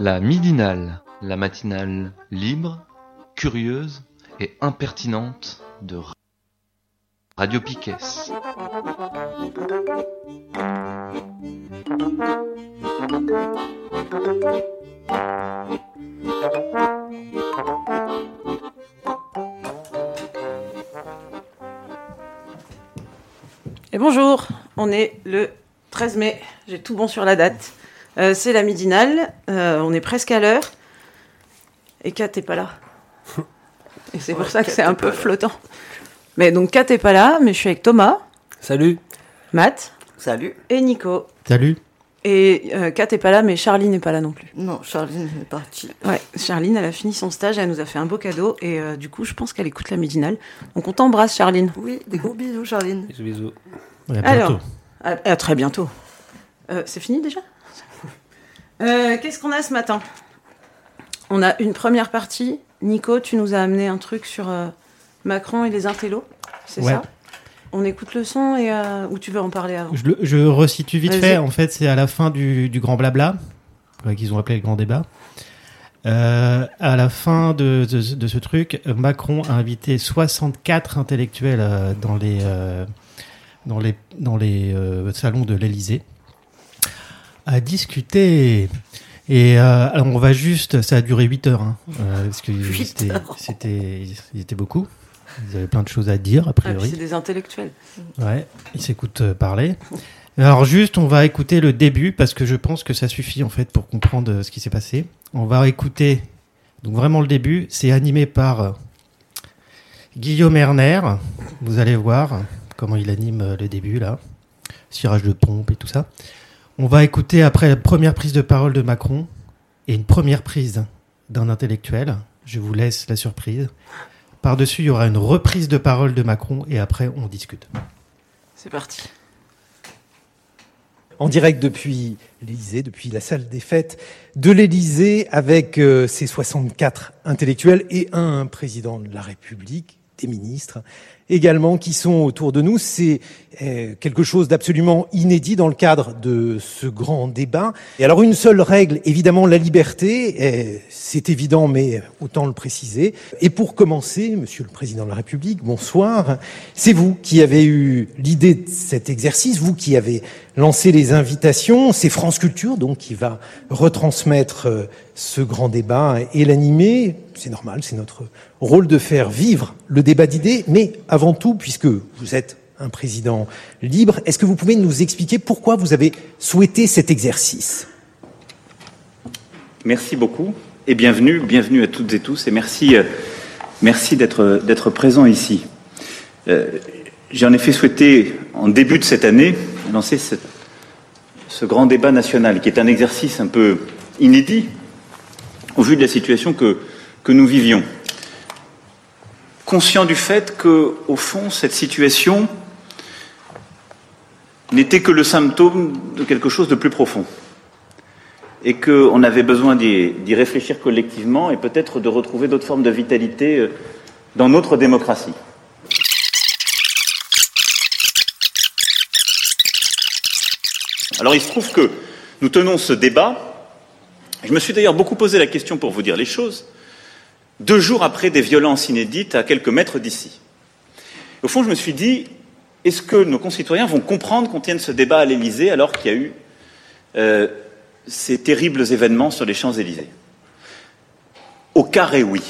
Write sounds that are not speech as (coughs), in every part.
La midinale, la matinale libre, curieuse et impertinente de Radio Piquet. Et bonjour, on est le 13 mai, j'ai tout bon sur la date. Euh, c'est la midinale, euh, on est presque à l'heure. Et Kat n'est pas là. Et c'est pour ça que c'est un peu flottant. Mais donc Kat n'est pas là, mais je suis avec Thomas. Salut. Matt. Salut. Et Nico. Salut. Et euh, Kat n'est pas là, mais Charlie n'est pas là non plus. Non, Charline est partie. Ouais, Charline, elle a fini son stage, elle nous a fait un beau cadeau, et du coup, je pense qu'elle écoute la midinale. Donc on t'embrasse, Charline. Oui, des gros bisous, Charline. Bisous, bisous. Alors, à, très bientôt. c'est fini déjà? (laughs) Euh, qu'est-ce qu'on a ce matin? On a une première partie. Nico, tu nous as amené un truc sur euh, Macron et les intellos, c'est ça? On écoute le son et euh, ou tu veux en parler avant je, je, resitue vite fait. En fait, c'est à la fin du, grand blabla qu'ils ont appelé le grand débat. à la fin de, de, ce truc, Macron a invité 64 intellectuels dans les dans les dans les salons de l'Élysée à discuter. Et euh, alors on va juste, ça a duré 8 heures, hein, euh, parce que c'était, c'était, beaucoup. Ils avaient plein de choses à dire, a priori. c'est des intellectuels. Ouais, ils s'écoutent euh, parler. Alors juste, on va écouter le début parce que je pense que ça suffit en fait pour comprendre ce qui s'est passé. On va écouter donc vraiment le début. C'est animé par Guillaume Erner. Vous allez voir comment il anime le début là, cirage de pompe et tout ça. On va écouter après la première prise de parole de Macron et une première prise d'un intellectuel. Je vous laisse la surprise. Par-dessus, il y aura une reprise de parole de Macron et après, on discute. C'est parti. En direct depuis l'Élysée, depuis la salle des fêtes de l'Élysée, avec euh, ses 64 intellectuels et un président de la République, des ministres également qui sont autour de nous. C'est euh, quelque chose d'absolument inédit dans le cadre de ce grand débat. Et alors une seule règle, évidemment la liberté, euh, c'est évident mais autant le préciser. Et pour commencer, Monsieur le Président de la République, bonsoir. C'est vous qui avez eu l'idée de cet exercice, vous qui avez lancé les invitations. C'est France Culture donc qui va retransmettre euh, ce grand débat et l'animer. C'est normal, c'est notre rôle de faire vivre le débat d'idées, mais avant tout, puisque vous êtes un président libre, est-ce que vous pouvez nous expliquer pourquoi vous avez souhaité cet exercice? Merci beaucoup et bienvenue, bienvenue à toutes et tous et merci, euh, merci d'être, d'être présent ici. Euh, j'ai en effet souhaité, en début de cette année, lancer ce, ce grand débat national, qui est un exercice un peu inédit au vu de la situation que, que nous vivions. Conscient du fait que, au fond, cette situation n'était que le symptôme de quelque chose de plus profond. Et qu'on avait besoin d'y réfléchir collectivement et peut-être de retrouver d'autres formes de vitalité euh, dans notre démocratie. Alors il se trouve que nous tenons ce débat je me suis d'ailleurs beaucoup posé la question, pour vous dire les choses, deux jours après des violences inédites à quelques mètres d'ici. Au fond, je me suis dit, est-ce que nos concitoyens vont comprendre qu'on tienne ce débat à l'Élysée alors qu'il y a eu euh, ces terribles événements sur les Champs-Élysées? Au carré, oui.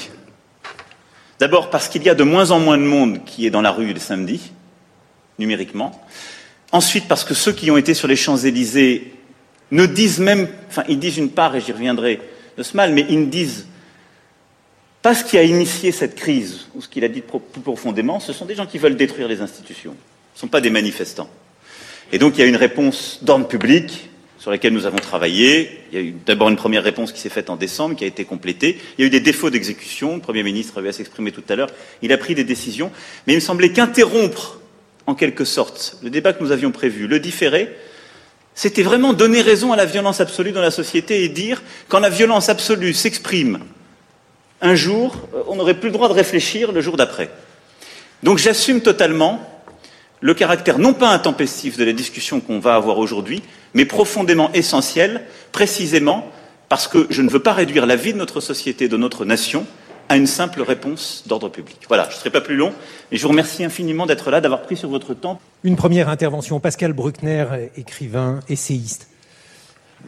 D'abord parce qu'il y a de moins en moins de monde qui est dans la rue le samedi, numériquement. Ensuite parce que ceux qui ont été sur les Champs-Élysées ne disent même, enfin ils disent une part, et j'y reviendrai de ce mal, mais ils ne disent pas ce qui a initié cette crise, ou ce qu'il a dit plus profondément, ce sont des gens qui veulent détruire les institutions, ce ne sont pas des manifestants. Et donc il y a une réponse d'ordre public sur laquelle nous avons travaillé. Il y a eu d'abord une première réponse qui s'est faite en décembre, qui a été complétée. Il y a eu des défauts d'exécution. Le Premier ministre avait à s'exprimer tout à l'heure. Il a pris des décisions. Mais il me semblait qu'interrompre en quelque sorte, le débat que nous avions prévu, le différer, c'était vraiment donner raison à la violence absolue dans la société et dire quand la violence absolue s'exprime un jour, on n'aurait plus le droit de réfléchir le jour d'après. Donc j'assume totalement le caractère non pas intempestif de la discussion qu'on va avoir aujourd'hui, mais profondément essentiel, précisément parce que je ne veux pas réduire la vie de notre société, de notre nation, à une simple réponse d'ordre public. Voilà, je ne serai pas plus long, mais je vous remercie infiniment d'être là, d'avoir pris sur votre temps. Une première intervention, Pascal Bruckner, écrivain, essayiste.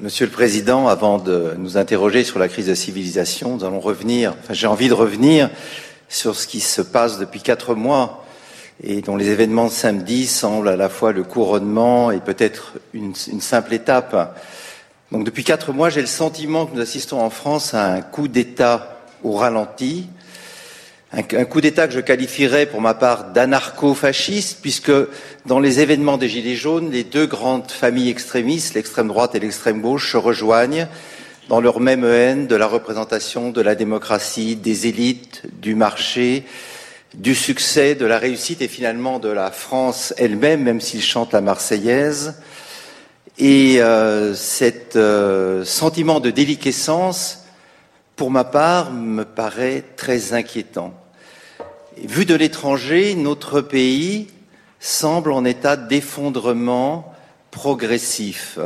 Monsieur le Président, avant de nous interroger sur la crise de civilisation, nous allons revenir, j'ai envie de revenir sur ce qui se passe depuis quatre mois et dont les événements de samedi semblent à la fois le couronnement et peut-être une, une, simple étape. Donc depuis quatre mois, j'ai le sentiment que nous assistons en France à un coup d'État au ralenti. Un, coup d'État que je qualifierais pour ma part d'anarcho-fasciste, puisque dans les événements des Gilets jaunes, les deux grandes familles extrémistes, l'extrême droite et l'extrême gauche, se rejoignent dans leur même haine de la représentation de la démocratie, des élites, du marché, du succès, de la réussite et finalement de la France elle-même, même s'ils chantent la Marseillaise. Et euh, cet euh, sentiment de déliquescence pour ma part, me paraît très inquiétant. Vu de l'étranger, notre pays semble en état d'effondrement progressif.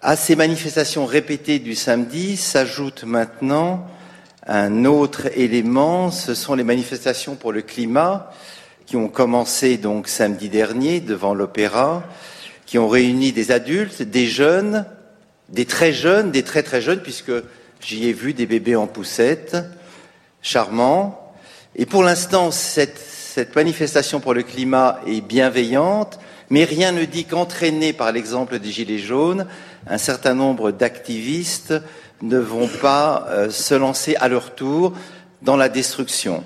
À ces manifestations répétées du samedi s'ajoute maintenant un autre élément, ce sont les manifestations pour le climat qui ont commencé donc samedi dernier devant l'opéra, qui ont réuni des adultes, des jeunes, des très jeunes, des très très jeunes, puisque J'y ai vu des bébés en poussette, charmants. Et pour l'instant, cette, manifestation pour le climat est bienveillante, mais rien ne dit qu'entraîné par l'exemple des Gilets jaunes, un certain nombre d'activistes ne vont pas euh, se lancer à leur tour dans la destruction.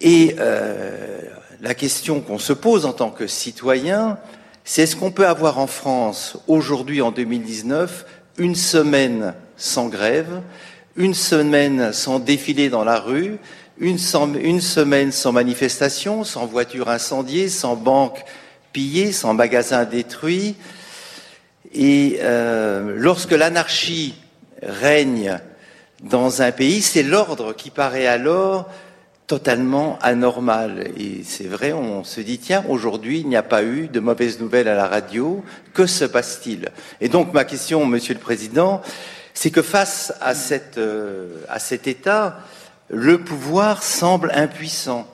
Et euh, la question qu'on se pose en tant que citoyen, c'est est-ce qu'on peut avoir en France, aujourd'hui en 2019, une semaine sans grève, une semaine sans défilé dans la rue, une, semaine sans manifestation, sans voiture incendiée, sans banque pillée, sans magasin détruit. Et euh, lorsque l'anarchie règne dans un pays, c'est l'ordre qui paraît alors totalement anormal. Et c'est vrai, on se dit, tiens, aujourd'hui, il n'y a pas eu de mauvaises nouvelles à la radio. Que se passe-t-il? Et donc, ma question, Monsieur le Président, c'est que face à, euh, à cet état, le pouvoir semble impuissant.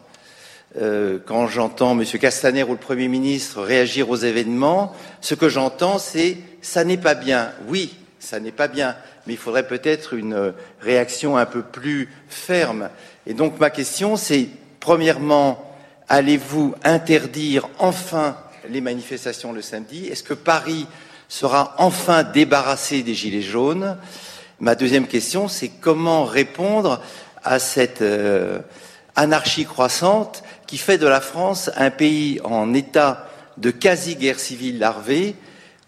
Euh, quand j'entends M. Castaner ou le Premier ministre réagir aux événements, ce que j'entends, c'est ça n'est pas bien. Oui, ça n'est pas bien, mais il faudrait peut-être une réaction un peu plus ferme. Et donc ma question, c'est premièrement, allez-vous interdire enfin les manifestations le samedi? Est-ce que Paris sera enfin débarrassé des gilets jaunes? Ma deuxième question, c'est comment répondre à cette euh, anarchie croissante qui fait de la France un pays en état de quasi-guerre civile larvée,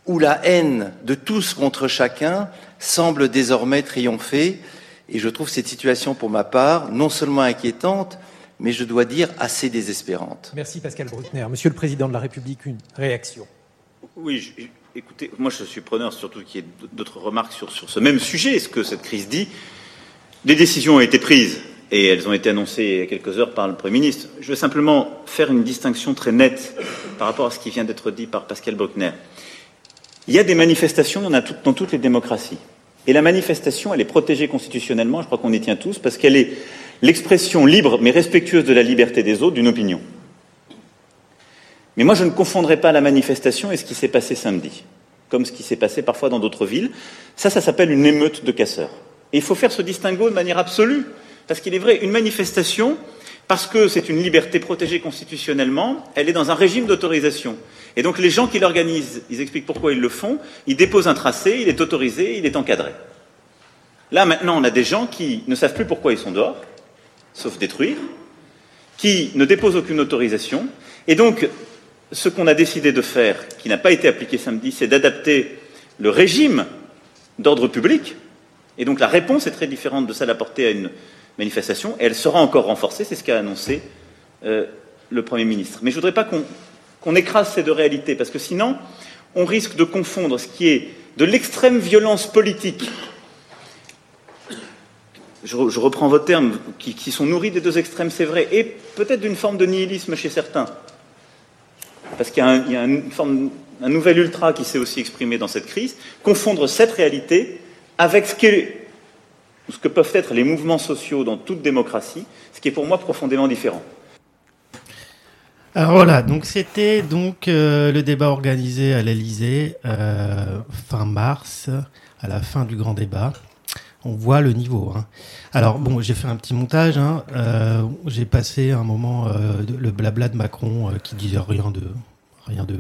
où la haine de tous contre chacun semble désormais triompher. Et je trouve cette situation, pour ma part, non seulement inquiétante, mais je dois dire assez désespérante. Merci Pascal Bruckner. Monsieur le Président de la République, une réaction. Oui, Écoutez, moi je suis preneur surtout qu'il y ait d'autres remarques sur, sur, ce même sujet, ce que cette crise dit. Des décisions ont été prises et elles ont été annoncées il y a quelques heures par le Premier ministre. Je veux simplement faire une distinction très nette par rapport à ce qui vient d'être dit par Pascal Bruckner. Il y a des manifestations dans, toutes les démocraties. Et la manifestation, elle est protégée constitutionnellement, je crois qu'on y tient tous, parce qu'elle est l'expression libre mais respectueuse de la liberté des autres d'une opinion. Mais moi, je ne confondrai pas la manifestation et ce qui s'est passé samedi, comme ce qui s'est passé parfois dans d'autres villes. Ça, ça s'appelle une émeute de casseurs. Et il faut faire ce distinguo de manière absolue, parce qu'il est vrai, une manifestation, parce que c'est une liberté protégée constitutionnellement, elle est dans un régime d'autorisation. Et donc les gens qui l'organisent, ils expliquent pourquoi ils le font, ils déposent un tracé, il est autorisé, il est encadré. Là, maintenant, on a des gens qui ne savent plus pourquoi ils sont dehors, sauf détruire, qui ne déposent aucune autorisation, et donc ce qu'on a décidé de faire, qui n'a pas été appliqué samedi, c'est d'adapter le régime d'ordre public. Et donc la réponse est très différente de celle apportée à une manifestation, et elle sera encore renforcée, c'est ce qu'a annoncé euh, le Premier ministre. Mais je ne voudrais pas qu'on écrase ces deux réalités, parce que sinon, on risque de confondre ce qui est de l'extrême violence politique, je, reprends vos termes, qui, sont nourris des deux extrêmes, c'est vrai, et peut-être d'une forme de nihilisme chez certains. Parce qu'il y a, y a une forme, un nouvel ultra qui s'est aussi exprimé dans cette crise, confondre cette réalité avec ce, ce que peuvent être les mouvements sociaux dans toute démocratie, ce qui est pour moi profondément différent. Alors voilà, donc c'était donc euh, le débat organisé à l'Elysée euh, fin mars, à la fin du grand débat. On voit le niveau. hein. Alors bon, j'ai fait un petit montage. hein. Euh, j'ai passé un moment le blabla de Macron qui disait rien de rien de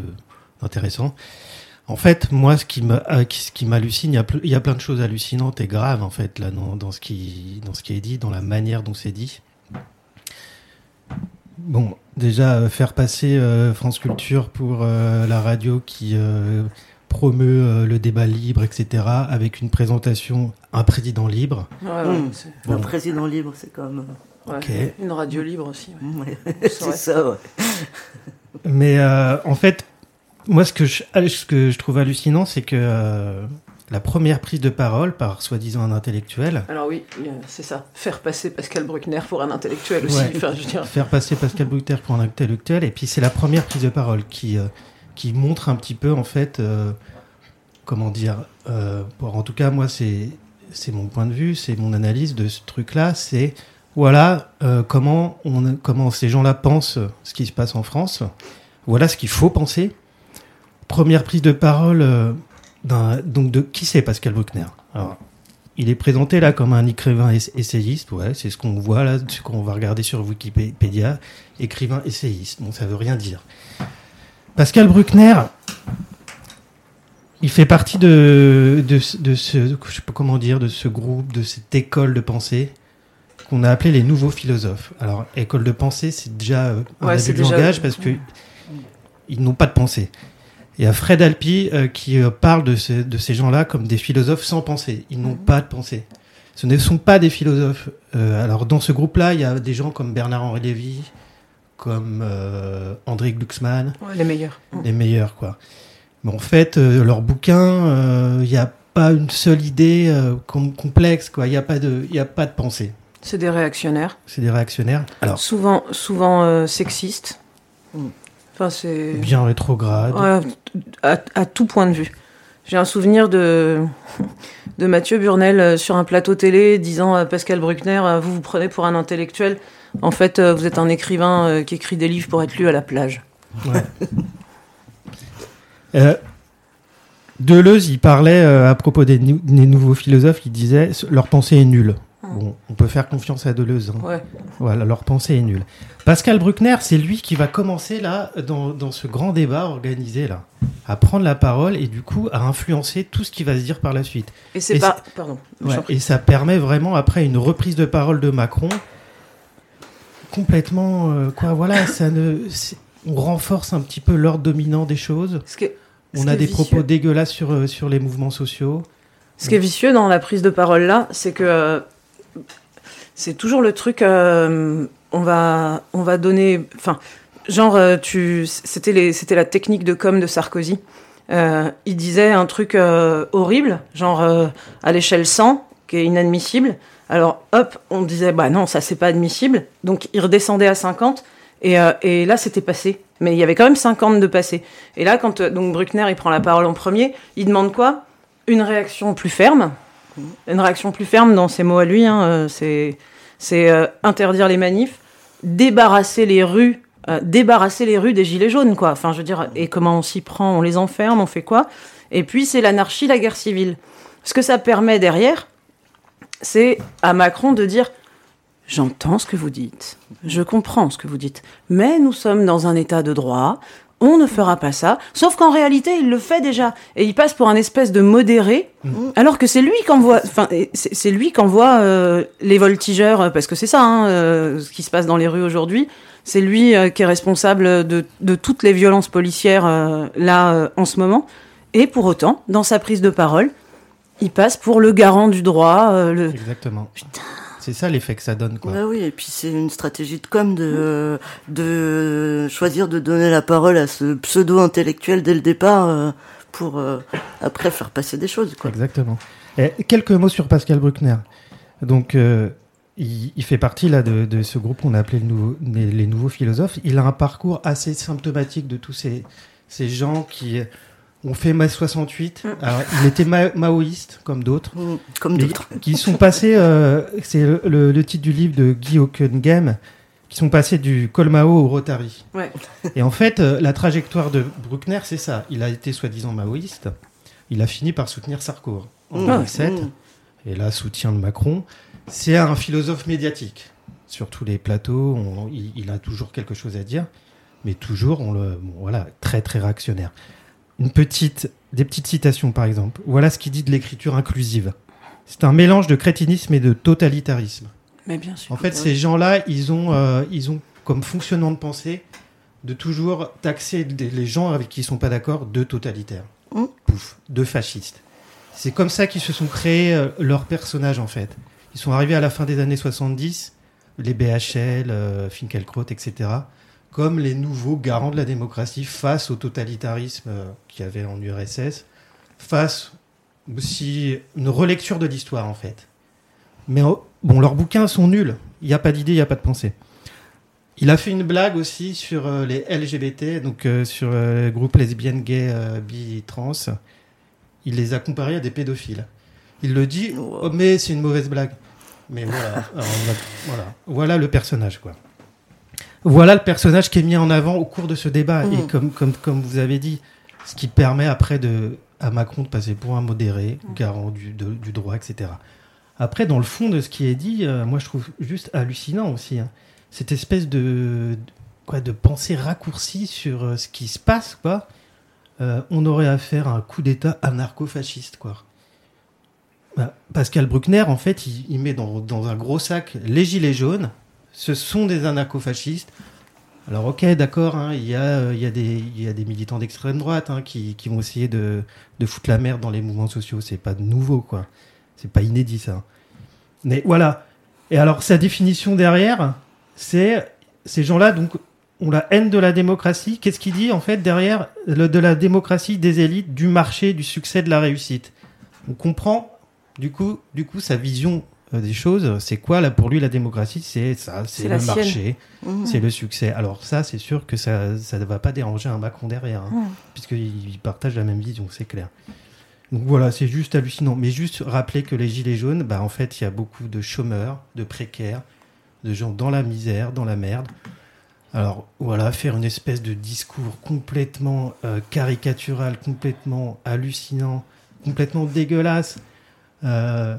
d'intéressant. En fait, moi, ce qui euh, qui- ce qui m'hallucine, il y a, ple- il y a plein de choses hallucinantes et graves en fait là dans, dans ce qui dans ce qui est dit, dans la manière dont c'est dit. Bon, déjà euh, faire passer euh, France Culture pour euh, la radio qui euh, promeut euh, le débat libre, etc., avec une présentation, un président libre. Ouais, ouais, Mmh. Un président libre, c'est comme. ouais. Une radio libre aussi. ouais. Ouais. C'est (laughs) ça, ouais. Mais euh, en fait, moi, ce que je, ce que je trouve hallucinant, c'est que euh, la première prise de parole par soi-disant un intellectuel, Alors oui, a- c'est ça. Faire passer Pascal Bruckner pour un intellectuel aussi. Ouais. Enfin, je veux dire. faire passer Pascal Bruckner pour un intellectuel, et puis c'est la première prise de parole qui, euh, qui montre un petit peu, en fait, euh, comment dire, euh, pour, en tout cas, moi, c'est c'est mon point de vue, c'est mon analyse de ce truc-là, c'est voilà euh, comment, on, comment ces gens-là pensent ce qui se passe en France, voilà ce qu'il faut penser. Première prise de parole, euh, d'un- donc de qui c'est Pascal Bruckner? Alors, il est présenté là comme un écrivain ess- essayiste, ouais, c'est ce qu'on voit là, ce qu'on va regarder sur Wikipédia, écrivain essayiste. Bon, ça veut rien dire. Pascal Bruckner, il fait partie de, de, ce- de ce, je sais pas comment dire, de ce groupe, de cette école de pensée qu'on a appelé les nouveaux philosophes. Alors, école de pensée, c'est déjà euh, un Ouais, abus c'est de déjà- langage parce que ils n'ont pas de pensée. Il y a Fred Alpi euh, qui euh, parle de, ces- de ces gens-là comme des philosophes sans pensée. Ils n'ont pas de pensée. Ce ne sont pas des philosophes. Euh, alors dans ce groupe-là, il y a des gens comme Bernard-Henri Lévy, comme André Glucksmann, Ouais, les meilleurs. les meilleurs quoi. Mais en fait, leurs bouquins, euh, il n'y a pas une seule idée com- complexe quoi. Il n'y a pas de, y a pas de pensée. C'est des réactionnaires. C'est des réactionnaires. Alors Souvent, souvent sexistes. Mm. Enfin, c'est. bien rétrograde. Ouais, à, à tout point de vue. J'ai un souvenir de, (laughs) de Mathieu Burnel euh, sur un plateau télé disant à Pascal Bruckner euh, Vous vous prenez pour un intellectuel. En fait, euh, vous êtes un écrivain euh, qui écrit des livres pour être lu à la plage. Ouais. (laughs) Euh, Deleuze, il parlait euh, à propos des, nou- des nouveaux philosophes, il disait leur pensée est nulle. Bon, on peut faire confiance à Deleuze. hein. Ouais. Voilà, leur pensée est nulle. Pascal Bruckner, c'est lui qui va commencer là, dans, dans ce grand débat organisé là, à prendre la parole et du coup à influencer tout ce qui va se dire par la suite. Et c'est Et pas. Pardon. je Ouais, t'en prie. et ça permet vraiment après une reprise de parole de Macron complètement euh, quoi voilà ça ne on renforce un petit peu l'ordre dominant des choses on a des vicieux- propos dégueulasses sur euh, sur les mouvements sociaux Ce qui est vicieux dans la prise de parole là, c'est que euh, c'est toujours le truc. euh, on va, on va donner. Enfin, genre, euh, tu, c'était les, c'était la technique de com de Sarkozy. Euh, il disait un truc euh, horrible, genre à l'échelle 100, qui est inadmissible. Alors, hop, on disait, bah non, ça c'est pas admissible. Donc, il redescendait à 50. Et, et là, c'était passé. Mais il y avait quand même 50 de passé. Et là, quand donc Bruckner il prend la parole en premier, il demande quoi? Une réaction plus ferme. Une réaction plus ferme dans ses mots à lui, hein, c'est c'est interdire les manifs, débarrasser les rues, euh, débarrasser les rues des gilets jaunes, quoi. Enfin, je veux dire, et comment on s'y prend On les enferme, on fait quoi? Et puis c'est l'anarchie, la guerre civile. Ce que ça permet derrière, c'est à Macron de dire J'entends ce que vous dites, je comprends ce que vous dites, mais nous sommes dans un état de droit, on ne fera pas ça, sauf qu'en réalité, il le fait déjà, et il passe pour un espèce de modéré, alors que c'est lui qui envoie, enfin, c'est lui qui envoie euh, les voltigeurs, euh, parce que c'est ça, hein, euh, ce qui se passe dans les rues aujourd'hui, c'est lui euh, qui est responsable de, de toutes les violences policières euh, là euh, en ce moment, et pour autant, dans sa prise de parole, il passe pour le garant du droit, euh, le, exactement C'est ça l'effet que ça donne, quoi. Oui, et puis c'est une stratégie de com de, de choisir de donner la parole à ce pseudo-intellectuel dès le départ euh, pour euh, après faire passer des choses. Quoi. Exactement. Et quelques mots sur Pascal Bruckner. Donc, euh, il, il fait partie là de, de ce groupe qu'on a appelé le nouveau- les, les nouveaux philosophes. Il a un parcours assez symptomatique de tous ces, ces gens qui ont fait mai 68. Alors, il était ma- maoïste, comme d'autres. Mm, Comme d'autres. qui sont passés, euh, c'est le, le- le titre du livre de Guy Hockenheim, qui sont passés du Colmao au Rotary. Ouais. Et en fait, euh, la trajectoire de Bruckner, c'est ça. Il a été soi-disant maoïste. Il a fini par soutenir Sarko en Mmh. 2007. Mmh. Et là, soutien de Macron. C'est un philosophe médiatique. Sur tous les plateaux, on- il, il a toujours quelque chose à dire. Mais toujours, on le, bon, voilà, très très réactionnaire. Une petite, des petites citations par exemple. Voilà ce qu'il dit de l'écriture inclusive. C'est un mélange de crétinisme et de totalitarisme. Mais bien sûr. En fait, ces gens-là, ils ont, euh, ils ont comme fonctionnement de pensée de toujours taxer les gens avec qui ils sont pas d'accord de totalitaires, Mm. pouf, de fascistes. C'est comme ça qu'ils se sont créés euh, leurs personnages en fait. Ils sont arrivés à la fin des années 70, les BHL, euh, Finkielkraut, etc., comme les nouveaux garants de la démocratie face au totalitarisme euh, qu'il y avait en URSS, face aussi une relecture de l'histoire en fait. Mais oh, bon, leurs bouquins sont nuls. Il n'y a pas d'idée, il n'y a pas de pensée. Il a fait une blague aussi sur euh, les LGBT, donc euh, sur euh, le groupe lesbiennes, gays, bi, trans. Il les a comparés à des pédophiles. Il le dit, Wow. oh, mais c'est une mauvaise blague. Mais Alors, (laughs) voilà, voilà le personnage, quoi. Voilà le personnage qui est mis en avant au cours de ce débat. Et comme, comme, comme vous avez dit, ce qui permet après de, à Macron de passer pour un modéré, garant du, de- du droit, etc. Après, dans le fond de ce qui est dit, euh, moi je trouve juste hallucinant aussi. hein. Cette espèce de, de- quoi, de pensée raccourcie sur euh, ce qui se passe, quoi. Euh, on aurait affaire à un coup d'État anarcho-fasciste, quoi. Bah, Pascal Bruckner, en fait, il, il met dans, dans un gros sac les gilets jaunes. Ce sont des anarcho-fascistes. Alors, ok, d'accord, hein, il y, a, euh, il y, a des- militants d'extrême droite hein, qui, vont essayer de, foutre la merde dans les mouvements sociaux. C'est pas nouveau, quoi. C'est pas inédit, ça. Mais voilà. Et alors, sa définition derrière, c'est ces gens-là, donc, ont la haine de la démocratie. Qu'est-ce qu'il dit, en fait, derrière de la démocratie des élites, du marché, du succès, de la réussite? On comprend, du coup, du coup sa vision des choses. C'est quoi, là, pour lui, la démocratie? C'est ça, c'est le marché, Mhm. c'est le succès. Alors, ça, c'est sûr que ça ça ne va pas déranger un Macron derrière, hein, puisqu'il partage la même vision, c'est clair. Donc voilà, c'est juste hallucinant. Mais juste rappeler que les Gilets jaunes, bah, en fait, il y a beaucoup de chômeurs, de précaires, de gens dans la misère, dans la merde. Alors voilà, faire une espèce de discours complètement euh, caricatural, complètement hallucinant, complètement dégueulasse, euh,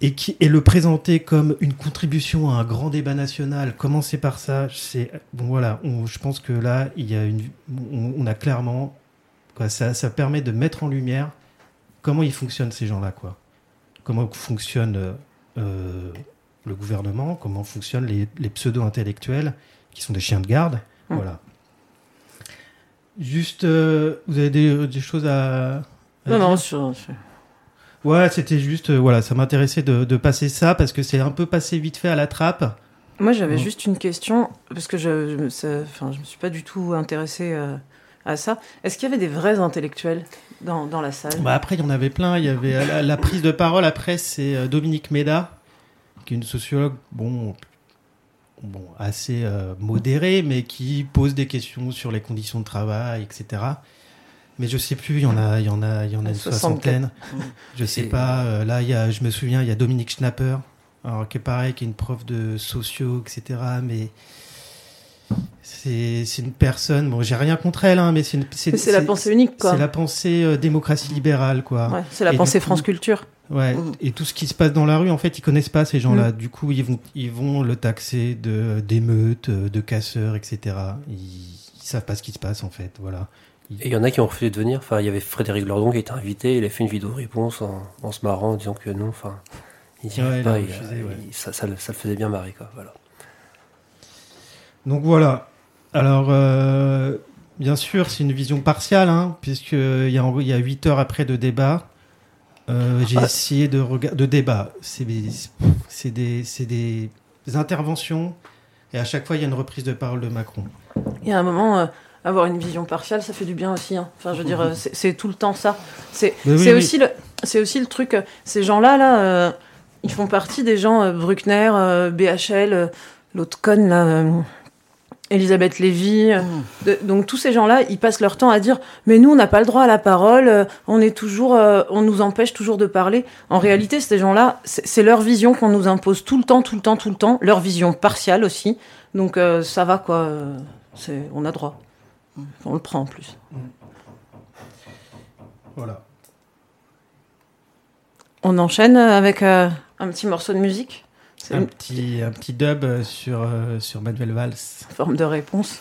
et, qui, et le présenter comme une contribution à un grand débat national, commencer par ça, c'est bon voilà, on- je pense que là il y a une, on, on a clairement quoi, ça, ça permet de mettre en lumière comment ils fonctionnent ces gens-là quoi, comment fonctionne euh, euh, le gouvernement, comment fonctionnent les, les pseudo-intellectuels qui sont des chiens de garde, Hum. voilà. Juste, euh, vous avez des, des choses à, à Non, dire? non, sur, sur- Ouais, c'était juste, euh, voilà, ça m'intéressait de, de passer ça parce que c'est un peu passé vite fait à la trappe. Moi, j'avais juste une question, parce que je, je, me- ça- enfin, je me suis pas du tout intéressée euh, à ça. Est-ce qu'il y avait des vrais intellectuels dans, dans la salle? Bah après, il y en avait plein. Il y avait la, la prise de parole. Après, c'est euh, Dominique Méda, qui est une sociologue, bon, bon assez euh, modérée, mais qui pose des questions sur les conditions de travail, etc. Mais je sais plus, il y en a, il y en a, il y en a une 64. soixantaine. Je sais Et- pas. euh, là, il y a, je me souviens, il y a Dominique Schnapper, alors qui est pareil, qui est une prof de sociaux, etc. Mais c'est c'est une personne. Bon, j'ai rien contre elle, hein, mais c'est C'est la pensée unique, quoi. c'est la pensée euh, démocratie libérale, quoi. Ouais, c'est la Et pensée coup- France Culture. Ouais. Mm. Et tout ce qui se passe dans la rue, en fait, ils connaissent pas ces gens-là. Du coup, ils vont, ils vont le taxer de d'émeutes, euh, de casseurs, etc. Ils, ils savent pas ce qui se passe, en fait. Voilà. Et il y en a qui ont refusé de venir. Enfin, il y avait Frédéric Lordon qui était invité. Il a fait une vidéo réponse en, en se marrant, en disant que non. Enfin, il y Ouais, avait il a pas. il- refusé, ouais. il- ça, ça, le- ça le faisait bien marrer, quoi. Voilà. Donc voilà. Alors, euh, bien sûr, c'est une vision partiale, hein, puisqu'il y, a il y a 8 heures après de débat. Euh, J'ai Ah. essayé de regarder, de débat. C'est des, c'est des, des interventions et à chaque fois il y a une reprise de parole de Macron. Il y a un moment, euh, avoir une vision partiale, ça fait du bien aussi. hein. Enfin, je veux dire, c'est tout le temps ça. C'est oui, aussi le, c'est aussi le truc. euh, ces gens-là, là, euh, ils font partie des gens euh, Bruckner, euh, BHL, l'autre conne là. Elisabeth Lévy, de- donc tous ces gens-là, ils passent leur temps à dire mais nous on n'a pas le droit à la parole, on est toujours, on nous empêche toujours de parler. En réalité, ces gens-là, c'est c'est leur vision qu'on nous impose tout le temps, tout le temps, tout le temps, leur vision partiale aussi. Donc ça va quoi, on a droit, on le prend en plus. Voilà. On enchaîne avec euh, un petit morceau de musique. C'est Un une petit, un petit dub euh, sur, euh, sur Manuel Valls. forme de réponse.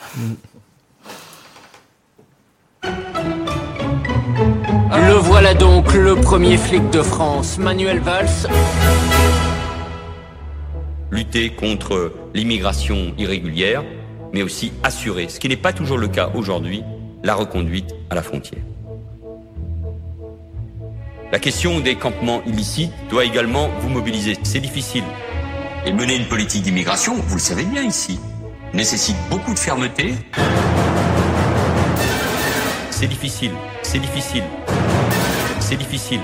Le voilà donc, le premier flic de France, Manuel Valls. lutter contre l'immigration irrégulière, mais aussi assurer, ce qui n'est pas toujours le cas aujourd'hui, la reconduite à la frontière. La question des campements illicites doit également vous mobiliser. C'est difficile. Et mener une politique d'immigration, vous le savez bien ici, nécessite beaucoup de fermeté. C'est difficile, c'est difficile, c'est difficile.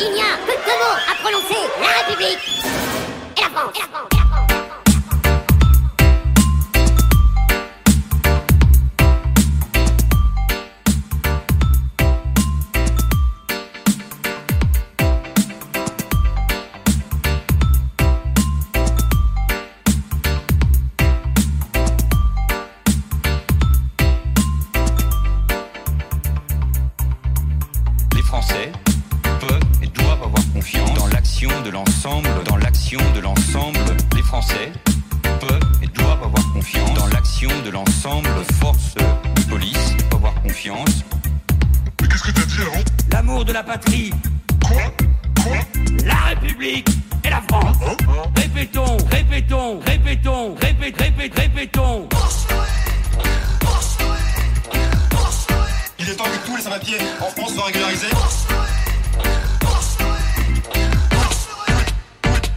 Il n'y a que deux mots à prononcer la République et la France. Et la France. Français peuvent et doivent avoir confiance dans l'action de l'ensemble, dans l'action de l'ensemble. Les Français peuvent et doivent avoir confiance dans l'action de l'ensemble des forces de police, avoir confiance. Mais qu'est-ce que t'as dit avant L'amour de la patrie, Quoi? Quoi? La République et la France. Hein? Répétons, répétons, répétons, répét, répét, répétons. Il est temps que tous les sans-papiers en France soient régularisés.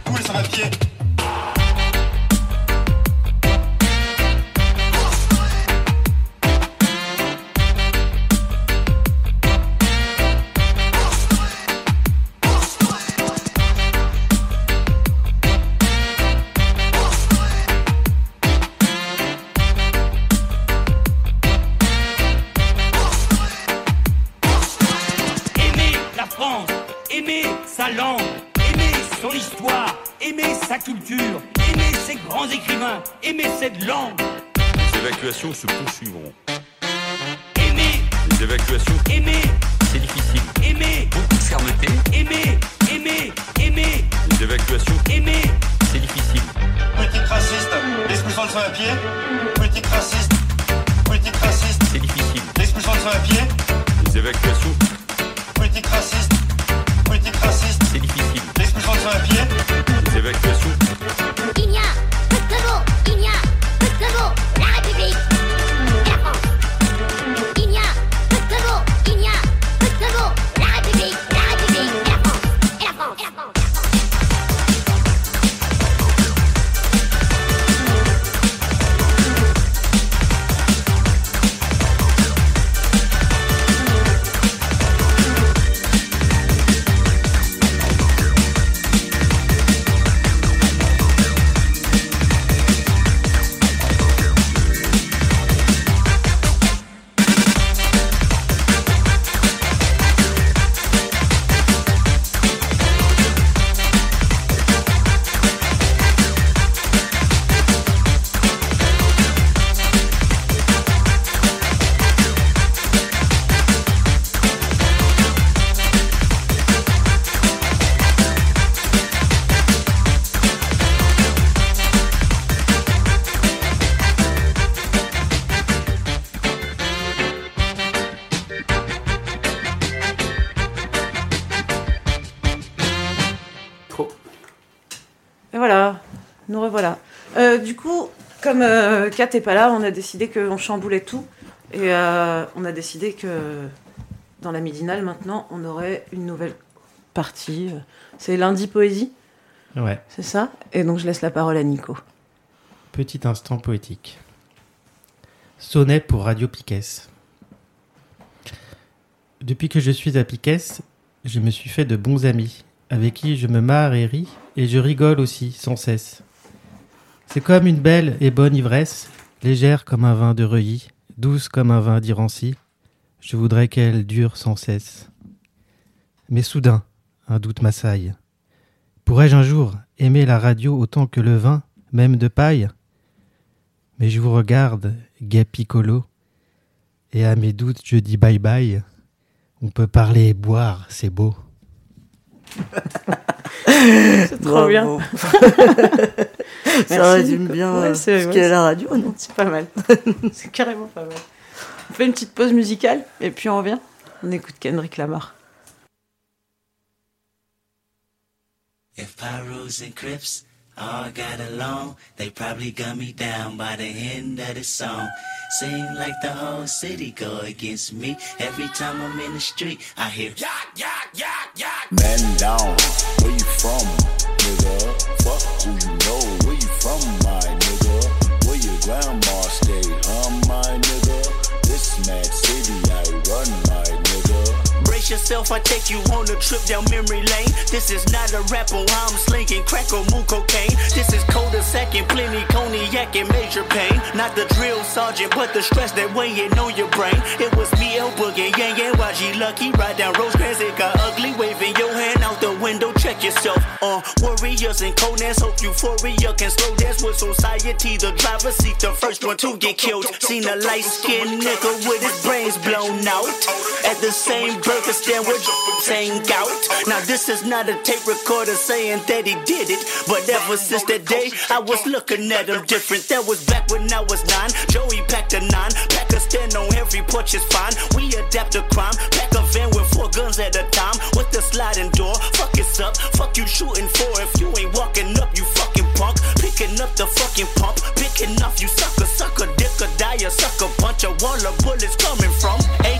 Tous les sans-papiers. Les évacuations se poursuivront. Est pas là, on a décidé qu'on chamboulait tout. Et euh, on a décidé que dans la midinale maintenant, on aurait une nouvelle partie. C'est lundi poésie, Ouais, c'est ça? Et donc je laisse la parole à Nico. petit instant poétique. Sonnet pour Radio Piquet. Depuis que je suis à Piquet, je me suis fait de bons amis, avec qui je me marre et ris, et je rigole aussi, sans cesse. C'est comme une belle et bonne ivresse, légère comme un vin de Reuilly, douce comme un vin d'Irancy. Je voudrais qu'elle dure sans cesse. Mais soudain, un doute m'assaille. Pourrais-je un jour aimer la radio autant que le vin, même de paille? Mais je vous regarde, gai piccolo, et à mes doutes je dis bye bye. On peut parler et boire, c'est beau. (laughs) C'est trop Bravo. bien. (laughs) (laughs) Ça résume bien Ouais, euh, c'est- ce ouais, qu'est c'est- la radio, non? C'est pas mal. (laughs) c'est carrément pas mal. On fait une petite pause musicale et puis on revient. On écoute Kendrick Lamar. If Pyrus and Crips all got along, they probably gun me down by the end of the song. Seem like the whole city go against me. Every time I'm in the street, I hear yak, yak, yak, yak. Man down, where you from, nigga? Fuck who you Brace yourself, I take you on a trip down memory lane. This is not a rapper, I'm slinking crack or moon cocaine. This is coda second, plenty cognac and major pain. Not the drill sergeant, but the stress that weighing on your brain. It was me, El Boogie, Yang Yang, YG Lucky. Ride down Rosecrans, it got ugly. Waving your hand out the window, check yourself. Uh, warriors and Conan's hope euphoria can slow dance with society. The driver seat, the first one to get killed. Seen a light skinned nigga with his brains blown out. At the same burger stand with saying out. Now this is not a tape recorder saying that he did it. But ever since that day, I was looking at him different. That was back when I was nine. Joey packed a nine. Pack a stand on every porch is fine. We adapt to crime. Pack a van with four guns at a time. With the sliding door. Fuck it's up. Fuck you shooting for. If you ain't walking up, you fucking punk. Picking up the fucking pump. Picking off you sucker, sucker, dick or die, a sucker punch. A wall of bullets coming from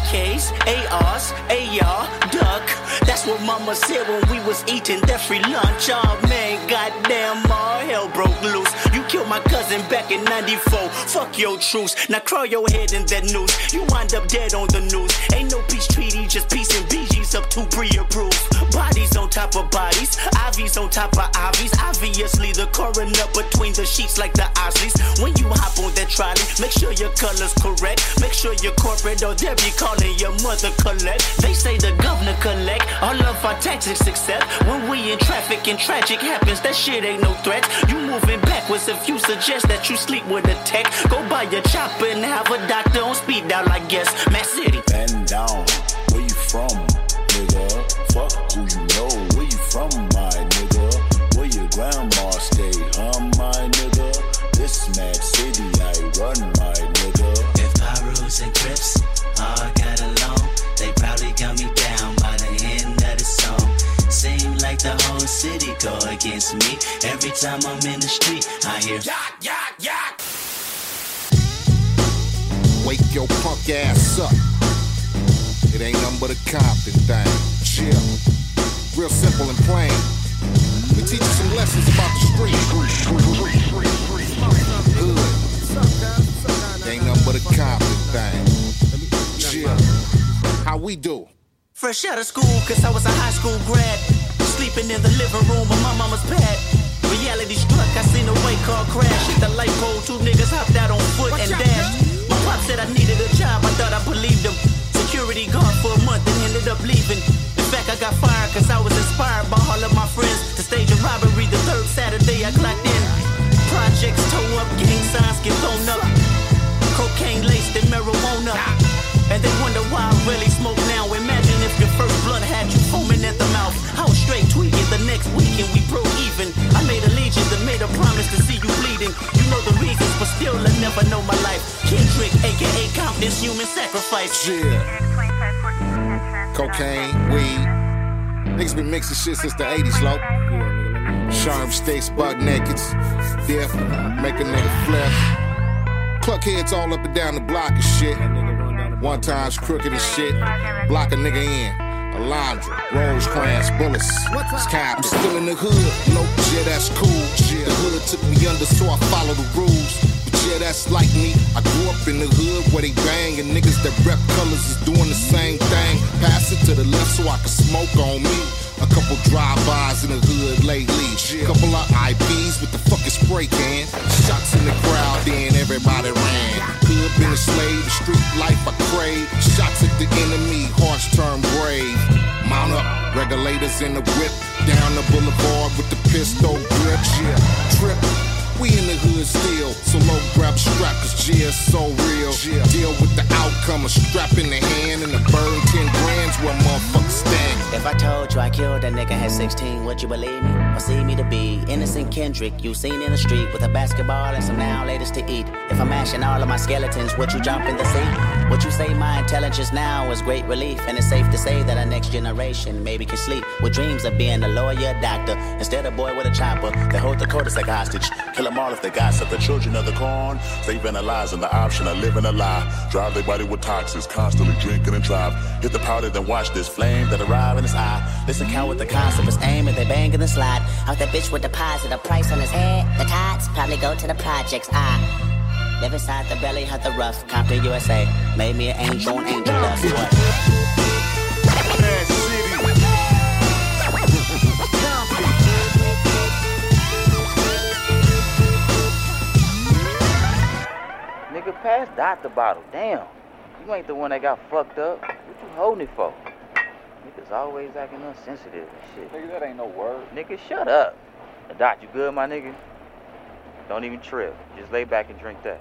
AKs, ARs, AR, duck. That's what mama said when we was eating that free lunch. Oh man, goddamn, all hell broke loose. You killed my cousin back in 94. Fuck your truce. Now crawl your head in that noose. You wind up dead on the news. Ain't no peace treaty, just peace and BG's up to pre-approved. Bodies on top of bodies, IVs on top of IVs. Obviously, the coroner between the sheets like the Osleys. When you hop on that trolley, make sure your color's correct. Make sure you're corporate or they'll be calling your mother collect. They say the governor collect all of our taxes except when we in traffic and tragic happens. That shit ain't no threat. You moving backwards if you suggest that you sleep with a tech. Go buy your chopper and have a doctor on speed dial, I guess. Matt City. Man down, where you from, nigga? Fuck who grandma stay, huh, my nigga? This mad city I run, my nigga. If Pyrus and grips all got along, they probably got me down by the end of the song. Seem like the whole city go against me. Every time I'm in the street, I hear yak, yak, yak. Wake your punk ass up. It ain't nothing but a Compton thing. Chill. Real simple and plain. We teach you some lessons about the street. Hood. Ain't nothing but a Compton thing. Chill. How we do? Fresh out of school, cause I was a high school grad. Sleeping in the living room of my mama's pad. Reality struck, I seen a white car crash. Hit the light pole, two niggas hopped out on foot and dashed. My pop said I needed a job, I thought I believed him. Security guard for a month and ended up leaving. In fact, I got fired cause I was inspired by Saturday I clocked in. Projects toe up, gang signs get thrown up. Cocaine laced in marijuana. And they wonder why I really smoke now. Imagine if your first blunt had you foaming at the mouth. Was straight tweaking the next weekend, we broke even. I made allegiance and made a promise to see you bleeding. You know the reasons, but still I never know my life. Kendrick, aka Compton's human sacrifice. Yeah. Cocaine, weed. Niggas been mixing shit since the 80s, low. Sharp stakes, buck nakeds. Dip, make a nigga flip. Cluck heads all up and down the block and shit. One time's crooked as shit. Block a nigga in. Alondra, Rosecrans, bullets. Kind I'm still in the hood. No, yeah, that's cool. Yeah. The hood took me under, so I follow the rules. But yeah, that's like me. I grew up in the hood where they bang, and niggas that rep colors is doing the same thing. Pass it to the left so I can smoke on me. A couple drive-bys in the hood lately. Couple of IPs with the fucking spray can. Shots in the crowd, then everybody ran. Hood been a slave, the street life I crave. Shots at the enemy, hearts turn brave. Mount up, regulators in the whip. Down the boulevard with the pistol grip. Trip. We in the hood still, so low grab strap, cause G's so real. Yeah. Deal with the outcome, a strap in the hand and a burn 10 grands where motherfuckers stand. If I told you I killed a nigga at 16, would you believe me? Or see me to be innocent Kendrick you seen in the street with a basketball and some now latest to eat? If I'm mashing all of my skeletons, would you jump in the sea? Would you say my intelligence now is great relief? And it's safe to say that our next generation maybe can sleep with dreams of being a lawyer, doctor, instead of boy with a chopper that hold the codice like hostage. Kill them all if they gossip. The children of the corn, they vandalizing the option of living a lie. Drive their body with toxins, constantly drinking and drive. Hit the powder, then watch this flame that arrive in his eye. Listen, count with the concept is aim and they bang in the slide. Out that bitch with deposit a price on his head. The tots probably go to the projects. I live inside the belly of the rough. Compton, USA. Made me an angel on angel dust. What? Nigga, pass Dot the bottle. Damn. You ain't the one that got fucked up. What you holding it for? Niggas always acting unsensitive and shit. Nigga, that ain't no word. Nigga, shut up. Dot, you good, my nigga? Don't even trip. Just lay back and drink that.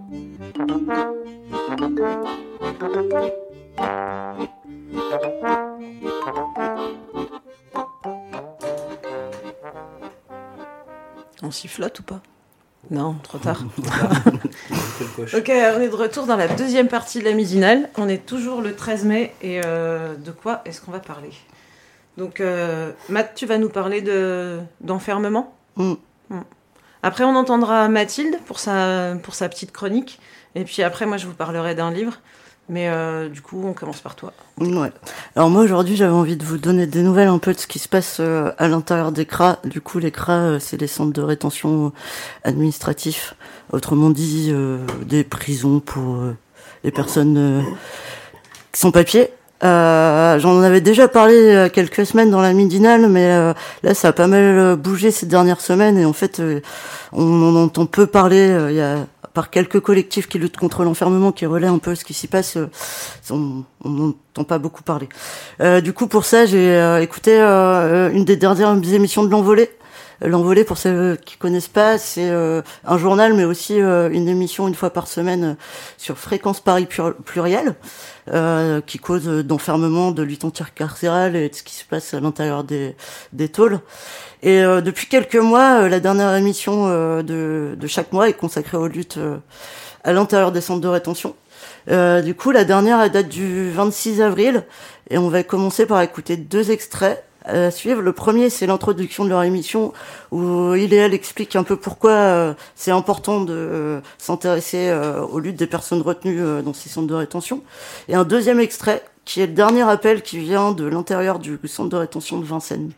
On sifflote ou pas? Non, trop tard. (laughs) (laughs) ok, on est de retour dans la deuxième partie de la midinale. On est toujours le 13 mai et euh, de quoi est-ce qu'on va parler? Donc, euh, Matt, tu vas nous parler de d'enfermement? Mm. Mm. Après, on entendra Mathilde pour sa, pour sa petite chronique. Et puis après, moi, je vous parlerai d'un livre. Mais euh, du coup, on commence par toi. Ouais. Alors moi aujourd'hui j'avais envie de vous donner des nouvelles un peu de ce qui se passe euh, à l'intérieur des CRA. Du coup les CRA euh, c'est les centres de rétention administratifs, autrement dit euh, des prisons pour les personnes euh, sans papier. J'en avais déjà parlé quelques semaines dans la midinale, mais là ça a pas mal bougé ces dernières semaines et en fait on en entend peu parler. Par quelques collectifs qui luttent contre l'enfermement, qui relaient un peu ce qui s'y passe, euh, on n'entend pas beaucoup parler. Euh, du coup, pour ça, j'ai euh, écouté une des dernières émissions de l'Envolée. L'Envolée, pour ceux qui connaissent pas, c'est euh, un journal, mais aussi euh, une émission une fois par semaine euh, sur Fréquence Paris Plur- Pluriel, qui cause d'enfermement, de lutte anti-carcérale et de ce qui se passe à l'intérieur des, des tôles. Et depuis quelques mois, la dernière émission de, de chaque mois est consacrée aux luttes à l'intérieur des centres de rétention. Du coup, la dernière date du 26 avril et on va commencer par écouter deux extraits suivre. Le premier, c'est l'introduction de leur émission où il et elle un peu pourquoi euh, c'est important de euh, s'intéresser euh, aux luttes des personnes retenues dans ces centres de rétention. Et un deuxième extrait qui est le dernier appel qui vient de l'intérieur du centre de rétention de Vincennes.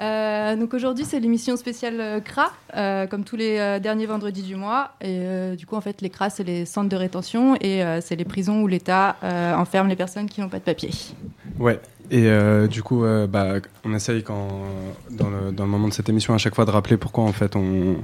Euh, donc aujourd'hui c'est l'émission spéciale euh, CRA, euh, comme tous les derniers vendredis du mois. Et du coup en fait les CRA c'est les centres de rétention et c'est les prisons où l'État enferme les personnes qui n'ont pas de papier. Ouais, Et du coup, bah, on essaye dans, le, dans le moment de cette émission à chaque fois de rappeler pourquoi en fait on,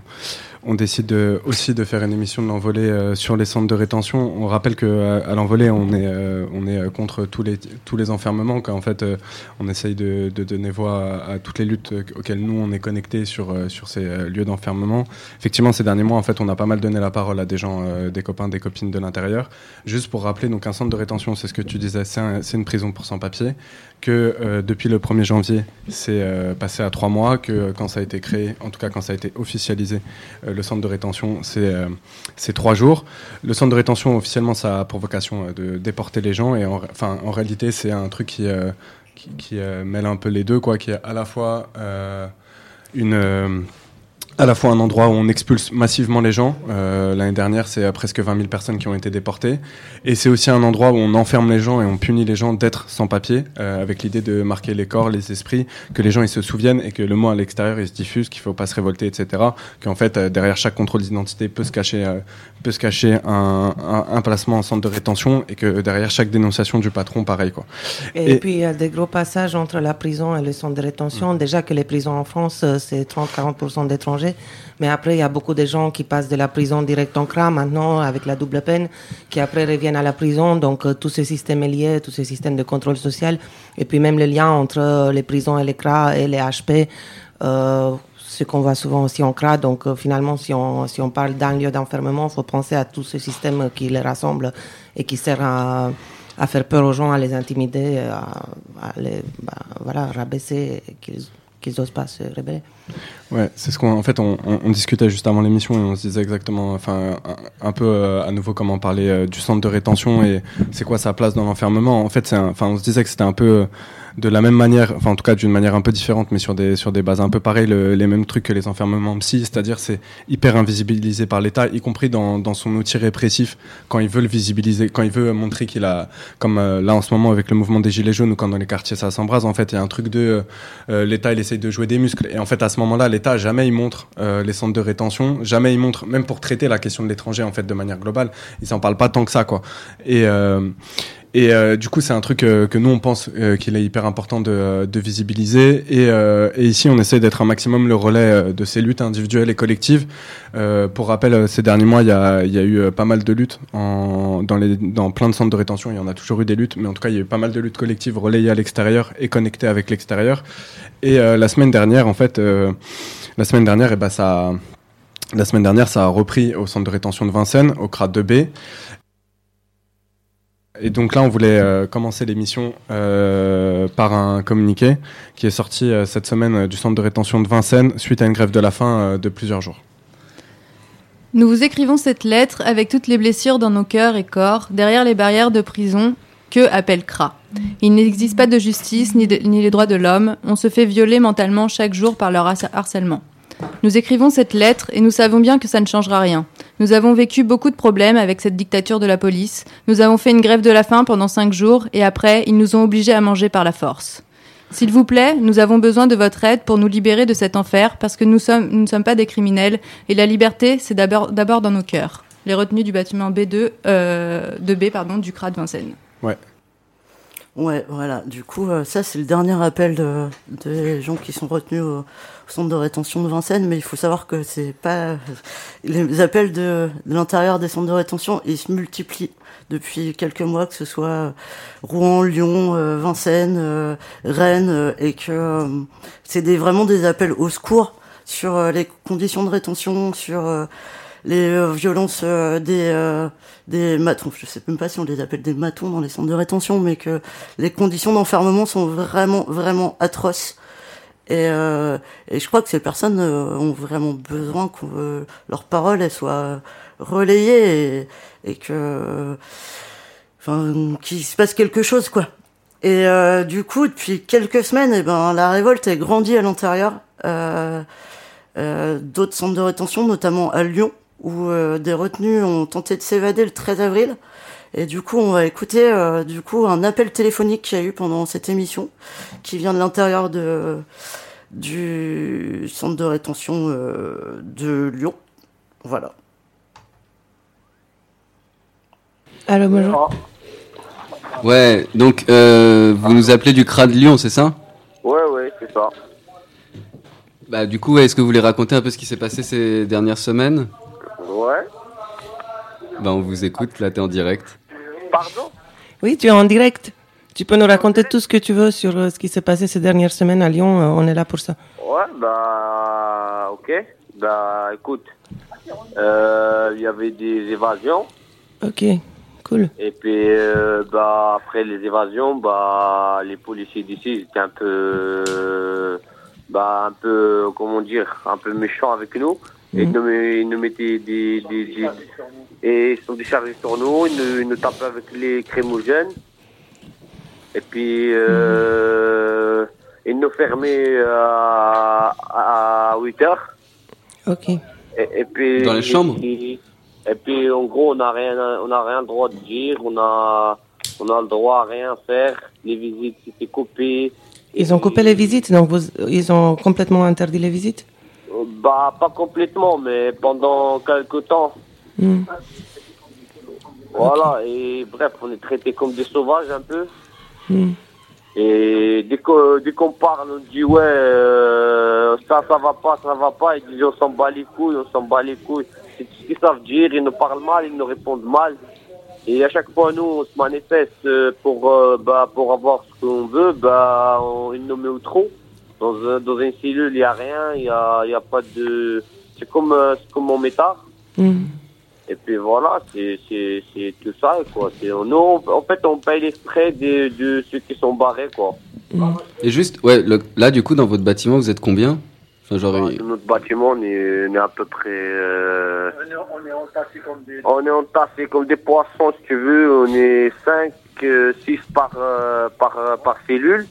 on décide de, aussi de faire une émission de l'envolée euh, sur les centres de rétention. On rappelle que à, à l'envolée, on est, euh, on est euh, contre tous les, tous les enfermements, qu'en fait euh, on essaye de, donner voix à, toutes les luttes auxquelles nous on est connectés sur, euh, sur ces euh, lieux d'enfermement. Effectivement, ces derniers mois, en fait, on a pas mal donné la parole à des gens, euh, des copains, des copines de l'intérieur. Juste pour rappeler, donc un centre de rétention, c'est ce que tu disais, c'est un- c'est une prison pour sans-papiers, que euh, depuis le 1er janvier, c'est euh, passé à trois mois, que euh, quand ça a été créé, en tout cas quand ça a été officialisé, euh, le centre de rétention, c'est euh, c'est trois jours. Le centre de rétention, officiellement, ça a pour vocation euh, de déporter les gens, et en, en réalité, c'est un truc qui, euh, qui, qui, mêle un peu les deux, quoi, qui est à la fois une... à la fois un endroit où on expulse massivement les gens. Euh, L'année dernière, c'est presque 20 000 personnes qui ont été déportées. Et c'est aussi un endroit où on enferme les gens et on punit les gens d'être sans papier, euh, avec l'idée de marquer les corps, les esprits, que les gens ils se souviennent et que le mot à l'extérieur il se diffuse, qu'il faut pas se révolter, etc. Qu'en fait, euh, derrière chaque contrôle d'identité peut se cacher, euh, peut se cacher un, un, un placement en centre de rétention et que derrière chaque dénonciation du patron, pareil quoi. Et, puis il y a des gros passages entre la prison et le centre de rétention. Déjà que les prisons en France, euh, c'est 30-40% d'étrangers. Mais après, il y a beaucoup de gens qui passent de la prison direct en CRA maintenant avec la double peine, qui après reviennent à la prison. Donc euh, tout ce système est lié, tout ce système de contrôle social. Et puis même le lien entre euh, les prisons et les CRA et les HP. Euh, ce qu'on voit souvent aussi en CRA. Donc finalement, si on, si on parle d'un lieu d'enfermement, il faut penser à tout ce système qui les rassemble et qui sert à, faire peur aux gens, à les intimider, à, les bah, voilà, rabaisser, qu'ils n'osent pas se rébeller. Ouais, c'est ce qu'on en fait on, discutait juste avant l'émission et on se disait exactement enfin un, peu euh, à nouveau comment parler euh, du centre de rétention et c'est quoi sa place dans l'enfermement. En fait, enfin on se disait que c'était un peu euh, de la même manière, enfin en tout cas d'une manière un peu différente mais sur des sur des bases un peu pareilles le- les mêmes trucs que les enfermements psy, c'est-à-dire c'est hyper invisibilisé par l'État y compris dans dans son outil répressif. Quand il veut le visibiliser, quand il veut montrer qu'il a comme là en ce moment avec le mouvement des gilets jaunes ou quand dans les quartiers ça s'embrase en fait, il y a un truc de l'État il essaye de jouer des muscles. Et en fait à ce moment-là l'État jamais il montre euh, les centres de rétention jamais il montre même pour traiter la question de l'étranger en fait de manière globale il s'en parle pas tant que ça quoi. Et euh, et euh, du coup, c'est un truc euh, que nous on pense euh, qu'il est hyper important de, visibiliser. Et, ici, on essaie d'être un maximum le relais de ces luttes individuelles et collectives. Pour rappel, ces derniers mois, il y a, a eu pas mal de luttes dans, plein de centres de rétention. Il y en a toujours eu des luttes, mais en tout cas, il y a eu pas mal de luttes collectives relayées à l'extérieur et connectées avec l'extérieur. Et la semaine dernière, en fait, la semaine dernière, et ben ça. La semaine dernière, ça a repris au centre de rétention de Vincennes, au CRA 2B. Et donc là, on voulait euh, commencer l'émission euh, par un communiqué qui est sorti euh, cette semaine du centre de rétention de Vincennes suite à une grève de la faim de plusieurs jours. Nous vous écrivons cette lettre avec toutes les blessures dans nos cœurs et corps, derrière les barrières de prison que appelle CRA. Il n'existe pas de justice ni, les droits de l'homme. On se fait violer mentalement chaque jour par leur harcèlement. Nous écrivons cette lettre et nous savons bien que ça ne changera rien. Nous avons vécu beaucoup de problèmes avec cette dictature de la police. Nous avons fait une grève de la faim pendant cinq jours et après, ils nous ont obligés à manger par la force. S'il vous plaît, nous avons besoin de votre aide pour nous libérer de cet enfer parce que nous, ne sommes pas des criminels et la liberté, c'est d'abord dans nos cœurs. Les retenues du bâtiment B2, euh, 2B pardon, du CRA de Vincennes. Ouais. Ouais, voilà. Du coup, euh, ça, c'est le dernier appel de, des gens qui sont retenus au, centre de rétention de Vincennes, mais il faut savoir que c'est pas. Les appels de, de l'intérieur des centres de rétention, ils se multiplient depuis quelques mois, que ce soit Rouen, Lyon, euh, Vincennes, euh, Rennes, euh, et que euh, c'est des, vraiment des appels au secours sur euh, les conditions de rétention, sur euh, les euh, violences euh, des euh, des matons, je sais même pas si on les appelle des matons dans les centres de rétention, mais que les conditions d'enfermement sont vraiment vraiment atroces. Et, euh, et je crois que ces personnes ont vraiment besoin que euh, leurs paroles elles soient relayées et, et que enfin qu'il se passe quelque chose quoi. Et du coup, depuis quelques semaines, eh ben la révolte est grandie à l'intérieur. D'autres centres de rétention, notamment à Lyon, où euh, des retenus ont tenté de s'évader le 13 avril. Et du coup, on va écouter euh, du coup un appel téléphonique qu'il y a eu pendant cette émission, qui vient de l'intérieur de du centre de rétention euh, de Lyon. Voilà. Allô, bonjour. Ouais, donc euh, vous nous appelez du CRA de Lyon, c'est ça? Ouais, ouais, c'est ça. Bah du coup, est-ce que vous voulez raconter un peu ce qui s'est passé ces dernières semaines? Ouais. Bah on vous écoute, là t'es en direct. Pardon? Oui, tu es en direct. Tu peux nous raconter tout ce que tu veux sur euh, ce qui s'est passé ces dernières semaines à Lyon. euh, on est là pour ça. Ouais, bah, ok. Bah, écoute, euh, il y avait des évasions. Ok, cool. Et puis, euh, bah, après les évasions, bah, les policiers d'ici ils étaient un peu, euh, bah, un peu, comment dire, un peu méchants avec nous. Et ils nous, met- ils nous mettaient des, des, des- et ils sont déchargés sur nous. Ils nous, ils nous tapaient avec les crémogènes. Et puis, euh, ils nous fermaient à, à 8 heures. Ok. Et, et puis, Dans les chambres Et, et puis, en gros, on n'a rien, on n'a rien le droit de dire. On a, on a le droit à rien faire. Les visites, c'était coupé. Ils ont coupé les visites, donc vous, ils ont complètement interdit les visites? Bah, pas complètement, mais pendant quelques temps. Hmm. Voilà. Et bref, on est traités comme des sauvages un peu. Hmm. Et dès qu'on dès qu'on parle, on dit ouais, euh, ça, ça va pas, ça va pas. Ils disent on s'en bat les couilles, on s'en bat les couilles. C'est tout ce qu'ils savent dire. Ils nous parlent mal, ils nous répondent mal. Et à chaque fois, nous, on se manifeste euh, pour, euh, bah, pour avoir ce qu'on veut. Bah, on, ils nous met au trou. Dans, un- dans une cellule, il n'y a rien, il n'y a, il y a pas de. C'est comme, euh, c'est comme mon métard. Hmm. Et puis voilà, c'est c'est- c'est tout ça, quoi. Nous, on- en fait, on paye les frais de, de ceux qui sont barrés, quoi. Et juste, ouais, le- là du coup dans votre bâtiment vous êtes combien? Enfin genre, il- notre bâtiment, on est, on est à peu près. euh, on est entassés comme des. On est entassés comme des poissons, si tu veux. On est 5, 6 par, euh, par, euh, par cellule.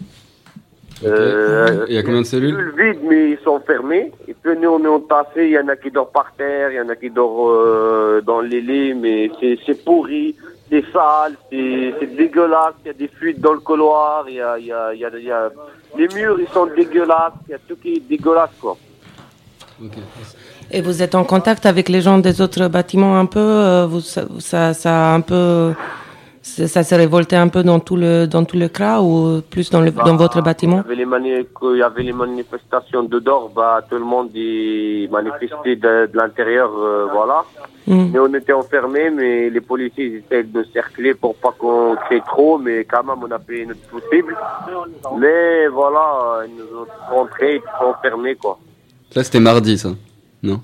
Euh, Il y a combien de cellules vides, mais ils sont fermés. Et puis nous, on est entassés. Il y en a qui dorment par terre, il y en a qui dorment euh, dans les lits, mais c'est c'est pourri, c'est sale, c'est c'est dégueulasse. Il y a des fuites dans le couloir. Il y a, il y a, il y a, il y a- les murs, ils sont dégueulasses. Il y a tout qui est dégueulasse, quoi. Et vous êtes en contact avec les gens des autres bâtiments un peu euh, vous, ça, ça, ça a un peu, ça, s'est révolté un peu dans tout le dans tout le CRA ou plus dans le dans votre bâtiment Il y avait les, mani- qu'il y avait les manifestations de dehors, bah, tout le monde y manifestait de, de l'intérieur, euh, voilà. Mm. Mais on était enfermés, mais les policiers ils essaient de cercler pour pas qu'on crée trop, mais quand même on a fait notre possible. Mais voilà, ils nous ont rentrés, ils sont enfermés, quoi. là c'était mardi ça, non?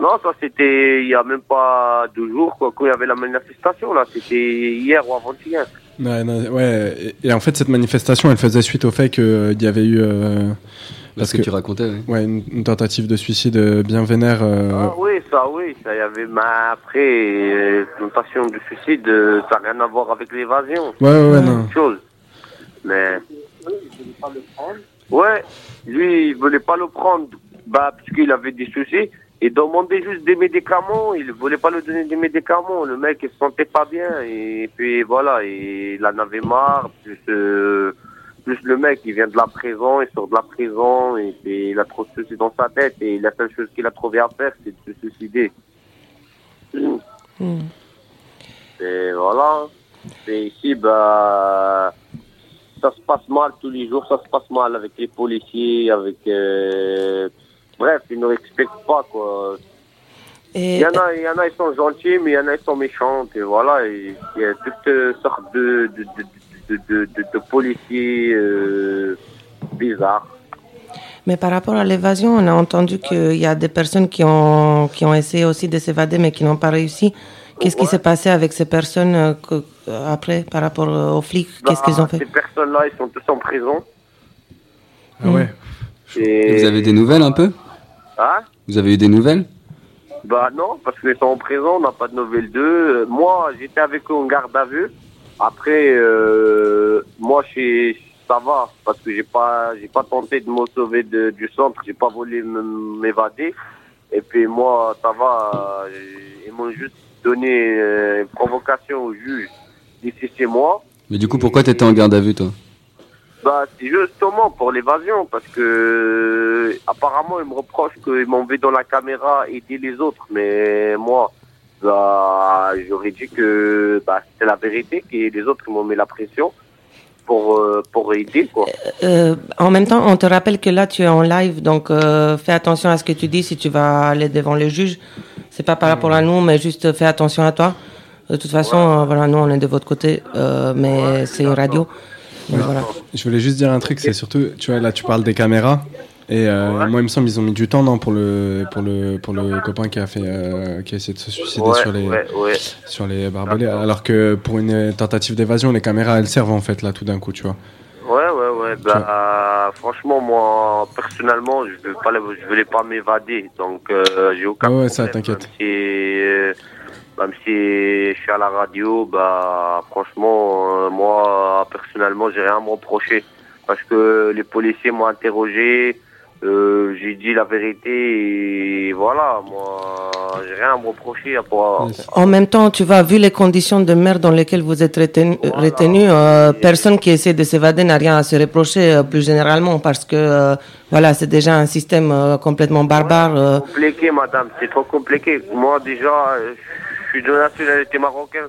Non, ça c'était il y a même pas deux jours, quoi, quand il y avait la manifestation, là. C'était hier ou avant-hier. Ouais, non, ouais, et, et en fait, cette manifestation, elle faisait suite au fait qu'il y avait eu. euh, Parce que tu racontais, oui. Ouais, une, une tentative de suicide euh, bien vénère. euh, Ah oui, ça oui, ça y avait. Mais après, euh, tentation de suicide, euh, ça n'a rien à voir avec l'évasion. Ouais, ouais, ouais, C'est non. autre chose. Mais. Ouais, lui, il voulait pas le prendre, bah, parce qu'il avait des soucis. Il demandait juste des médicaments, il voulait pas lui donner des médicaments. Le mec, il se sentait pas bien, et puis voilà, il en avait marre, plus, euh, plus le mec, il vient de la prison, il sort de la prison, et puis il a trop de soucis dans sa tête, et la seule chose qu'il a trouvé à faire, c'est de se suicider. Hmm. Et voilà. Et ici, bah, ça se passe mal tous les jours, ça se passe mal avec les policiers, avec. euh, Bref, ils ne respectent pas, quoi. Il y, en a, il y en a, ils sont gentils, mais il y en a, ils sont méchants. Et voilà, il y a toutes sortes de, de, de, de, de, de- de policiers euh, bizarres. Mais par rapport à l'évasion, on a entendu qu'il y a des personnes qui ont, qui ont essayé aussi de s'évader, mais qui n'ont pas réussi. Qu'est-ce qui s'est passé avec ces personnes euh, que- euh, après, par rapport aux flics Qu'est-ce qu'ils ont Bah, fait? Ces personnes-là, ils sont tous en prison. Ah ouais Et... Vous avez des nouvelles un peu? Hein Vous avez eu des nouvelles? Bah non, parce qu'ils sont en prison, on n'a pas de nouvelles d'eux. Euh, Moi, j'étais avec eux en garde à vue. Après, euh, moi, je ça va, parce que j'ai pas, j'ai pas tenté de me sauver de- du centre, j'ai pas voulu m'évader. Et puis moi, ça va, euh, ils m'ont juste donné une provocation au juge d'ici chez moi. Mais du coup pourquoi t'étais en garde à vue toi? Bah, c'est justement pour l'évasion, parce que euh, apparemment ils me reprochent qu'ils m'ont vu dans la caméra aider les autres, mais moi, bah, j'aurais dit que bah, c'était la vérité, que les autres m'ont mis la pression pour, euh, pour aider. Quoi. Euh, en même temps, on te rappelle que là, tu es en live, donc euh, fais attention à ce que tu dis si tu vas aller devant le juge. C'est pas par rapport à nous, mais juste fais attention à toi. De toute façon, euh, voilà, nous, on est de votre côté, euh, mais c'est une radio. Ouais. voilà. Je voulais juste dire un truc, c'est surtout, tu vois, là, tu parles des caméras. Et euh, moi, il me semble, ils ont mis du temps, non, pour le, pour le, pour le copain qui a fait, euh, qui a essayé de se suicider Ouais, sur les, ouais, ouais. sur les barbelés. Alors que pour une tentative d'évasion, les caméras, elles servent en fait là, tout d'un coup, tu vois. Ouais, ouais, ouais. Bah, franchement, moi, personnellement, je veux pas, je voulais pas m'évader, donc euh, j'ai aucun Ouais, ouais, ça, problème. t'inquiète. Même si, euh, je suis à la radio, bah, franchement, euh, moi, personnellement, j'ai rien à me reprocher. Parce que les policiers m'ont interrogé, euh, j'ai dit la vérité et voilà, moi, j'ai rien à me reprocher à pouvoir. En même temps, tu vois, vu les conditions de merde dans lesquelles vous êtes retenu, retenu, euh, personne qui essaie de s'évader n'a rien à se reprocher euh, plus généralement parce que, euh, voilà, c'est déjà un système euh, complètement barbare. euh. compliqué, madame, c'est trop compliqué. Moi, déjà, euh, je suis de nationalité marocaine.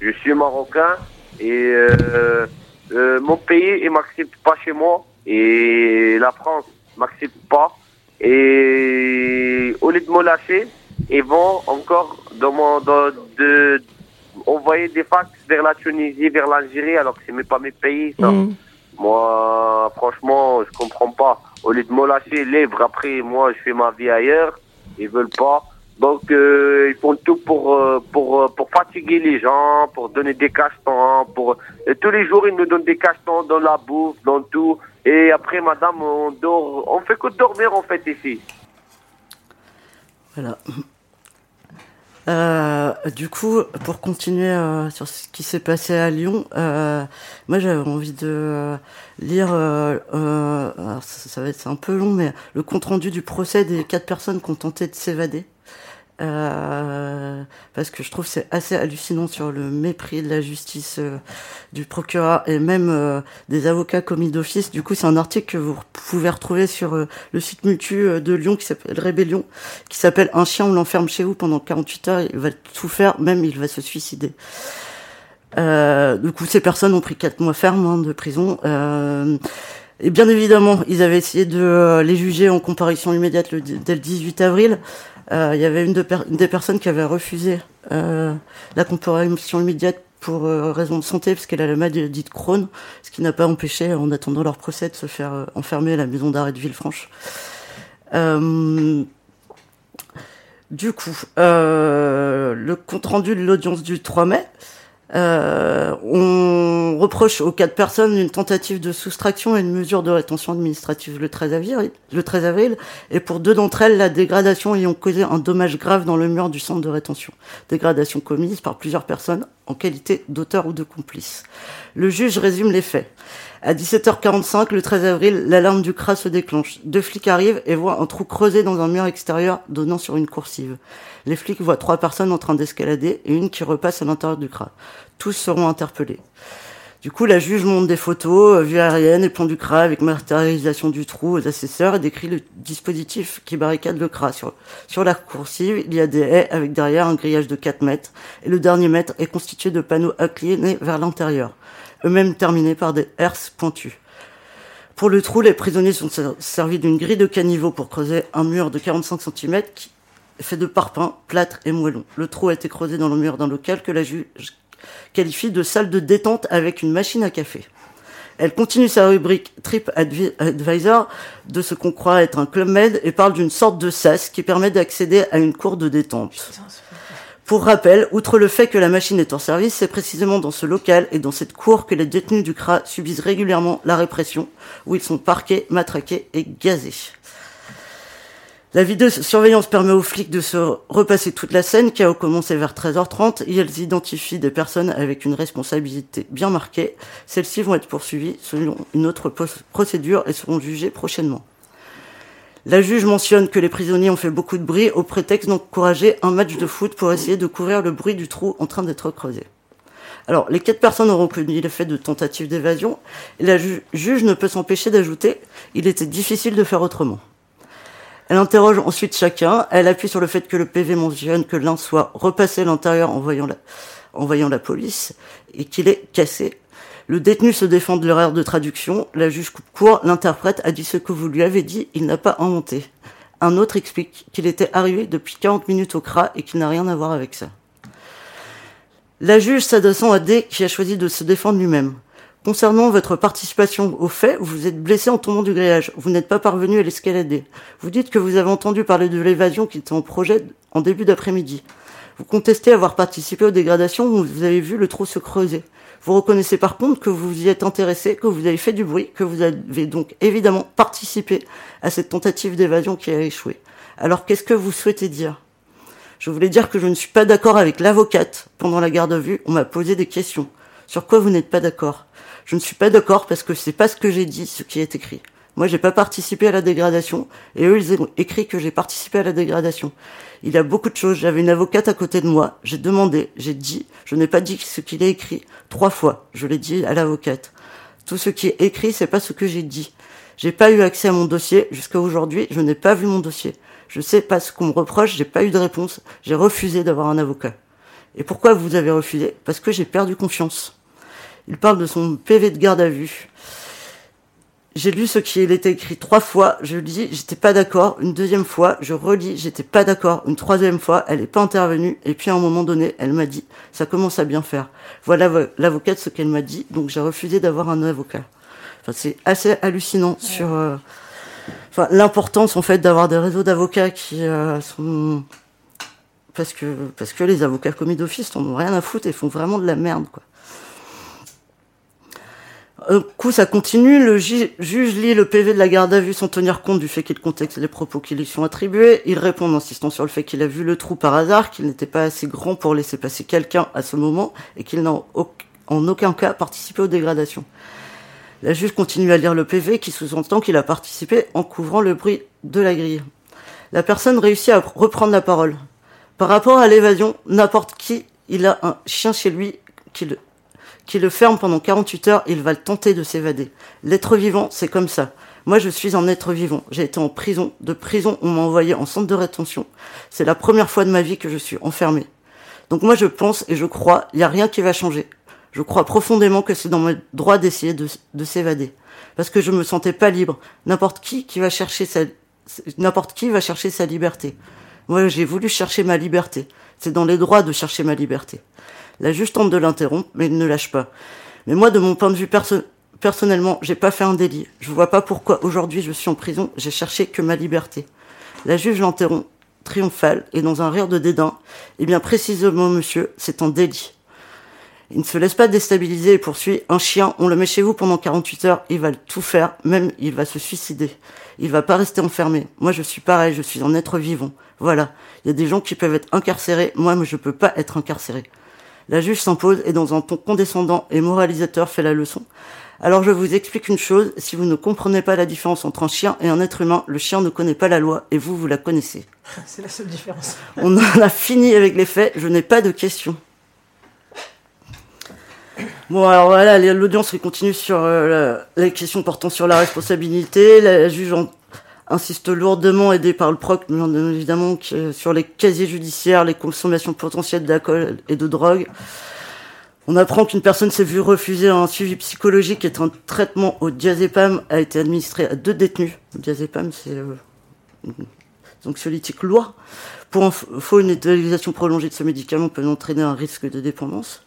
Je suis marocain et euh, euh, mon pays, il m'accepte pas chez moi et la France m'accepte pas. Et au lieu de me lâcher, ils vont encore dans mon- dans- de, envoyer des fax vers la Tunisie, vers l'Algérie, alors que c'est même pas mes pays, ça. Mm. Moi, franchement, je comprends pas. Au lieu de me lâcher libre, après, moi, je fais ma vie ailleurs. Ils veulent pas. Donc, euh, ils font tout pour, euh, pour, euh, pour fatiguer les gens, pour donner des cachetons, pour, et tous les jours, ils nous donnent des cachetons dans la bouffe, dans tout. Et après, madame, on dort, on fait que dormir, en fait, ici. Voilà. Euh, du coup, pour continuer euh, sur ce qui s'est passé à Lyon, euh, moi j'avais envie de euh, lire, alors ça, ça va être un peu long, mais le compte rendu du procès des quatre personnes qui ont tenté de s'évader. Euh, parce que je trouve c'est assez hallucinant sur le mépris de la justice euh, du procureur et même euh, des avocats commis d'office. Du coup, c'est un article que vous pouvez retrouver sur le site Mutu de Lyon qui s'appelle Rébellion, qui s'appelle Un chien, on l'enferme chez vous pendant 48 heures, il va tout faire, même il va se suicider. Du coup, ces personnes ont pris quatre mois ferme hein, de prison. Et bien évidemment, ils avaient essayé de les juger en comparution immédiate dès le 18 avril. Euh, il y avait une, des personnes qui avait refusé euh, la comparution immédiate pour euh, raison de santé, parce qu'elle a la maladie de Crohn, ce qui n'a pas empêché, en attendant leur procès, de se faire enfermer à la maison d'arrêt de Villefranche. Du coup, le compte rendu de l'audience du 3 mai, euh, on reproche aux quatre personnes une tentative de soustraction et une mesure de rétention administrative le 13 avril, le 13 avril et pour deux d'entre elles, la dégradation ayant causé un dommage grave dans le mur du centre de rétention. Dégradation commise par plusieurs personnes en qualité d'auteur ou de complice. Le juge résume les faits. À 17h45, le 13 avril, l'alarme du CRA se déclenche. Deux flics arrivent et voient un trou creusé dans un mur extérieur donnant sur une coursive. Les flics voient trois personnes en train d'escalader et une qui repasse à l'intérieur du CRA. Tous seront interpellés. Du coup, la juge montre des photos, euh, vue aérienne et plan du CRA avec matérialisation du trou aux assesseurs et décrit le dispositif qui barricade le CRA. Sur, sur la coursive, il y a des haies avec derrière un grillage de 4 mètres et le dernier mètre est constitué de panneaux inclinés vers l'intérieur, eux-mêmes terminés par des herses pointues. Pour le trou, les prisonniers sont ser- servis d'une grille de caniveau pour creuser un mur de 45 cm qui fait de parpaing, plâtre et moellon. Le trou a été creusé dans le mur d'un local que la juge qualifie de salle de détente avec une machine à café. Elle continue sa rubrique Trip Advi- Advisor de ce qu'on croit être un club med et parle d'une sorte de sas qui permet d'accéder à une cour de détente. Pour rappel, outre le fait que la machine est en service, c'est précisément dans ce local et dans cette cour que les détenus du CRA subissent régulièrement la répression, où ils sont parqués, matraqués et gazés. La vidéosurveillance permet aux flics de se repasser toute la scène qui a commencé vers 13h30 et elles identifient des personnes avec une responsabilité bien marquée. Celles-ci vont être poursuivies selon une autre procédure et seront jugées prochainement. La juge mentionne que les prisonniers ont fait beaucoup de bruit au prétexte d'encourager un match de foot pour essayer de couvrir le bruit du trou en train d'être creusé. Alors, les quatre personnes auront connu les faits de tentative d'évasion la ju- juge ne peut s'empêcher d'ajouter il était difficile de faire autrement. Elle interroge ensuite chacun. Elle appuie sur le fait que le PV mentionne que l'un soit repassé à l'intérieur en en voyant la police et qu'il est cassé. Le détenu se défend de l'erreur de traduction. La juge coupe court. L'interprète a dit ce que vous lui avez dit. Il n'a pas inventé. Un autre explique qu'il était arrivé depuis 40 minutes au CRA et qu'il n'a rien à voir avec ça. La juge s'adressant à D qui a choisi de se défendre lui-même. Concernant votre participation au fait, vous êtes blessé en tombant du grillage. Vous n'êtes pas parvenu à l'escalader. Vous dites que vous avez entendu parler de l'évasion qui était en projet en début d'après-midi. Vous contestez avoir participé aux dégradations où vous avez vu le trou se creuser. Vous reconnaissez par contre que vous y êtes intéressé, que vous avez fait du bruit, que vous avez donc évidemment participé à cette tentative d'évasion qui a échoué. Alors qu'est-ce que vous souhaitez dire? Je voulais dire que je ne suis pas d'accord avec l'avocate. Pendant la garde à vue, on m'a posé des questions. Sur quoi vous n'êtes pas d'accord? Je ne suis pas d'accord parce que c'est pas ce que j'ai dit, ce qui est écrit. Moi, j'ai pas participé à la dégradation, et eux, ils ont écrit que j'ai participé à la dégradation. Il y a beaucoup de choses. J'avais une avocate à côté de moi. J'ai demandé, j'ai dit, je n'ai pas dit ce qu'il est écrit trois fois. Je l'ai dit à l'avocate. Tout ce qui est écrit, c'est pas ce que j'ai dit. J'ai pas eu accès à mon dossier jusqu'à aujourd'hui. Je n'ai pas vu mon dossier. Je sais pas ce qu'on me reproche. J'ai pas eu de réponse. J'ai refusé d'avoir un avocat. Et pourquoi vous avez refusé? Parce que j'ai perdu confiance. Il parle de son PV de garde à vue. J'ai lu ce qui était écrit trois fois, je lis, j'étais pas d'accord. Une deuxième fois, je relis, j'étais pas d'accord. Une troisième fois, elle est pas intervenue. Et puis à un moment donné, elle m'a dit, ça commence à bien faire. Voilà vo- l'avocate ce qu'elle m'a dit, donc j'ai refusé d'avoir un avocat. Enfin, c'est assez hallucinant sur euh, enfin, l'importance en fait d'avoir des réseaux d'avocats qui euh, sont parce que parce que les avocats commis d'office n'en ont rien à foutre et font vraiment de la merde quoi. Un coup, ça continue. Le ju- juge lit le PV de la garde à vue sans tenir compte du fait qu'il contexte les propos qui lui sont attribués. Il répond en insistant sur le fait qu'il a vu le trou par hasard, qu'il n'était pas assez grand pour laisser passer quelqu'un à ce moment et qu'il n'a en au- en aucun cas participé aux dégradations. La juge continue à lire le PV qui sous-entend qu'il a participé en couvrant le bruit de la grille. La personne réussit à reprendre la parole. Par rapport à l'évasion, n'importe qui, il a un chien chez lui qui le, qui le ferme pendant 48 heures, il va tenter de s'évader. L'être vivant, c'est comme ça. Moi, je suis un être vivant. J'ai été en prison. De prison, on m'a envoyé en centre de rétention. C'est la première fois de ma vie que je suis enfermé. Donc moi, je pense et je crois, il n'y a rien qui va changer. Je crois profondément que c'est dans mon droit d'essayer de, de s'évader. Parce que je me sentais pas libre. N'importe qui qui va chercher n'importe qui va chercher sa liberté. Moi, j'ai voulu chercher ma liberté. C'est dans les droits de chercher ma liberté. La juge tente de l'interrompre, mais il ne lâche pas. Mais moi, de mon point de vue perso- personnellement, j'ai pas fait un délit. Je vois pas pourquoi aujourd'hui je suis en prison. J'ai cherché que ma liberté. La juge l'interrompt, triomphale, et dans un rire de dédain. Eh bien, précisément, monsieur, c'est un délit. Il ne se laisse pas déstabiliser et poursuit. Un chien, on le met chez vous pendant 48 heures, il va tout faire, même il va se suicider. Il va pas rester enfermé. Moi, je suis pareil, je suis un être vivant. Voilà. Il y a des gens qui peuvent être incarcérés, moi, je peux pas être incarcéré. La juge s'impose et dans un ton condescendant et moralisateur fait la leçon. Alors je vous explique une chose, si vous ne comprenez pas la différence entre un chien et un être humain, le chien ne connaît pas la loi et vous, vous la connaissez. (laughs) C'est la seule différence. On en a fini avec les faits, je n'ai pas de questions. Bon, alors voilà, l'audience continue sur euh, la- les questions portant sur la responsabilité. La juge en- insiste lourdement, aidée par le proc, bien évidemment, sur les casiers judiciaires, les consommations potentielles d'alcool et de drogue. On apprend qu'une personne s'est vue refuser un suivi psychologique et un traitement au diazépam a été administré à deux détenus. Le diazépam, c'est euh, anxiolytique lourd. Pour info, une utilisation prolongée de ce médicament peut entraîner un risque de dépendance.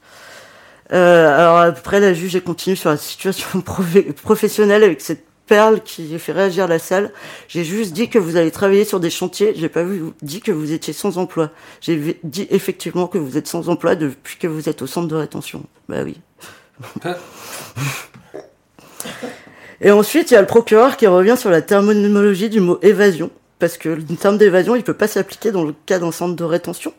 Euh, alors après, la juge elle continue sur la situation (laughs) profe- professionnelle avec cette perle qui fait réagir la salle. J'ai juste dit que vous avez travaillé sur des chantiers. J'ai pas vu dit que vous étiez sans emploi. J'ai dit effectivement que vous êtes sans emploi depuis que vous êtes au centre de rétention. Bah oui. (laughs) Et ensuite, il y a le procureur qui revient sur la terminologie du mot évasion, parce que le terme d'évasion, il peut pas s'appliquer dans le cas d'un centre de rétention.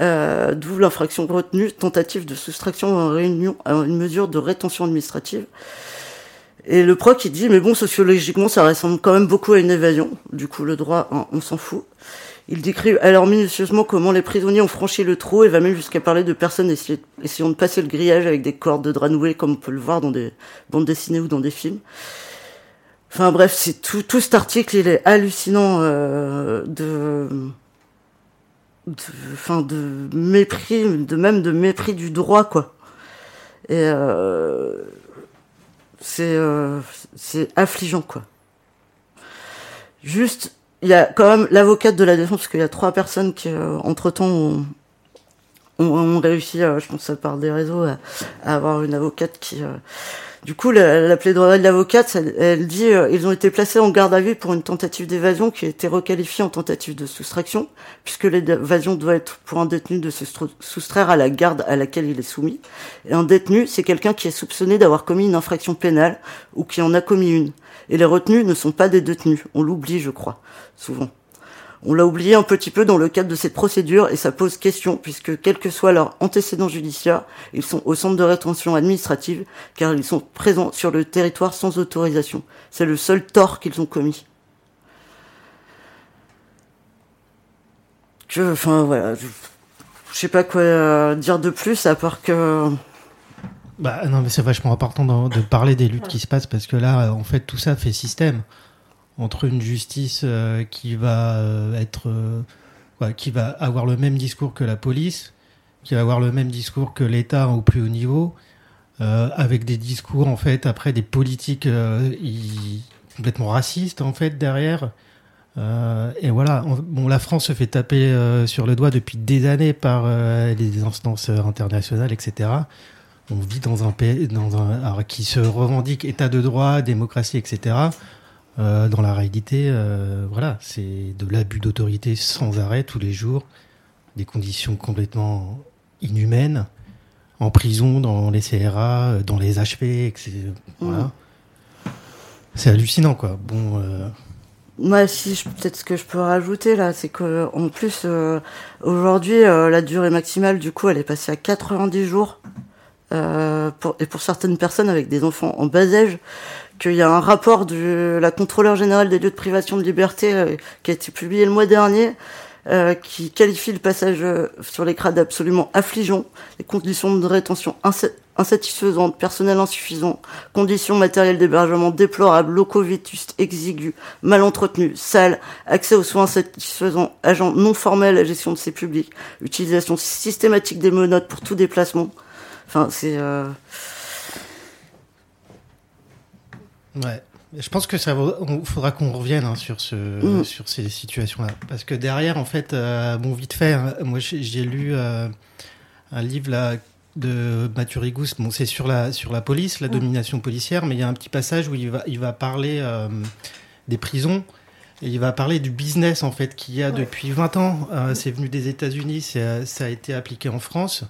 Euh, D'où l'infraction retenue, tentative de soustraction en réunion à une mesure de rétention administrative. Et le proc, il dit, mais bon, sociologiquement, ça ressemble quand même beaucoup à une évasion. Du coup, le droit, hein, on s'en fout. Il décrit alors minutieusement comment les prisonniers ont franchi le trou et va même jusqu'à parler de personnes essayant de passer le grillage avec des cordes de drap nouées, comme on peut le voir dans des bandes dessinées ou dans des films. Enfin bref, c'est tout, tout cet article, il est hallucinant euh, de, de, enfin de mépris, de même de mépris du droit quoi. Et euh, c'est euh, affligeant quoi. Juste, il y a quand même l'avocate de la défense parce qu'il y a trois personnes qui entre temps ont, ont, ont réussi, euh, je pense par des réseaux, à, à avoir une avocate qui euh, du coup, la, la de l'avocate, elle, dit euh, ils ont été placés en garde à vue pour une tentative d'évasion qui a été requalifiée en tentative de soustraction, puisque l'évasion doit être pour un détenu de se soustraire à la garde à laquelle il est soumis. Et un détenu, c'est quelqu'un qui est soupçonné d'avoir commis une infraction pénale ou qui en a commis une. Et les retenus ne sont pas des détenus. On l'oublie, je crois, souvent. On l'a oublié un petit peu dans le cadre de cette procédure et ça pose question puisque quel que soit leur antécédent judiciaire, ils sont au centre de rétention administrative car ils sont présents sur le territoire sans autorisation. C'est le seul tort qu'ils ont commis. Je, enfin voilà, je, sais pas quoi euh, dire de plus à part que Bah non, mais c'est vachement important de, de parler des luttes qui se passent parce que là, en fait, tout ça fait système entre une justice euh, qui va euh, être, euh, qui va avoir le même discours que la police, qui va avoir le même discours que l'État au plus haut niveau, avec des discours en fait après des politiques complètement racistes en fait derrière. Et voilà, on- bon, la France se fait taper sur le doigt depuis des années par les instances internationales, etc. On vit dans un pays qui se revendique État de droit, démocratie, etc. Euh, dans la réalité, euh, voilà, c'est de l'abus d'autorité sans arrêt tous les jours, des conditions complètement inhumaines, en prison, dans les CRA, euh, dans les HP, etc. Voilà. C'est hallucinant, quoi. Bon. euh, Moi, si, peut-être ce que je peux rajouter là, c'est que en plus, aujourd'hui, la durée maximale, du coup, elle est passée à 90 jours. Pour, et pour certaines personnes avec des enfants en bas âge, qu'il y a un rapport de la contrôleur générale des lieux de privation de liberté euh, qui a été publié le mois dernier, euh, qui qualifie le passage euh, sur l'écran d'absolument affligeant, les conditions de rétention insa- insatisfaisantes, personnel insuffisant, conditions matérielles d'hébergement déplorables, locaux vétustes, exigus, mal entretenus, sales, accès aux soins insatisfaisants, agents non formels à la gestion de ces publics, utilisation systématique des menottes pour tout déplacement. Enfin, c'est... euh, Ouais. Je pense que ça on- faudra qu'on revienne hein, sur ce Mm. sur ces situations-là. Parce que derrière en fait euh, bon vite fait hein, moi j'ai lu euh, un livre là de Mathieu Rigous bon c'est sur la sur la police la Mm. domination policière mais il y a un petit passage où il va il va parler euh, des prisons. Et il va parler du business en fait qu'il y a depuis 20 ans. Euh, c'est venu des États-Unis ça a été appliqué en France.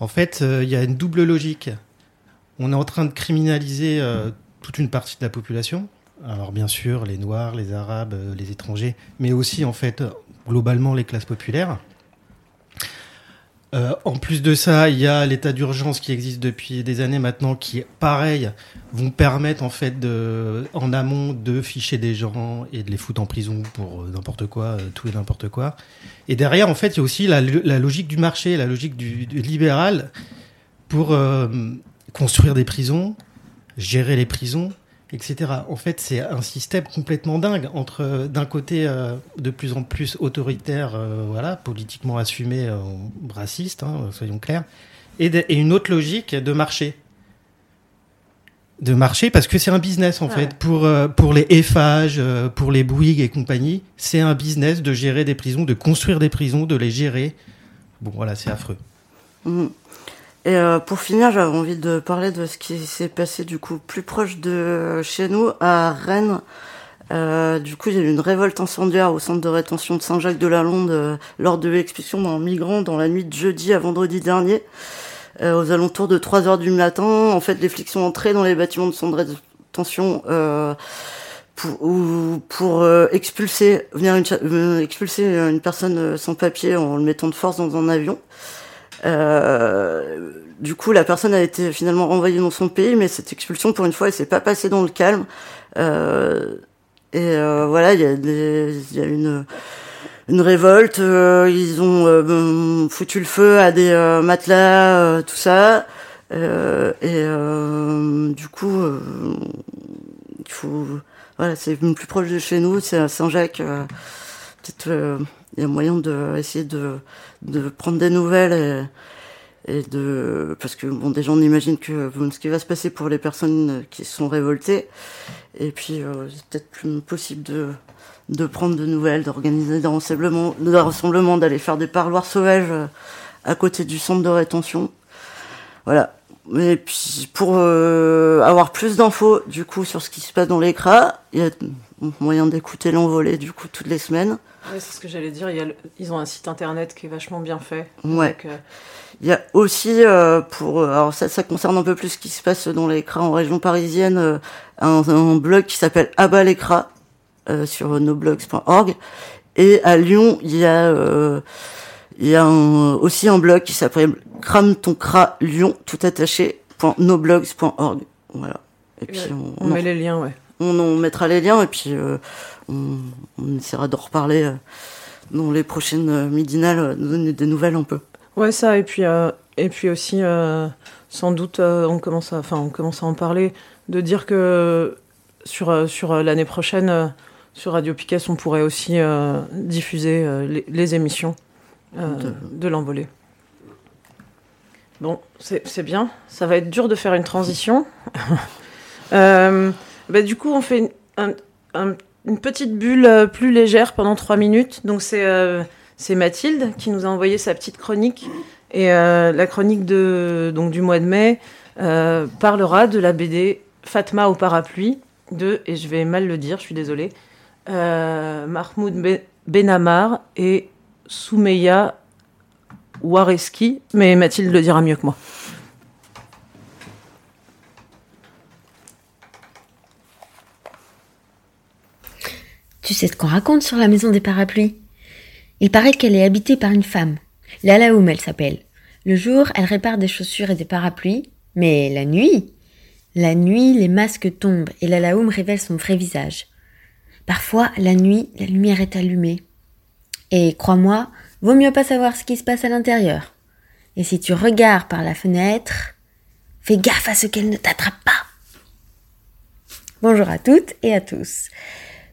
En fait euh, il y a une double logique. On est en train de criminaliser euh, toute une partie de la population. Alors bien sûr, les Noirs, les Arabes, euh, les étrangers, mais aussi en fait globalement les classes populaires. Euh, en plus de ça, il y a l'état d'urgence qui existe depuis des années maintenant, qui, pareil, vont permettre en fait de, en amont de ficher des gens et de les foutre en prison pour euh, n'importe quoi, tout et n'importe quoi. Et derrière, en fait, il y a aussi la, logique du marché, la logique du, libéral pour construire des prisons, gérer les prisons, etc. En fait, c'est un système complètement dingue entre d'un côté euh, de plus en plus autoritaire, euh, voilà, politiquement assumé, euh, raciste, hein, soyons clairs, et, de- et une autre logique de marché. De marché parce que c'est un business en fait pour pour les Eiffage, pour les Bouygues et compagnie, c'est un business de gérer des prisons, de construire des prisons, de les gérer. Bon voilà, c'est affreux. Mhm. Et euh, pour finir, j'avais envie de parler de ce qui s'est passé du coup plus proche de chez nous, à Rennes. Euh, du coup, il y a eu une révolte incendiaire au centre de rétention de Saint-Jacques-de-la-Londe euh, lors de l'expulsion d'un migrant dans la nuit de jeudi à vendredi dernier. Euh, aux alentours de 3 heures du matin, en fait, les flics sont entrés dans les bâtiments de centre de rétention euh, pour, ou- pour euh, expulser, venir une, euh, expulser une personne sans papier en le mettant de force dans un avion. Euh, du coup, la personne a été finalement renvoyée dans son pays, mais cette expulsion, pour une fois, elle s'est pas passée dans le calme. Euh, et euh, voilà, il y a, une révolte. ils ont foutu le feu à des matelas, tout ça. Et du coup, il faut. voilà, c'est plus proche de chez nous, c'est à Saint-Jacques. Peut-être il y a moyen de essayer de, de prendre des nouvelles et, de parce que bon déjà on imagine que ce qui va se passer pour les personnes qui sont révoltées et puis euh, c'est peut-être plus possible de de prendre de nouvelles, d'organiser des rassemblements, des rassemblements, d'aller faire des parloirs sauvages euh, à côté du centre de rétention. Voilà. Et puis pour euh, avoir plus d'infos du coup sur ce qui se passe dans l'écran, il y a moyen d'écouter l'envolée du coup toutes les semaines. C'est ce que j'allais dire. il y a le- Ils ont un site internet qui est vachement bien fait. Ouais. Donc, euh, Il y a aussi euh, pour euh, alors ça ça concerne un peu plus ce qui se passe dans l'écran en région parisienne euh, un, un blog qui s'appelle Abat l'écran euh, sur noblogs.org et à Lyon il y a il y a un- aussi un blog qui s'appelle crame ton cra Lyon tout attaché .noblogs.org voilà et puis on, on met les liens, ouais. On, on mettra les liens et puis euh, on, on essaiera d'en reparler euh, dans les prochaines euh, midinales, de donner des nouvelles un peu. Ouais, ça, et puis, et puis aussi, sans doute, on, commence à, enfin, on commence à en parler, de dire que sur, sur l'année prochaine, sur Radio Piquet, on pourrait aussi euh, diffuser euh, les, les émissions euh, De- de l'envolée. Bon, c'est c'est bien. Ça va être dur de faire une transition. (laughs) Bah, du coup, on fait une, un- un- une petite bulle euh, plus légère pendant trois minutes. Donc, c'est euh, c'est Mathilde qui nous a envoyé sa petite chronique. Et euh, la chronique de, donc, du mois de mai parlera de la BD Fatma au parapluie de, et je vais mal le dire, je suis désolée, Mahmoud Ben- Benamar et Soumeya Wareski. Mais Mathilde le dira mieux que moi. Tu sais ce qu'on raconte sur la maison des parapluies? Il paraît qu'elle est habitée par une femme. Lalaoum, elle s'appelle. Le jour, elle répare des chaussures et des parapluies, mais la nuit? La nuit, les masques tombent et Lalaoum révèle son vrai visage. Parfois, la nuit, la lumière est allumée. Et crois-moi, vaut mieux pas savoir ce qui se passe à l'intérieur. Et si tu regardes par la fenêtre, fais gaffe à ce qu'elle ne t'attrape pas. Bonjour à toutes et à tous.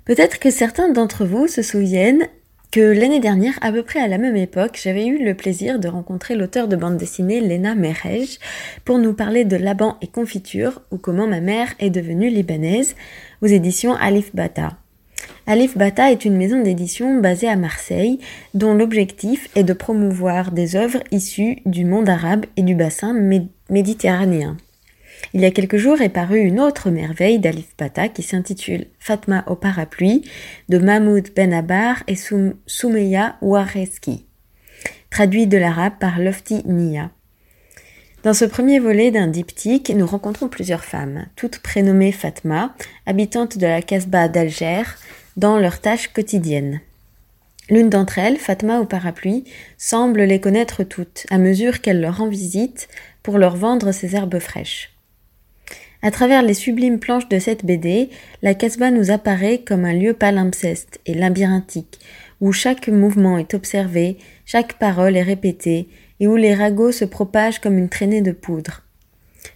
Peut-être que certains d'entre vous se souviennent que l'année dernière, à peu près à la même époque, j'avais eu le plaisir de rencontrer l'auteur de bande dessinée Lena Merej pour nous parler de Laban et confiture ou comment ma mère est devenue libanaise aux éditions Alif Bata. Alif Bata est une maison d'édition basée à Marseille dont l'objectif est de promouvoir des œuvres issues du monde arabe et du bassin mé- méditerranéen. Il y a quelques jours est parue une autre merveille d'Alif Bata qui s'intitule Fatma au parapluie de Mahmoud Benabar et Soum- Soumeya Wareski, traduit de l'arabe par Lofti Nia. Dans ce premier volet d'un diptyque, nous rencontrons plusieurs femmes, toutes prénommées Fatma, habitantes de la Casbah d'Alger, dans leurs tâches quotidiennes. L'une d'entre elles, Fatma au parapluie, semble les connaître toutes, à mesure qu'elle leur rend visite pour leur vendre ses herbes fraîches. À travers les sublimes planches de cette BD, la Casbah nous apparaît comme un lieu palimpseste et labyrinthique, où chaque mouvement est observé, chaque parole est répétée, et où les ragots se propagent comme une traînée de poudre.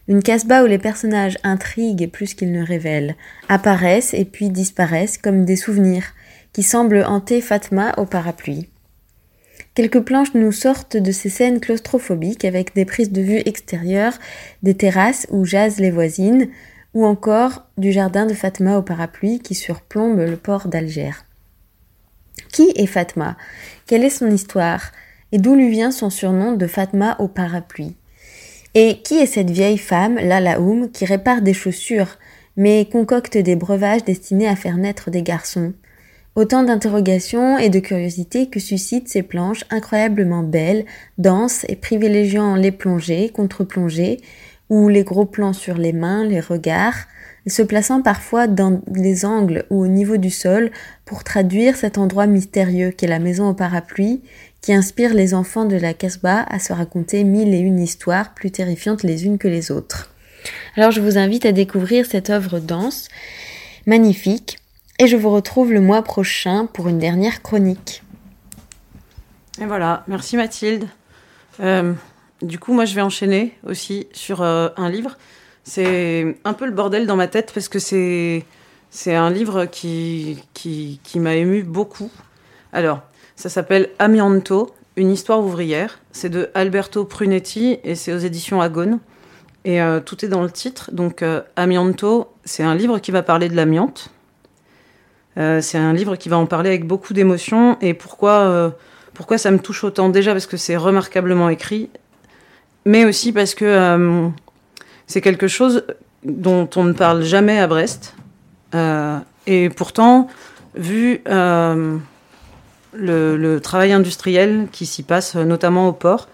Une Casbah où les personnages intriguent plus qu'ils ne révèlent, apparaissent et puis disparaissent comme des souvenirs, qui semblent hanter Fatma au parapluie. Quelques planches nous sortent de ces scènes claustrophobiques avec des prises de vue extérieures, des terrasses où jasent les voisines, ou encore du jardin de Fatma au parapluie qui surplombe le port d'Alger. Qui est Fatma? Quelle est son histoire? Et d'où lui vient son surnom de Fatma au parapluie? Et qui est cette vieille femme, Lalaoum, qui répare des chaussures, mais concocte des breuvages destinés à faire naître des garçons? Autant d'interrogations et de curiosités que suscitent ces planches incroyablement belles, denses et privilégiant les plongées, contre-plongées, ou les gros plans sur les mains, les regards, se plaçant parfois dans les angles ou au niveau du sol pour traduire cet endroit mystérieux qu'est la maison au parapluie, qui inspire les enfants de la Casbah à se raconter mille et une histoires plus terrifiantes les unes que les autres. Alors je vous invite à découvrir cette œuvre dense, magnifique, et je vous retrouve le mois prochain pour une dernière chronique. Et voilà, merci Mathilde. Euh, du coup, moi, je vais enchaîner aussi sur euh, un livre. C'est un peu le bordel dans ma tête parce que c'est C'est un livre qui, qui, qui m'a ému beaucoup. Alors, ça s'appelle Amianto, une histoire ouvrière. C'est de Alberto Prunetti et c'est aux éditions Agone. Et euh, tout est dans le titre. Donc, Amianto, c'est un livre qui va parler de l'amiante. Euh, c'est un livre qui va en parler avec beaucoup d'émotion. Et pourquoi, euh, pourquoi ça me touche autant Déjà parce que c'est remarquablement écrit, mais aussi parce que euh, c'est quelque chose dont on ne parle jamais à Brest. Et pourtant, vu le, le travail industriel qui s'y passe, notamment au port,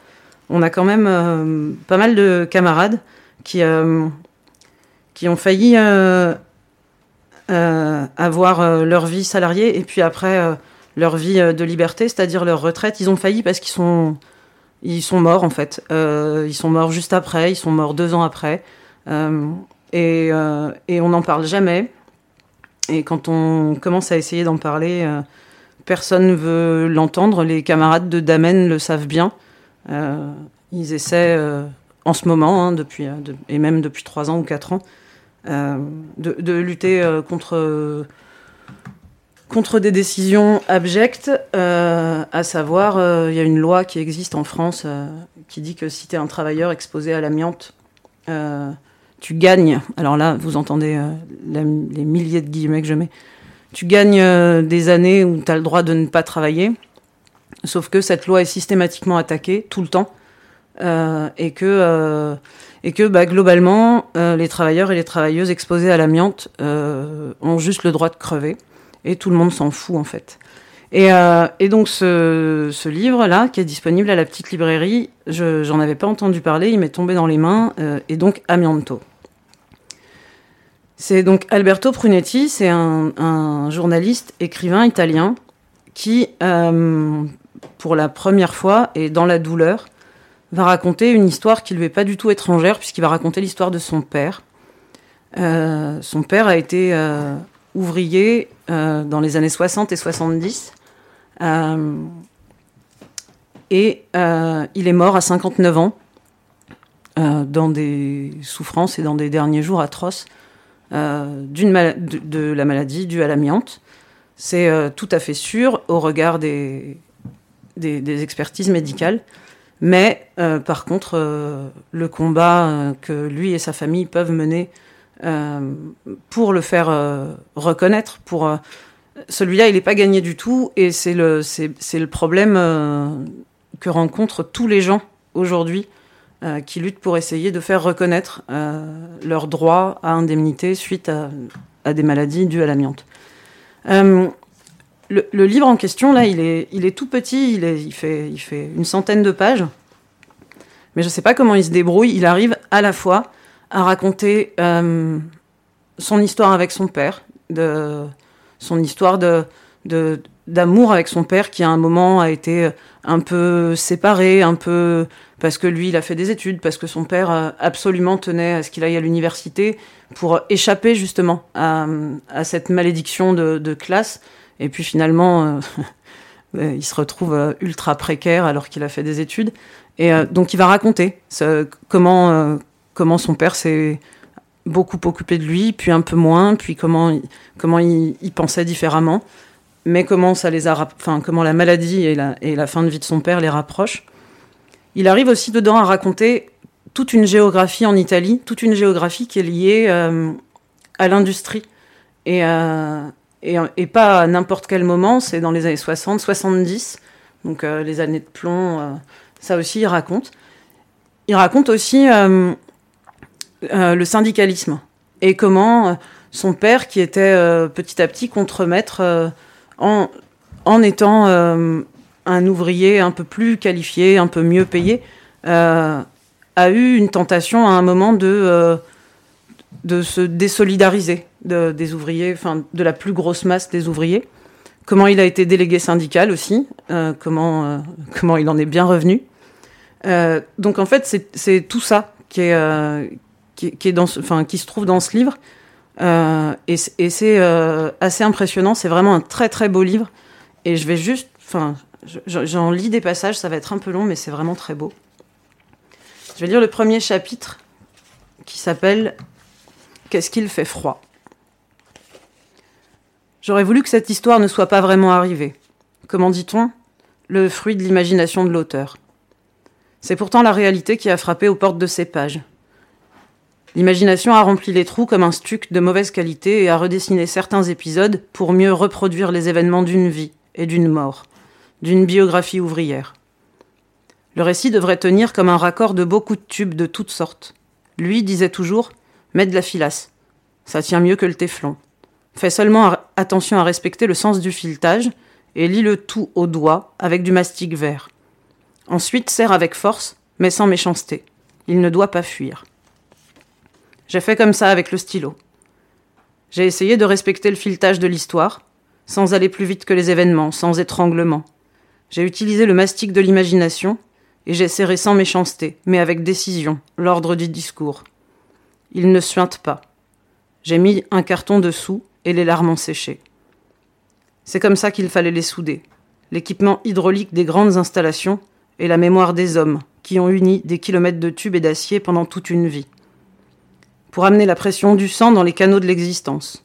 on a quand même pas mal de camarades qui, qui ont failli avoir euh, leur vie salariée et puis après euh, leur vie euh, de liberté, c'est-à-dire leur retraite. Ils ont failli parce qu'ils sont, ils sont morts en fait. Euh, ils sont morts juste après, ils sont morts deux ans après. Euh, et, euh, on n'en parle jamais. Et quand on commence à essayer d'en parler, euh, personne ne veut l'entendre. Les camarades de Damen le savent bien. Euh, ils essaient euh, en ce moment, hein, depuis, euh, de- et même depuis trois ans ou quatre ans, euh, de, de lutter euh, contre, contre des décisions abjectes, euh, à savoir, euh, il y a une loi qui existe en France euh, qui dit que si tu es un travailleur exposé à l'amiante, euh, tu gagnes, alors là, vous entendez euh, les milliers de guillemets que je mets, tu gagnes euh, des années où tu as le droit de ne pas travailler, sauf que cette loi est systématiquement attaquée tout le temps, euh, et que, euh, et que bah, globalement, euh, les travailleurs et les travailleuses exposés à l'amiante euh, ont juste le droit de crever, et tout le monde s'en fout en fait. Et, euh, et donc ce, ce livre-là, qui est disponible à la petite librairie, je j'en avais pas entendu parler, il m'est tombé dans les mains, euh, et donc Amianto. C'est donc Alberto Prunetti, c'est un, journaliste, écrivain italien, qui, euh, pour la première fois et dans la douleur, va raconter une histoire qui lui est pas du tout étrangère, puisqu'il va raconter l'histoire de son père. Euh, son père a été euh, ouvrier euh, dans les années 60 et 70. Euh, et il est mort à 59 ans, dans des souffrances et dans des derniers jours atroces de, la maladie due à l'amiante. C'est tout à fait sûr au regard des expertises médicales. Mais euh, par contre, euh, le combat euh, que lui et sa famille peuvent mener pour le faire reconnaître, pour celui-là, il n'est pas gagné du tout, et c'est le problème que rencontrent tous les gens aujourd'hui qui luttent pour essayer de faire reconnaître leur droit à indemnité suite à, à des maladies dues à l'amiante. Le, livre en question, là, il est, tout petit, il, fait, une centaine de pages. Mais je ne sais pas comment il se débrouille. Il arrive à la fois à raconter euh, son histoire avec son père, son histoire d'amour avec son père qui à un moment a été un peu séparé, un peu parce que lui il a fait des études, parce que son père euh, absolument tenait à ce qu'il aille à l'université pour échapper justement à, cette malédiction de classe. Et puis finalement, (laughs) euh, il se retrouve euh, ultra précaire alors qu'il a fait des études. Et euh, donc il va raconter comment, euh, comment son père s'est beaucoup occupé de lui, puis un peu moins, puis comment il, comment il, pensait différemment, mais comment ça les a, enfin comment la maladie et la, fin de vie de son père les rapprochent. Il arrive aussi dedans à raconter toute une géographie en Italie, toute une géographie qui est liée euh, à l'industrie et, euh, et, et pas à n'importe quel moment, c'est dans les années 60, 70, donc euh, les années de plomb, euh, ça aussi il raconte. Il raconte aussi euh, euh, le syndicalisme et comment euh, son père, qui était euh, petit à petit contremaître euh, en, en étant euh, un ouvrier un peu plus qualifié, un peu mieux payé, euh, a eu une tentation à un moment de, euh, de se désolidariser de, des ouvriers, enfin de la plus grosse masse des ouvriers. Comment il a été délégué syndical aussi, euh, comment, euh, (laughs) comment il en est bien revenu. Euh, donc en fait, c'est- tout ça qui est, qui, est dans enfin, qui se trouve dans ce livre. Et et c'est assez impressionnant. C'est vraiment un très très beau livre. Et je vais juste, enfin, je- je- j'en lis des passages. Ça va être un peu long, mais c'est vraiment très beau. Je vais lire le premier chapitre qui s'appelle Qu'est-ce qu'il fait froid? J'aurais voulu que cette histoire ne soit pas vraiment arrivée. Comment dit-on? Le fruit de l'imagination de l'auteur. C'est pourtant la réalité qui a frappé aux portes de ces pages. L'imagination a rempli les trous comme un stuc de mauvaise qualité et a redessiné certains épisodes pour mieux reproduire les événements d'une vie et d'une mort, d'une biographie ouvrière. Le récit devrait tenir comme un raccord de beaucoup de tubes de toutes sortes. Lui disait toujours Mets de la filasse. Ça tient mieux que le téflon. Fais seulement attention à respecter le sens du filetage et lis le tout au doigt avec du mastic vert. Ensuite, serre avec force, mais sans méchanceté. Il ne doit pas fuir. J'ai fait comme ça avec le stylo. J'ai essayé de respecter le filetage de l'histoire, sans aller plus vite que les événements, sans étranglement. J'ai utilisé le mastic de l'imagination, et j'ai serré sans méchanceté, mais avec décision, l'ordre du discours. Il ne suinte pas. J'ai mis un carton dessous, et les larmes ont séché. C'est comme ça qu'il fallait les souder. L'équipement hydraulique des grandes installations et la mémoire des hommes, qui ont uni des kilomètres de tubes et d'acier pendant toute une vie pour amener la pression du sang dans les canaux de l'existence,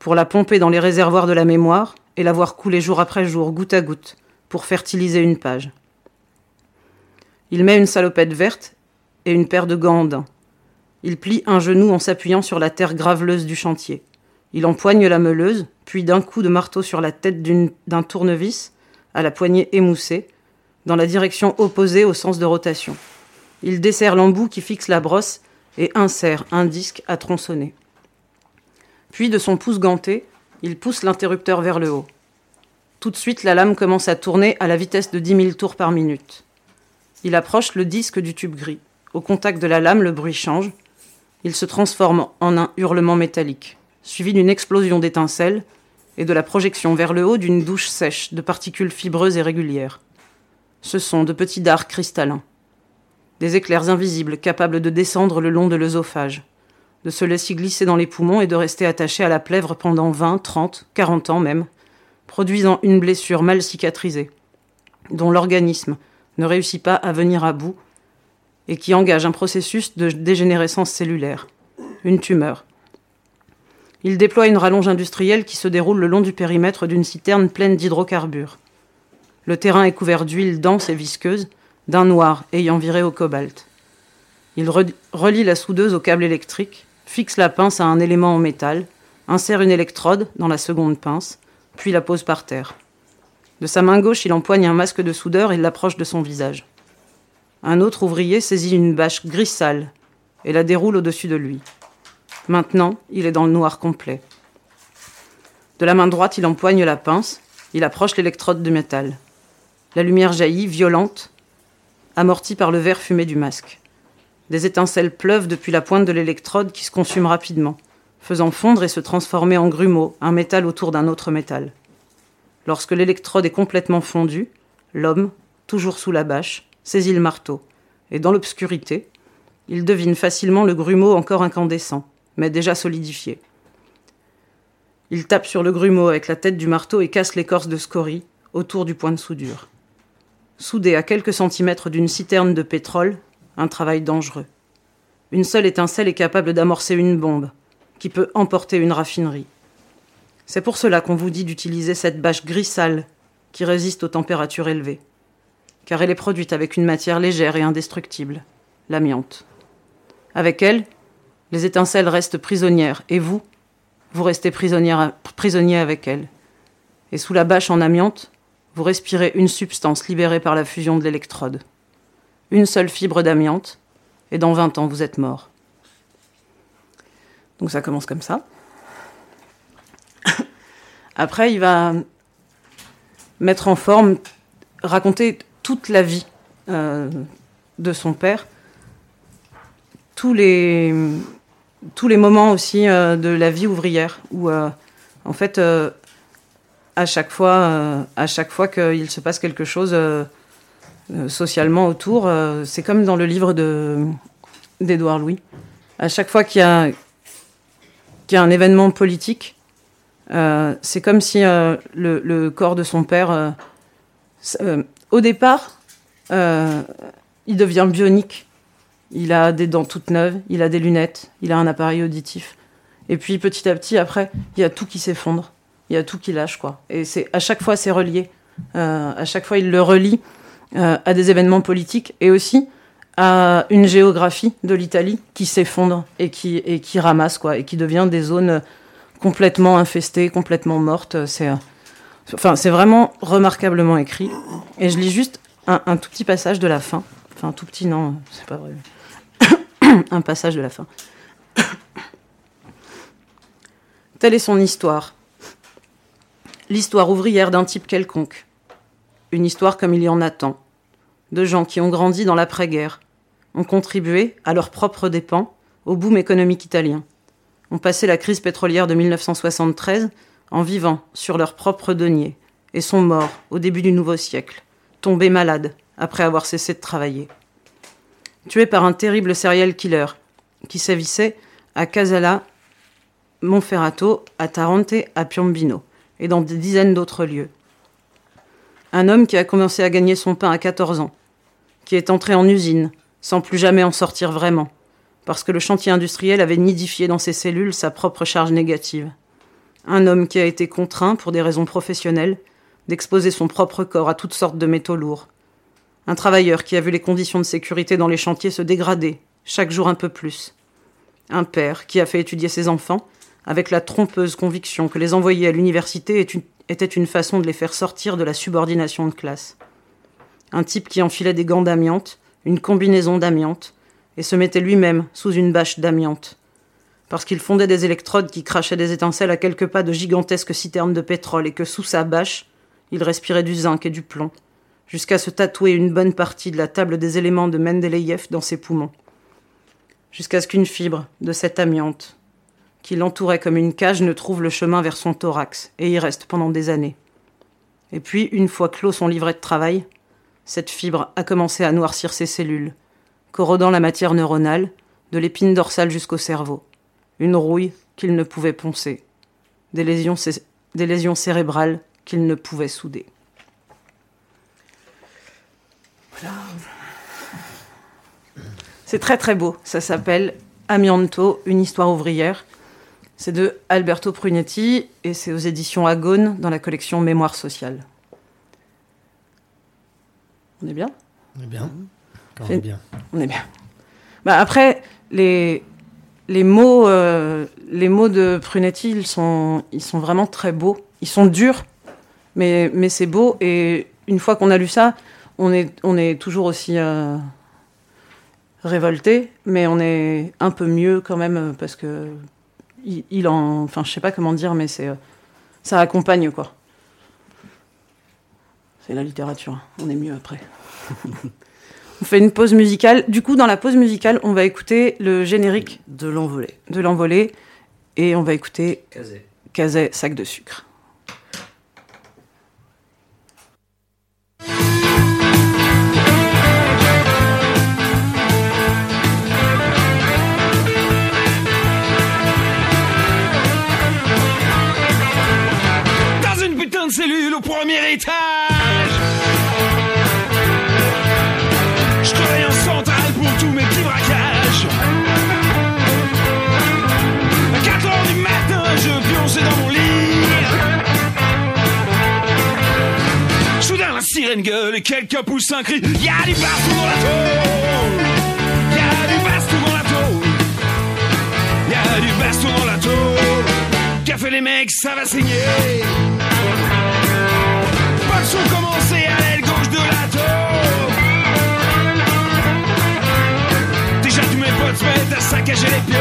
pour la pomper dans les réservoirs de la mémoire et la voir couler jour après jour, goutte à goutte, pour fertiliser une page. Il met une salopette verte et une paire de gants. Il plie un genou en s'appuyant sur la terre graveleuse du chantier. Il empoigne la meuleuse, puis d'un coup de marteau sur la tête d'un tournevis, à la poignée émoussée, dans la direction opposée au sens de rotation. Il desserre l'embout qui fixe la brosse et insère un disque à tronçonner. Puis, de son pouce ganté, il pousse l'interrupteur vers le haut. Tout de suite, la lame commence à tourner à la vitesse de 10 000 tours par minute. Il approche le disque du tube gris. Au contact de la lame, le bruit change. Il se transforme en un hurlement métallique, suivi d'une explosion d'étincelles et de la projection vers le haut d'une douche sèche de particules fibreuses et régulières. Ce sont de petits dards cristallins des éclairs invisibles capables de descendre le long de l'œsophage, de se laisser glisser dans les poumons et de rester attachés à la plèvre pendant 20, 30, 40 ans même, produisant une blessure mal cicatrisée, dont l'organisme ne réussit pas à venir à bout et qui engage un processus de dégénérescence cellulaire, une tumeur. Il déploie une rallonge industrielle qui se déroule le long du périmètre d'une citerne pleine d'hydrocarbures. Le terrain est couvert d'huile dense et visqueuse, d'un noir ayant viré au cobalt. Il re- relie la soudeuse au câble électrique, fixe la pince à un élément en métal, insère une électrode dans la seconde pince, puis la pose par terre. De sa main gauche, il empoigne un masque de soudeur et l'approche de son visage. Un autre ouvrier saisit une bâche gris sale et la déroule au-dessus de lui. Maintenant, il est dans le noir complet. De la main droite, il empoigne la pince, il approche l'électrode de métal. La lumière jaillit, violente, amortie par le vert fumé du masque. Des étincelles pleuvent depuis la pointe de l'électrode qui se consume rapidement, faisant fondre et se transformer en grumeau, un métal autour d'un autre métal. Lorsque l'électrode est complètement fondue, l'homme, toujours sous la bâche, saisit le marteau, et dans l'obscurité, il devine facilement le grumeau encore incandescent, mais déjà solidifié. Il tape sur le grumeau avec la tête du marteau et casse l'écorce de scorie autour du point de soudure. Soudé à quelques centimètres d'une citerne de pétrole, un travail dangereux. Une seule étincelle est capable d'amorcer une bombe, qui peut emporter une raffinerie. C'est pour cela qu'on vous dit d'utiliser cette bâche gris sale qui résiste aux températures élevées, car elle est produite avec une matière légère et indestructible, l'amiante. Avec elle, les étincelles restent prisonnières, et vous, vous restez prisonnier avec elle. Et sous la bâche en amiante, vous respirez une substance libérée par la fusion de l'électrode. Une seule fibre d'amiante, et dans 20 ans, vous êtes mort. Donc ça commence comme ça. (coughs) Après, il va mettre en forme, raconter toute la vie euh, de son père, tous les, tous les moments aussi euh, de la vie ouvrière, où euh, en fait, euh, à chaque fois, qu'il se passe quelque chose socialement autour, c'est comme dans le livre de d'Édouard Louis. À chaque fois qu'il y a un événement politique, c'est comme si le, corps de son père, au départ, il devient bionique. Il a des dents toutes neuves, il a des lunettes, il a un appareil auditif. Et puis petit à petit, après, il y a tout qui s'effondre. il y a tout qui lâche, quoi. Et c'est à chaque fois, c'est relié. Euh, à chaque fois, il le relie euh, à des événements politiques et aussi à une géographie de l'Italie qui s'effondre et qui, et qui ramasse, quoi, et qui devient des zones complètement infestées, complètement mortes. C'est, euh, enfin, vraiment remarquablement écrit. Et je lis juste un, un tout petit passage de la fin. Enfin, un tout petit, non, c'est pas vrai. (coughs) un passage de la fin. (coughs) Telle est son histoire. L'histoire ouvrière d'un type quelconque. Une histoire comme il y en a tant. De gens qui ont grandi dans l'après-guerre, ont contribué, à leurs propres dépens, au boom économique italien, ont passé la crise pétrolière de 1973 en vivant sur leurs propres deniers, et sont morts au début du nouveau siècle, tombés malades après avoir cessé de travailler. Tués par un terrible serial killer qui sévissait à Casala, Monferrato, à Tarente, à Piombino et dans des dizaines d'autres lieux. Un homme qui a commencé à gagner son pain à 14 ans, qui est entré en usine sans plus jamais en sortir vraiment, parce que le chantier industriel avait nidifié dans ses cellules sa propre charge négative. Un homme qui a été contraint, pour des raisons professionnelles, d'exposer son propre corps à toutes sortes de métaux lourds. Un travailleur qui a vu les conditions de sécurité dans les chantiers se dégrader, chaque jour un peu plus. Un père qui a fait étudier ses enfants, avec la trompeuse conviction que les envoyer à l'université était une façon de les faire sortir de la subordination de classe. Un type qui enfilait des gants d'amiante, une combinaison d'amiante, et se mettait lui-même sous une bâche d'amiante. Parce qu'il fondait des électrodes qui crachaient des étincelles à quelques pas de gigantesques citernes de pétrole et que sous sa bâche, il respirait du zinc et du plomb, jusqu'à se tatouer une bonne partie de la table des éléments de Mendeleïev dans ses poumons. Jusqu'à ce qu'une fibre de cette amiante, qui l'entourait comme une cage, ne trouve le chemin vers son thorax et y reste pendant des années. Et puis, une fois clos son livret de travail, cette fibre a commencé à noircir ses cellules, corrodant la matière neuronale, de l'épine dorsale jusqu'au cerveau. Une rouille qu'il ne pouvait poncer. Des lésions, cé- des lésions cérébrales qu'il ne pouvait souder. Voilà. C'est très très beau. Ça s'appelle Amianto, une histoire ouvrière. C'est de Alberto Prunetti et c'est aux éditions Agone dans la collection Mémoire sociale. On est bien? On est bien. Quand on est bien. On est bien. Bah après, les, les, mots, euh, les mots de Prunetti, ils sont, ils sont vraiment très beaux. Ils sont durs, mais, mais c'est beau. Et une fois qu'on a lu ça, on est, on est toujours aussi euh, révolté, mais on est un peu mieux quand même euh, parce que il, il en, enfin, je sais pas comment dire, mais c'est, euh, ça accompagne quoi. C'est la littérature. On est mieux après. (laughs) On fait une pause musicale. Du coup, dans la pause musicale, on va écouter le générique de l'envolée. De l'envolée. Et on va écouter. Kazé, sac de sucre. Premier étage. Je travaille en centrale pour tous mes petits braquages. À 4 heures du matin, je pionçais dans mon lit. Soudain la sirène gueule et quelqu'un pousse un cri. Y'a du baston dans la tôle. Y'a du baston dans la tôle. Y'a du baston dans la tôle. Fait les mecs, ça va saigner Pas de son commencé à l'aile gauche de la tôle Déjà tous mes potes se mettent à saccager les pions.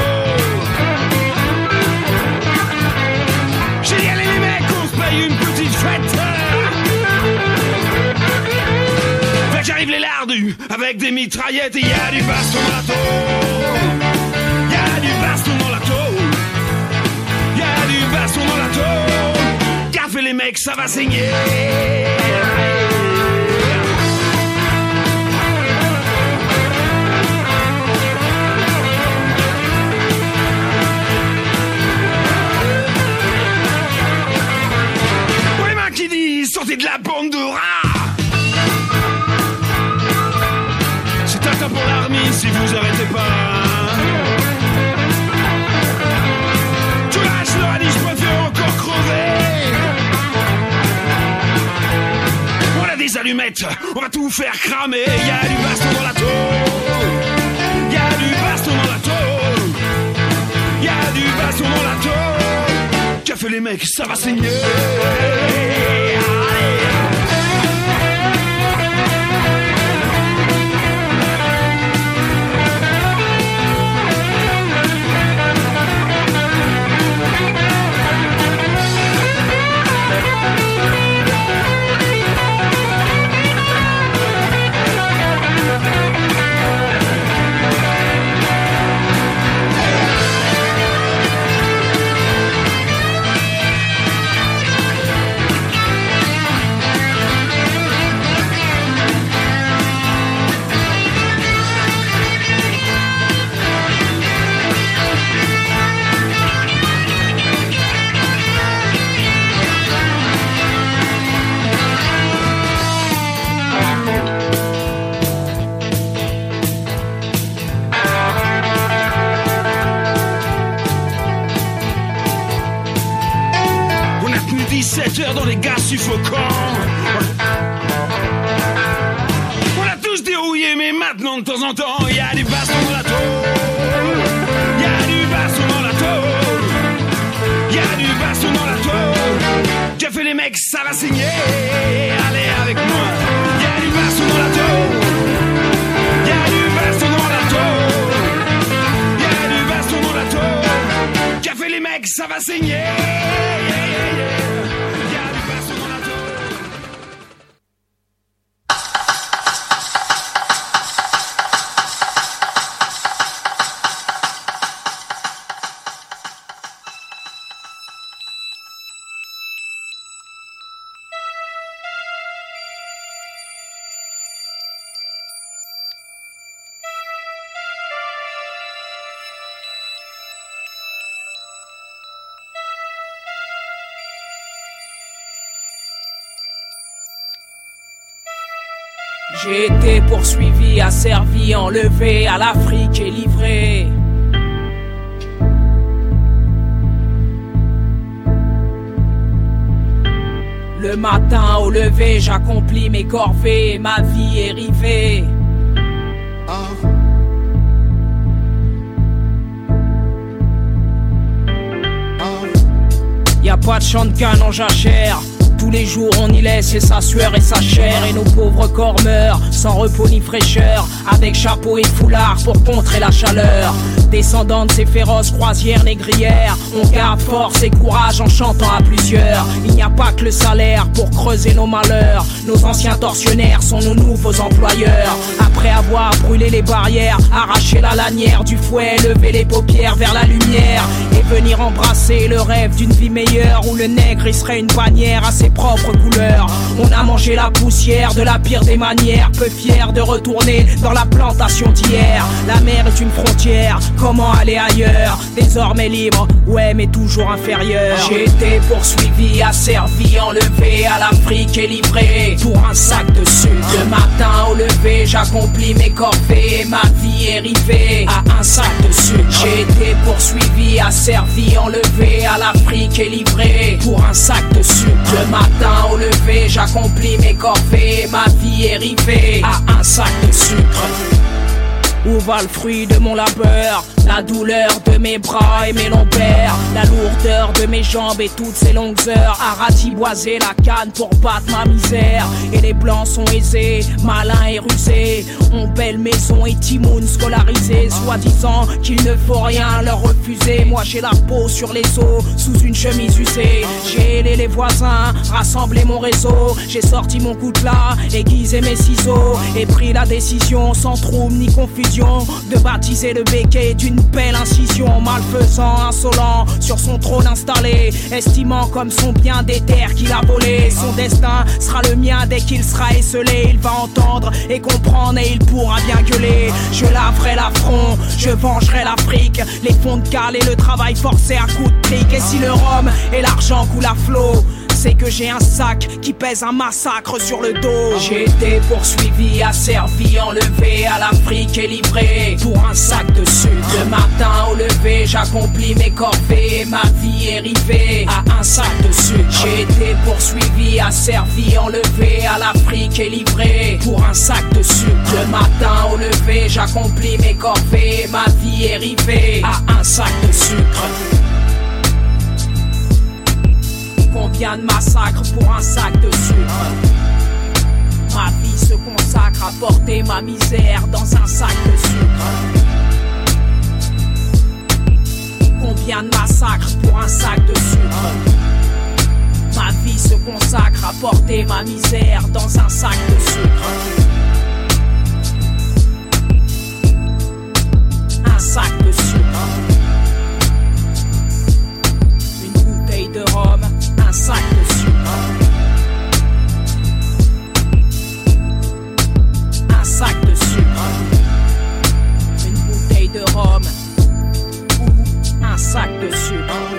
J'ai dit allez les mecs, on se paye une petite fête. Fait que j'arrive les lardus avec des mitraillettes et y a du baston dans les mecs, ça va saigner. Pour les mains qui disent sortez de la bande de rats on va tout faire cramer. Y a du baston dans la tôle. Y a du baston dans la tôle. Y a du baston dans la tôle. Fait les mecs, ça va saigner. Asservi, enlevé à l'Afrique et livré. Le matin au lever, j'accomplis mes corvées, ma vie est rivée. Y a pas de canne en jachère. Tous les jours on y laisse sa sueur et sa chair. Et nos pauvres corps meurent sans repos ni fraîcheur. Avec chapeau et foulard pour contrer la chaleur. Descendant de ces féroces croisières négrières On garde force et courage en chantant à plusieurs. Il n'y a pas que le salaire pour creuser nos malheurs. Nos anciens tortionnaires sont nos nouveaux employeurs. Après avoir brûlé les barrières Arraché la lanière du fouet Lever les paupières vers la lumière. Et venir embrasser le rêve d'une vie meilleure Où le nègre il serait une bannière à ses propres couleurs. On a mangé la poussière de la pire des manières. Peu fier de retourner dans la plantation d'hier. La mer est une frontière, comment aller ailleurs? Désormais libre, ouais mais toujours inférieur. J'ai été poursuivi, asservi, enlevé à l'Afrique et livré Pour un sac de sucre. Le matin au lever, j'accomplis mes corvées Ma vie est rivée à un sac de sucre. J'ai été poursuivi, asservi, enlevé à l'Afrique et livré Pour un sac de sucre. Le matin au lever, j'accomplis mes corvées Ma vie est rivée à un sac de sucre où va le fruit de mon labeur? La douleur de mes bras et mes lombaires. La lourdeur de mes jambes et toutes ces longues heures. À ratiboiser la canne pour battre ma misère. Et les blancs sont aisés, malins et rusés. Ont belle maison et timoun scolarisé. Soi-disant qu'il ne faut rien leur refuser. Moi j'ai la peau sur les os, sous une chemise usée. J'ai aidé les voisins, rassemblé mon réseau. J'ai sorti mon coutelas, aiguisé mes ciseaux. Et pris la décision sans trouble ni confusion de baptiser le béquet d'une belle incision. Malfaisant, insolent, sur son trône installé, estimant comme son bien des terres qu'il a volé. Son destin sera le mien dès qu'il sera esselé. Il va entendre et comprendre et il pourra bien gueuler. Je laverai l'affront, je vengerai l'Afrique. Les fonds de cale et le travail forcé à coups de trick. Et si le rhum et l'argent coulent à flot, c'est que j'ai un sac qui pèse un massacre sur le dos. J'ai été poursuivi, asservi, enlevé à l'Afrique et livré pour un sac de sucre. Le matin au lever, j'accomplis mes corvées, ma vie est rivée à un sac de sucre. J'ai été poursuivi, asservi, enlevé à l'Afrique et livré pour un sac de sucre. Le matin au lever, j'accomplis mes corvées, ma vie est rivée à un sac de sucre. Combien de massacres pour un sac de sucre Ma vie se consacre à porter ma misère dans un sac de sucre. Combien de massacres pour un sac de sucre Ma vie se consacre à porter ma misère dans un sac de sucre. Un sac de sucre. Une bouteille de rhum, ou un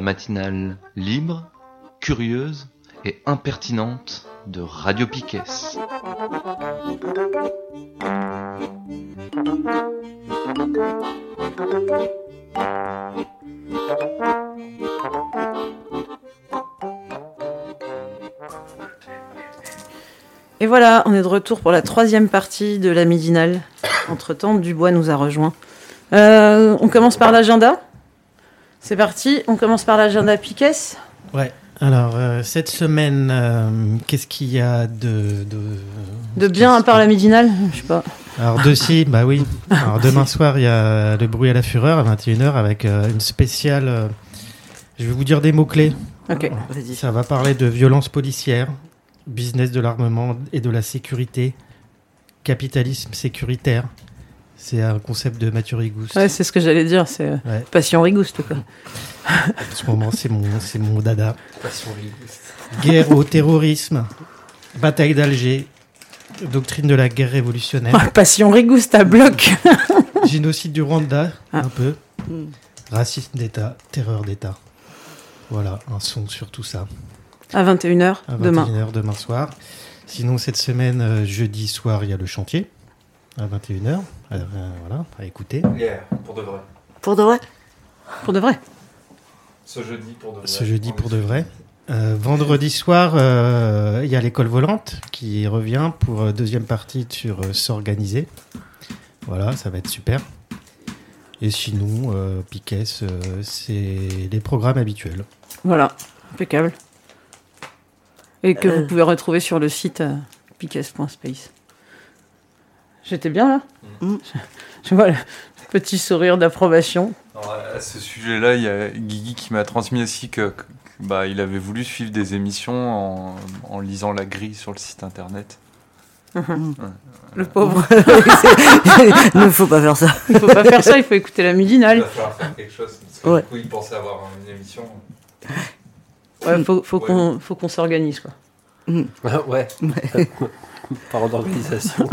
la matinale libre, curieuse et impertinente de Radio Piquet. Et voilà, on est de retour pour la troisième partie de la midinale. Entre-temps, Dubois nous a rejoint. Euh, on commence par l'agenda? C'est parti, on commence par l'agenda Piquet. Ouais. Alors, euh, cette semaine, euh, qu'est-ce qu'il y a de. De, De bien à part la midinale Je sais pas. Alors, de si, bah oui. (laughs) Alors, demain soir, il y a Le bruit à la fureur à 21h avec euh, une spéciale. je vais vous dire des mots-clés. Ok, Ça va parler de violence policière, business de l'armement et de la sécurité, capitalisme sécuritaire. C'est un concept de Mathieu Rigouste. Ouais, c'est ce que j'allais dire, c'est euh, Ouais. passion rigouste quoi. En ce moment, c'est mon, c'est mon dada. Passion Rigouste. Guerre au terrorisme, bataille d'Alger, doctrine de la guerre révolutionnaire, passion rigouste à bloc. (laughs) génocide du Rwanda, Ah. un peu, Mm. racisme d'État, terreur d'État. Voilà, un son sur tout ça. À 21h À demain. 21h demain soir. Sinon, cette semaine, euh, jeudi soir, il y a le chantier à 21h. Euh, voilà, à écouter. Yeah, pour de vrai. Pour de vrai Pour de vrai. Ce jeudi pour de vrai. Ce jeudi pour de vrai. Euh, vendredi soir, euh, il y a l'école volante qui revient pour euh, deuxième partie sur euh, s'organiser. Voilà, ça va être super. Et sinon, euh, Piquet, euh, c'est les programmes habituels. Voilà, impeccable. Et que Euh. vous pouvez retrouver sur le site euh, piques.space. J'étais bien là Mm. je, (laughs) je vois le petit sourire d'approbation. À ce sujet-là, il y a Guigui qui m'a transmis aussi que, que- bah, il avait voulu suivre des émissions en, en lisant la grille sur le site internet. Mhm. Ouais. Le pauvre. (laughs) Il ne faut pas faire ça. Il faut pas faire ça, il faut écouter la midinale. Il va falloir faire quelque chose, parce que Ouais. du coup, il pensait avoir une émission. Ouais, faut, faut Ouais. qu'on s'organise quoi. Ah, (laughs) ouais. Parlant d'organisation.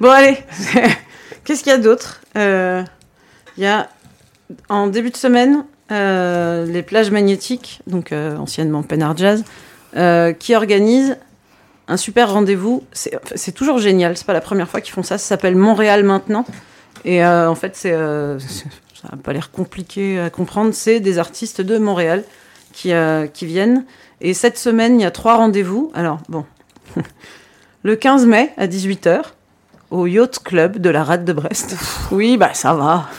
Bon allez, (laughs) qu'est-ce qu'il y a d'autre? Euh, Il y a en début de semaine euh, les plages magnétiques, donc euh, anciennement Penard Jazz, qui organisent un super rendez-vous. C'est toujours génial, c'est pas la première fois qu'ils font ça. Ça s'appelle Montréal maintenant. Et en fait, ça n'a pas l'air compliqué à comprendre. C'est des artistes de Montréal qui, qui viennent. Et cette semaine, il y a trois rendez-vous. Alors, bon. (laughs) Le 15 mai à 18h, au Yacht Club de la Rade de Brest. Oui, bah ça va. (laughs)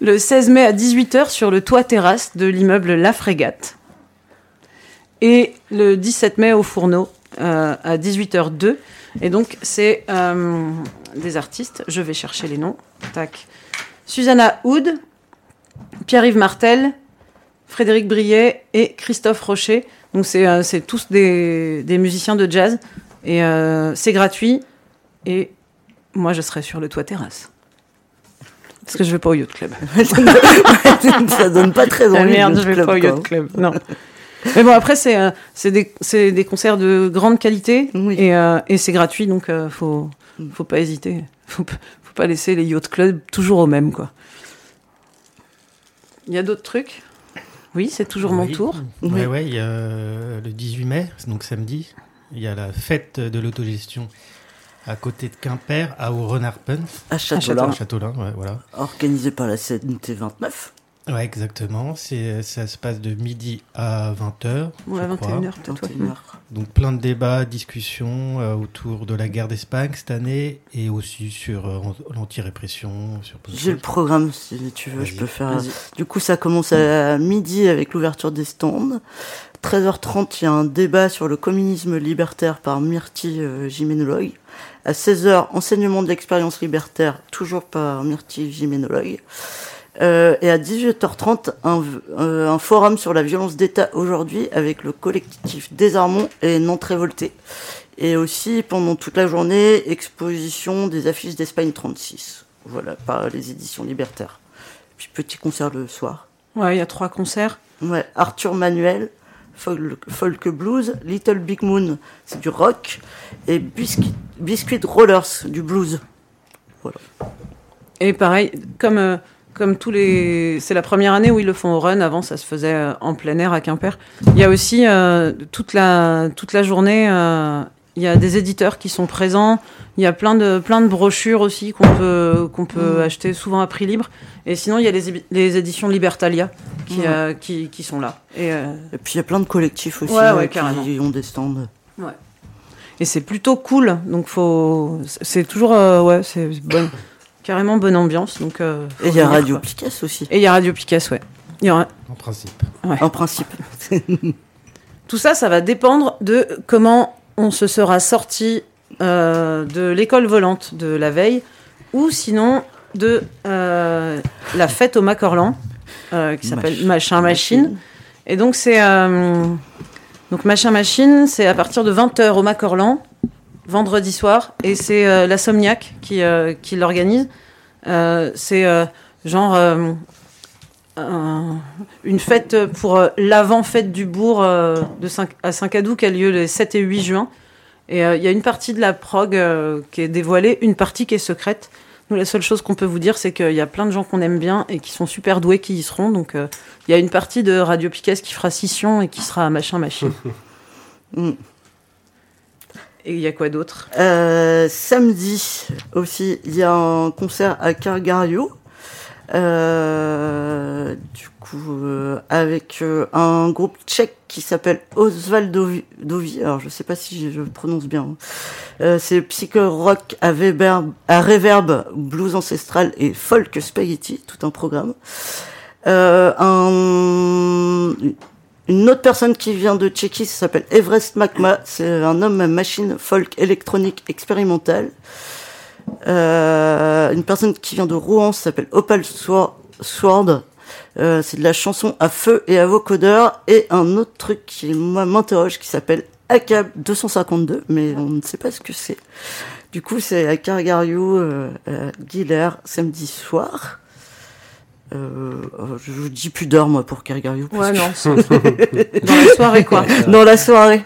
Le 16 mai à 18h sur le toit terrasse de l'immeuble La Frégate. Et le 17 mai au Fourneau euh, à 18h02. Et donc, c'est euh, des artistes. Je vais chercher les noms. Tac. Susanna Houd, Pierre-Yves Martel, Frédéric Briet et Christophe Rocher. Donc, c'est euh, tous des, des musiciens de jazz. Et euh, c'est gratuit. Et moi, je serai sur le toit terrasse. Parce que je vais pas au yacht club. (laughs) Ça donne pas très Ah, envie, merde, le je vais club, pas au quoi. yacht club. Non. Mais bon, après, c'est euh, c'est des, c'est des concerts de grande qualité et, euh, et c'est gratuit, donc euh, faut, faut pas hésiter. Faut, faut pas laisser les yacht clubs toujours au même, quoi. Il y a d'autres trucs? Oui, c'est toujours mon Oui. tour. Ouais, ouais, il y a euh, le 18 mai, donc samedi, il y a la fête de l'autogestion à côté de Quimper, à au. À Châteaulin. À Châteaulin, ouais, voilà. Organisé par la CNT 29. Ouais, exactement. C'est, ça se passe de midi à 20h. Ouais, 21h peut-être, ouais. Donc plein de débats, discussions euh, autour de la guerre d'Espagne cette année et aussi sur euh, l'anti-répression. Sur J'ai le programme si tu veux, je peux faire. Du coup, ça commence à midi avec l'ouverture des stands. 13h30, il y a un débat sur le communisme libertaire par Myrtille euh, Jiménologue. À 16h, enseignement de l'expérience libertaire, toujours par Myrtille Jiménologue. Euh, et à 18h30, un, euh, un forum sur la violence d'État aujourd'hui avec le collectif Désarmons et Nantes Révoltée. Et aussi, pendant toute la journée, exposition des affiches d'Espagne 36. Voilà, par les éditions libertaires. Puis petit concert le soir. Ouais, il y a trois concerts. Ouais, Arthur Manuel, folk, folk blues, Little Big Moon, c'est du rock, et Biscuit, Biscuit Rollers, du blues. Voilà. Et pareil, comme, euh, comme tous les. C'est la première année où ils le font au run. Avant, ça se faisait euh, en plein air à Quimper. Il y a aussi euh, toute, la, toute la journée. euh, il y a des éditeurs qui sont présents. Il y a plein de, plein de brochures aussi qu'on peut, qu'on peut Mm. acheter souvent à prix libre. Et sinon, il y a les, les éditions Libertalia qui, euh, qui, qui sont là. Et, Et puis il y a plein de collectifs aussi Ouais, ouais, qui ont des stands. Ouais. Et c'est plutôt cool, donc faut. C'est toujours ouais, c'est bonne, carrément bonne ambiance. Donc. euh, Et il y a venir, Radio quoi. Picasse aussi. Et il y a Radio Picasse, ouais. Il y aura. En principe. Ouais. En principe. (laughs) Tout ça, ça va dépendre de comment on se sera sorti euh, de l'école volante de la veille, ou sinon de euh, la fête au Macorlan, euh, qui s'appelle Mach- Machin Machine. Et donc c'est euh, donc Machin Machine, c'est à partir de 20h au Macorlan, vendredi soir, et c'est euh, la Somniac qui, euh, qui l'organise. Euh, c'est genre un- une fête pour l'avant-fête du bourg de Saint- à Saint-Cadou qui a lieu les 7 et 8 juin. Et il y a une partie de la prog qui est dévoilée, une partie qui est secrète. Nous, la seule chose qu'on peut vous dire, c'est qu'il y a plein de gens qu'on aime bien et qui sont super doués qui y seront. Donc, il y a une partie de Radio Picasse qui fera scission et qui sera machin machine. (laughs) Mm. Et il y a quoi d'autre? Euh, samedi aussi, il y a un concert à Cargario. Euh, du coup, euh, avec euh, un groupe tchèque qui s'appelle Osvaldovi. Dovi. Alors, je sais pas si je prononce bien. hein. Euh, c'est psycho rock à, Weber, reverb, blues ancestral et folk spaghetti, tout un programme. Euh, un, une autre personne qui vient de Tchéquie, s'appelle Everest Makma. C'est un homme machine folk électronique expérimentale. Euh, une personne qui vient de Rouen, s'appelle Opal Sword. Euh, c'est de la chanson à feu et à vocodeur. Et un autre truc qui m'interroge qui s'appelle ACAB 252, mais on ne sait pas ce que c'est. Du coup, c'est à Cargario, euh, à Guilher, samedi soir. Euh, je vous dis plus d'heure, moi, pour parce Ouais, que- non, (laughs) dans la soirée, quoi. (laughs) Dans la soirée.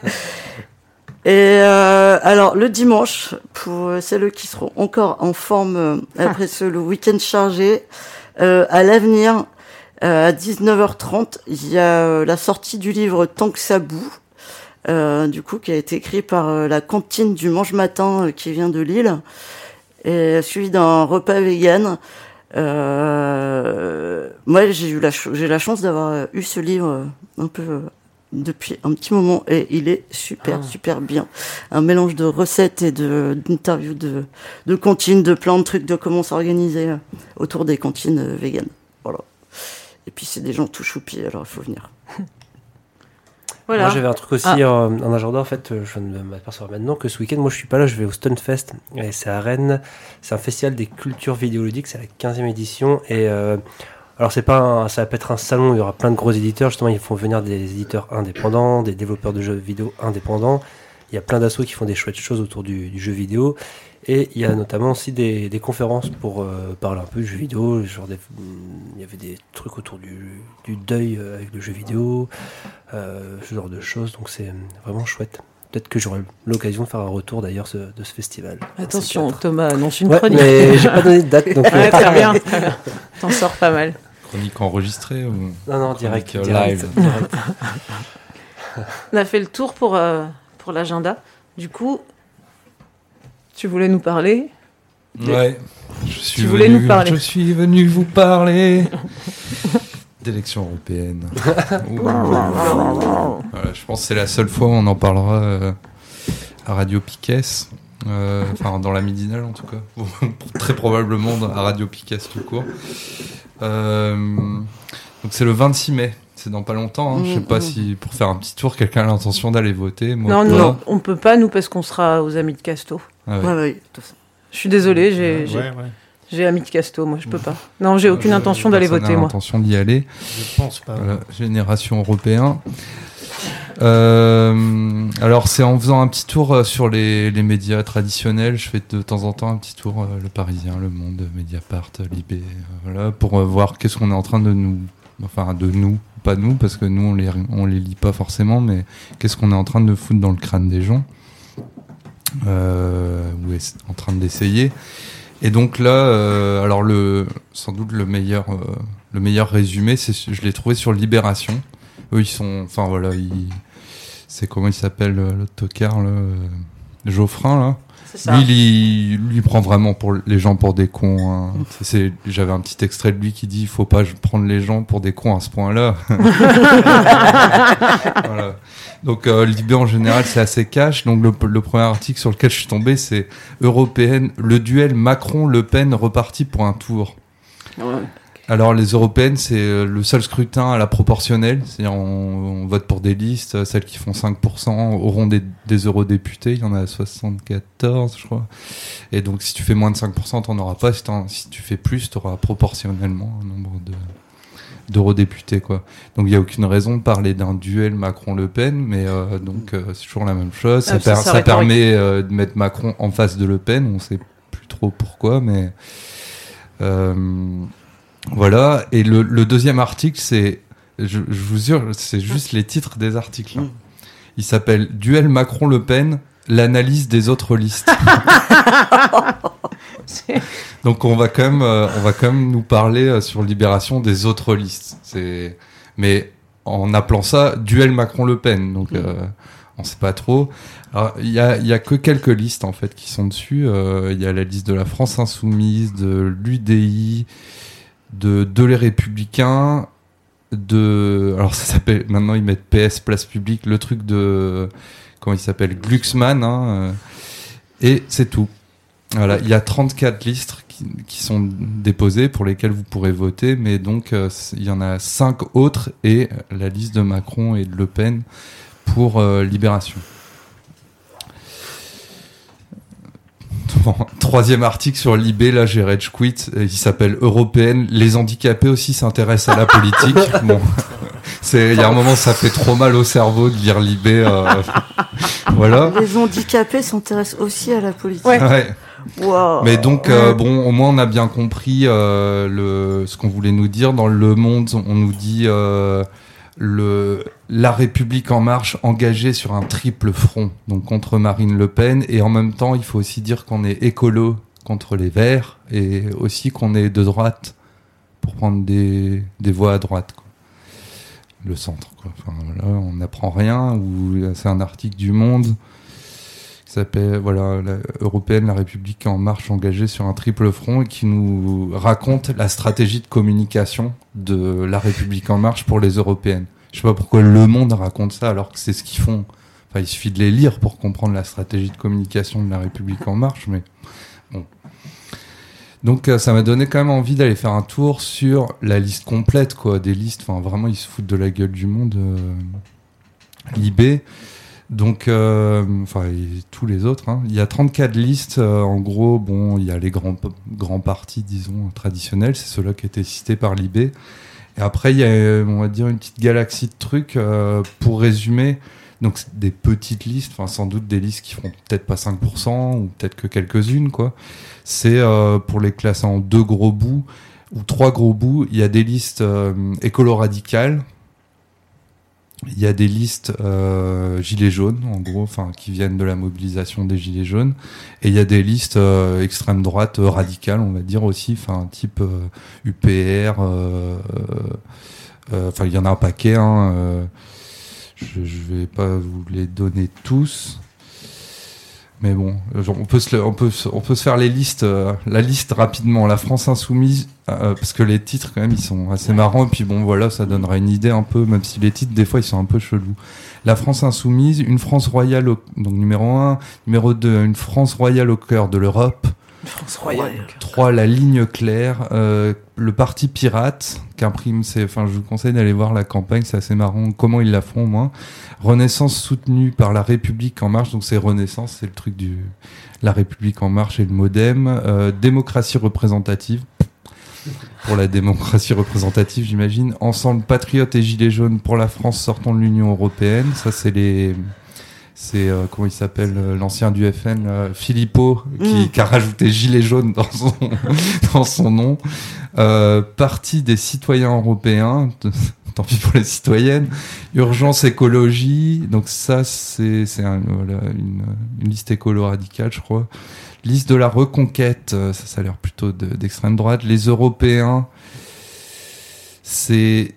Et euh, alors, le dimanche, pour celles qui seront encore en forme euh, après ce, le week-end chargé, Euh, à l'avenir, euh, à 19h30, il y a euh, la sortie du livre Tant que ça boue, euh, du coup, qui a été écrit par euh, la cantine du Mange Matin euh, qui vient de Lille, et suivi d'un repas vegan. Euh, moi, j'ai eu la ch- j'ai la chance d'avoir euh, eu ce livre euh, un peu depuis un petit moment et il est super Ah. super bien. Un mélange de recettes et de d'interviews de de cantines, de plein de trucs de comment s'organiser autour des cantines véganes. Voilà. Et puis c'est des gens tout choupis, alors il faut venir. (laughs) Voilà. Moi j'avais un truc aussi Ah. euh, en agenda en fait, euh, je viens de m'apercevoir maintenant que ce week-end moi je suis pas là, je vais au Stunfest. Et c'est à Rennes, c'est un festival des cultures vidéoludiques, c'est la 15e édition. Et euh, alors c'est pas un- ça va pas être un salon, il y aura plein de gros éditeurs, justement ils font venir des éditeurs indépendants, des développeurs de jeux vidéo indépendants, il y a plein d'assos qui font des chouettes choses autour du, du jeu vidéo et il y a notamment aussi des, des conférences pour euh, parler un peu du jeu vidéo, genre des- il y avait des trucs autour du, du deuil euh, avec le jeu vidéo, euh, ce genre de choses, donc c'est vraiment chouette. Peut-être que j'aurai l'occasion de faire un retour d'ailleurs ce- de ce festival. Attention. Thomas annonce une Ouais, chronique. mais j'ai pas donné de date, donc, (laughs) Ouais, (laughs) très bien. T'en sors pas mal. Chronique enregistrée ou Non, non, direct, direct. (laughs) On a fait le tour pour, euh, pour l'agenda. Du coup, tu voulais nous parler Ouais. Je suis Tu voulais venu- nous parler. Je suis venu vous parler d'élections européennes. (laughs) Voilà, je pense que c'est la seule fois où on en parlera euh, à Radio Piquet. euh, Enfin, dans la midinale en tout cas. (laughs) Très probablement dans- à Radio Piquet tout court. Euh, donc c'est le 26 mai. C'est dans pas longtemps. hein. Je sais pas Mhm. si pour faire un petit tour, quelqu'un a l'intention d'aller voter. Moi, Non, non, on peut pas, nous, parce qu'on sera aux Amis de Casto. Ah ouais. Ouais, ouais. Je suis désolé, j'ai Ouais, j'ai- ouais. j'ai Amis de Casto, moi, je peux pas. Non, j'ai aucune intention d'aller voter, moi. l'intention d'y aller. Je pense pas. Voilà, génération européen. Euh, alors c'est en faisant un petit tour euh, sur les, les médias traditionnels, je fais de temps en temps un petit tour euh, Le Parisien, Le Monde, Mediapart, Libé, euh, voilà, pour euh, voir qu'est-ce qu'on est en train de nous, enfin de nous, pas nous parce que nous on les on les lit pas forcément, mais qu'est-ce qu'on est en train de foutre dans le crâne des gens, euh, ou est en train d'essayer. Et donc là, euh, alors le, sans doute le meilleur, euh, le meilleur résumé, c'est, je l'ai trouvé sur Libération. Eux, ils sont, enfin voilà, c'est comment il s'appelle le tocard, euh, Geoffrin là. Ça. Lui, il, lui, il prend vraiment pour les gens pour des cons. hein. (laughs) C'est- j'avais un petit extrait de lui qui dit, il faut pas prendre les gens pour des cons à ce point-là. (laughs) (laughs) voilà. Donc euh, Libé en général c'est assez cash. Donc le, le premier article sur lequel je suis tombé c'est européenne, le duel Macron-Le Pen reparti pour un tour. Alors les européennes c'est euh, le seul scrutin à la proportionnelle, c'est-à-dire on, on vote pour des listes, euh, celles qui font 5% auront des, des eurodéputés, il y en a 74 je crois. Et donc si tu fais moins de 5% t'en auras pas, si, si tu fais plus t'auras proportionnellement un nombre de d'eurodéputés quoi. Donc il y a aucune raison de parler d'un duel Macron-Le Pen, mais euh, donc euh, c'est toujours la même chose. Ça, Ah, ça, per- ça ça rhétorique. permet euh, de mettre Macron en face de Le Pen. On sait plus trop pourquoi, mais euh, voilà. Et le, le deuxième article, c'est, je, je vous jure, c'est juste les titres des articles. hein. Il s'appelle Duel Macron-Le Pen. L'analyse des autres listes. (laughs) Donc on va quand même, euh, on va quand même nous parler euh, sur Libération des autres listes. C'est, mais en appelant ça duel Macron-Le Pen. Donc euh, on sait pas trop. Il y a, y a que quelques listes en fait qui sont dessus. Euh, Il y a la liste de la France Insoumise, de l'UDI, de les Républicains, de alors ça s'appelle maintenant ils mettent PS Place Publique, le truc de comment il s'appelle Glucksmann. Hein, euh, et c'est tout. Voilà, il y a 34 listes qui, qui sont déposées pour lesquelles vous pourrez voter, mais donc euh, il y en a 5 autres et la liste de Macron et de Le Pen pour euh, Libération. Bon, (laughs) troisième article sur Libé, là j'ai rage quit, il s'appelle Européenne, les handicapés aussi s'intéressent à la politique. (laughs) Bon, (laughs) c'est il y a un moment ça fait trop mal au cerveau de lire Libé. euh, voilà. Les handicapés s'intéressent aussi à la politique. Ouais. Wow. Mais donc, euh, bon, au moins on a bien compris euh, le, ce qu'on voulait nous dire. Dans Le Monde, on nous dit euh, le, la République en marche engagée sur un triple front, donc contre Marine Le Pen. Et en même temps, il faut aussi dire qu'on est écolo contre les Verts et aussi qu'on est de droite pour prendre des, des voix à droite. Le centre. Quoi. Enfin, voilà, on n'apprend rien. Ou c'est un article du Monde s'appelle voilà la européenne la République en marche engagée sur un triple front et qui nous raconte la stratégie de communication de la République en marche pour les européennes. Je sais pas pourquoi Le Monde raconte ça alors que c'est ce qu'ils font. Enfin, il suffit de les lire pour comprendre la stratégie de communication de la République en marche, mais bon. Donc euh, ça m'a donné quand même envie d'aller faire un tour sur la liste complète, quoi, des listes. Enfin, vraiment, ils se foutent de la gueule du monde. euh, Libé. Donc, euh, enfin, tous les autres. hein. Il y a 34 listes. euh, en gros, bon, il y a les grands, grands partis, disons, traditionnels. C'est ceux-là qui étaient cités par Libé. Et après, il y a, on va dire, une petite galaxie de trucs. euh, pour résumer, donc des petites listes, enfin sans doute des listes qui feront peut-être pas 5% ou peut-être que quelques-unes, quoi. C'est pour les classer en deux gros bouts ou trois gros bouts. Il y a des listes écolo-radicales. Il y a des listes euh, gilets jaunes, en gros, enfin qui viennent de la mobilisation des gilets jaunes, et il y a des listes euh, extrême droite euh, radicales, on va dire aussi, enfin type euh, UPR. euh, euh, Enfin, il y en a un paquet. Hein, euh, je, je vais pas vous les donner tous. Mais bon, genre, on peut se, on peut, on peut se faire les listes, euh, la liste rapidement. La France insoumise, euh, parce que les titres quand même ils sont assez marrants. Et puis bon, voilà, ça donnera une idée un peu, même si les titres des fois ils sont un peu chelous. La France insoumise, une France royale, au- donc numéro 1, numéro 2, une France royale au cœur de l'Europe. France royale. 3, la ligne claire, euh, le parti pirate, qu'imprime, c'est, enfin, je vous conseille d'aller voir la campagne, c'est assez marrant, comment ils la font, moins. Renaissance soutenue par la République en marche, donc c'est Renaissance, c'est le truc du, la République en marche et le modem. Euh, démocratie représentative. Pour la démocratie représentative, j'imagine. Ensemble patriote et gilets jaunes pour la France sortant de l'Union européenne. Ça, c'est les, c'est euh, comment il s'appelle euh, l'ancien du FN là, Philippot qui, Mm. qui a rajouté gilet jaune dans son (laughs) dans son nom. Euh, parti des citoyens européens (laughs) tant pis pour les citoyennes. Urgence écologie. Donc ça c'est c'est un- voilà, une, une liste écolo radicale je crois. Liste de la reconquête. Euh, ça ça a l'air plutôt de- d'extrême droite. Les européens c'est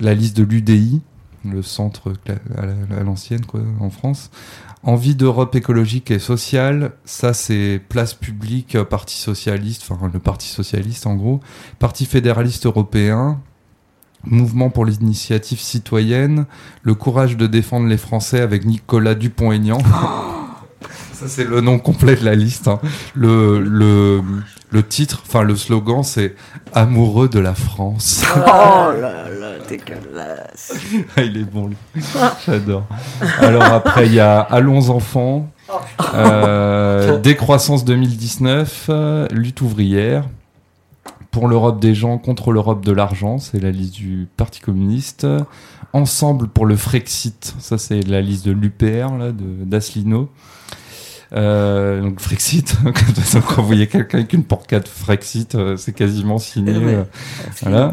la liste de l'UDI, le centre à l'ancienne quoi en France. Envie d'Europe écologique et sociale, ça c'est place publique, euh, Parti socialiste, enfin le Parti socialiste en gros, Parti fédéraliste européen, Mouvement pour l'initiative citoyenne, le courage de défendre les Français avec Nicolas Dupont-Aignan. (laughs) Ça, c'est le nom complet de la liste. hein. Le, le, le titre, enfin, le slogan, c'est Amoureux de la France. Oh (laughs) là là, dégueulasse. Ah, il est bon, lui. J'adore. Alors, après, il y a Allons enfants, euh, (laughs) Décroissance 2019, euh, Lutte ouvrière. Pour l'Europe des gens, contre l'Europe de l'argent, c'est la liste du Parti communiste. Ensemble pour le Frexit, ça c'est la liste de l'UPR, là, de- d'Asselineau. Euh, donc Frexit, (laughs) quand vous voyez quelqu'un avec une porcade Frexit, euh, c'est quasiment signé. Ouais. euh, voilà.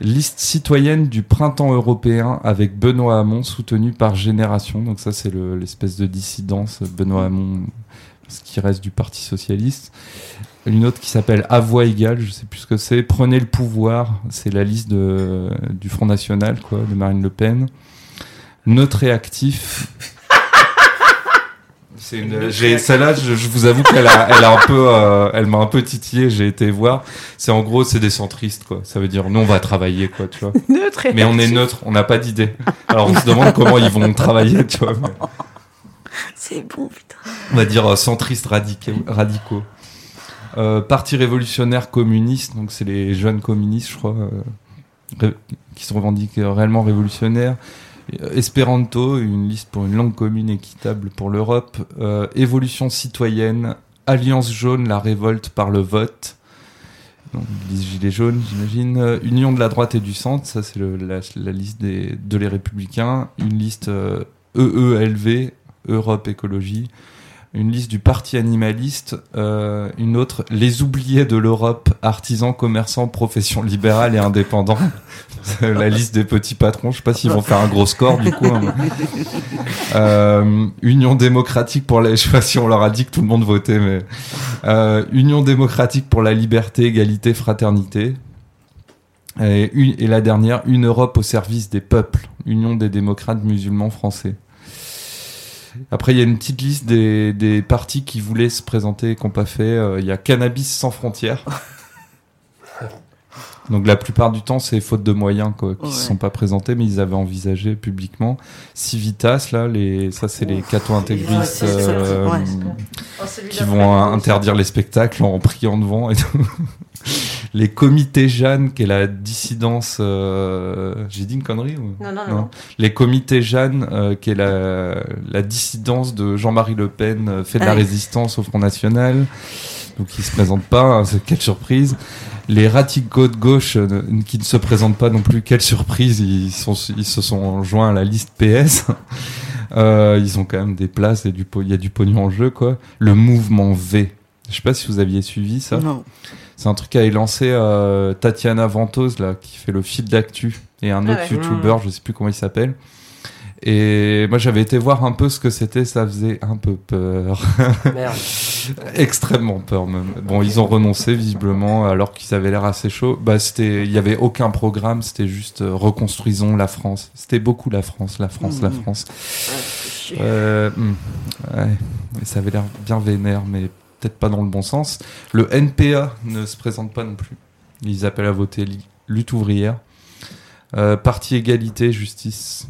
Liste citoyenne du printemps européen avec Benoît Hamon soutenu par Génération. Donc ça c'est le- l'espèce de dissidence Benoît Hamon, ce qui reste du Parti socialiste. Une autre qui s'appelle À voix égale, je sais plus ce que c'est. Prenez le pouvoir, c'est la liste de, du Front National, quoi, de Marine Le Pen. Neutre et actif. C'est une, j'ai, celle-là, je, je vous avoue qu'elle a, (laughs) elle a un peu, euh, elle m'a un peu titillé. J'ai été voir. C'est en gros, c'est des centristes, quoi. Ça veut dire, nous, on va travailler, quoi, tu vois. (laughs) Neutre Mais on est neutre, on n'a pas d'idée. Alors, on se demande comment ils vont travailler, tu vois. mais- (laughs) C'est bon, putain. on va dire euh, centristes radicaux. radicaux. Euh, Parti révolutionnaire communiste, donc c'est les jeunes communistes, je crois, qui se revendiquent réellement révolutionnaires. Euh, Espéranto, une liste pour une langue commune équitable pour l'Europe. Euh, Évolution citoyenne, Alliance jaune, la révolte par le vote. Liste Gilets jaunes, j'imagine. Euh, Union de la droite et du centre, ça c'est la, liste des, de les républicains. Une liste EELV, Europe Écologie. Une liste du Parti animaliste. euh, une autre, les oubliés de l'Europe, artisans, commerçants, professions libérales et indépendants. (laughs) La liste des petits patrons. Je sais pas s'ils vont faire un gros score du coup. hein, Euh, Union démocratique pour la. Je sais pas si on leur a dit que tout le monde votait, mais euh, Union démocratique pour la liberté, égalité, fraternité. Et la dernière, Une Europe au service des peuples, Union des démocrates musulmans français. Après, il y a une petite liste des, des partis qui voulaient se présenter et qui n'ont pas fait. Euh, Il y a Cannabis sans frontières. Donc la plupart du temps, c'est faute de moyens quoi, qui ne se Ouais. sont pas présentés, mais ils avaient envisagé publiquement. Civitas, là, les, ça c'est les Ouais, c'est- euh, ouais. Oh, qui vont interdire les spectacles en priant devant et tout. (laughs) Les comités Jeanne, qui est la dissidence. euh, J'ai dit une connerie ou... Non, non, non, non. Les comités Jeanne, euh, qui est la, la dissidence de Jean-Marie Le Pen, euh, fait de la Ah oui. résistance au Front National. Donc il se présente pas, hein, c'est- quelle surprise. Les radicaux de gauche euh, qui ne se présentent pas non plus, quelle surprise, ils, sont, ils se sont joints à la liste PS. (laughs) Euh, ils ont quand même des places et du il y a du pognon en jeu quoi. Le mouvement V. Je sais pas si vous aviez suivi ça. Non. C'est un truc qu'avait lancé euh, Tatiana Ventose là, qui fait le fil d'actu et un Ah autre ouais. youtubeur, je sais plus comment il s'appelle. Et moi j'avais été voir un peu ce que c'était, ça faisait un peu peur. Merde. (laughs) Extrêmement peur même. Bon, ils ont renoncé visiblement alors qu'ils avaient l'air assez chauds. Bah c'était, il y avait aucun programme, c'était juste euh, reconstruisons la France. C'était beaucoup la France, la France, la Mhm. France. Euh, ouais, mais ça avait l'air bien vénère, mais peut-être pas dans le bon sens. Le NPA ne se présente pas non plus. Ils appellent à voter lutte ouvrière. Euh, Parti égalité, justice.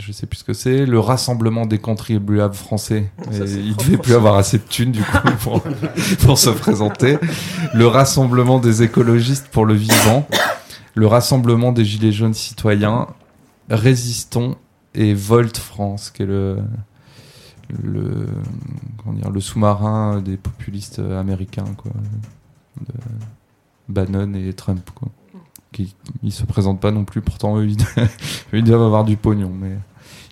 Je sais plus ce que c'est. Le rassemblement des contribuables français. Ça, Et c'est il devait plus avoir assez de thunes du coup pour, (laughs) pour se présenter. Le rassemblement des écologistes pour le vivant. Le rassemblement des gilets jaunes citoyens. Résistons et Volt France, qui est le, le, comment dire, le sous-marin des populistes américains, quoi. De Bannon et Trump, quoi. Qui, ils se présentent pas non plus, pourtant eux, ils, (laughs) ils doivent avoir du pognon, mais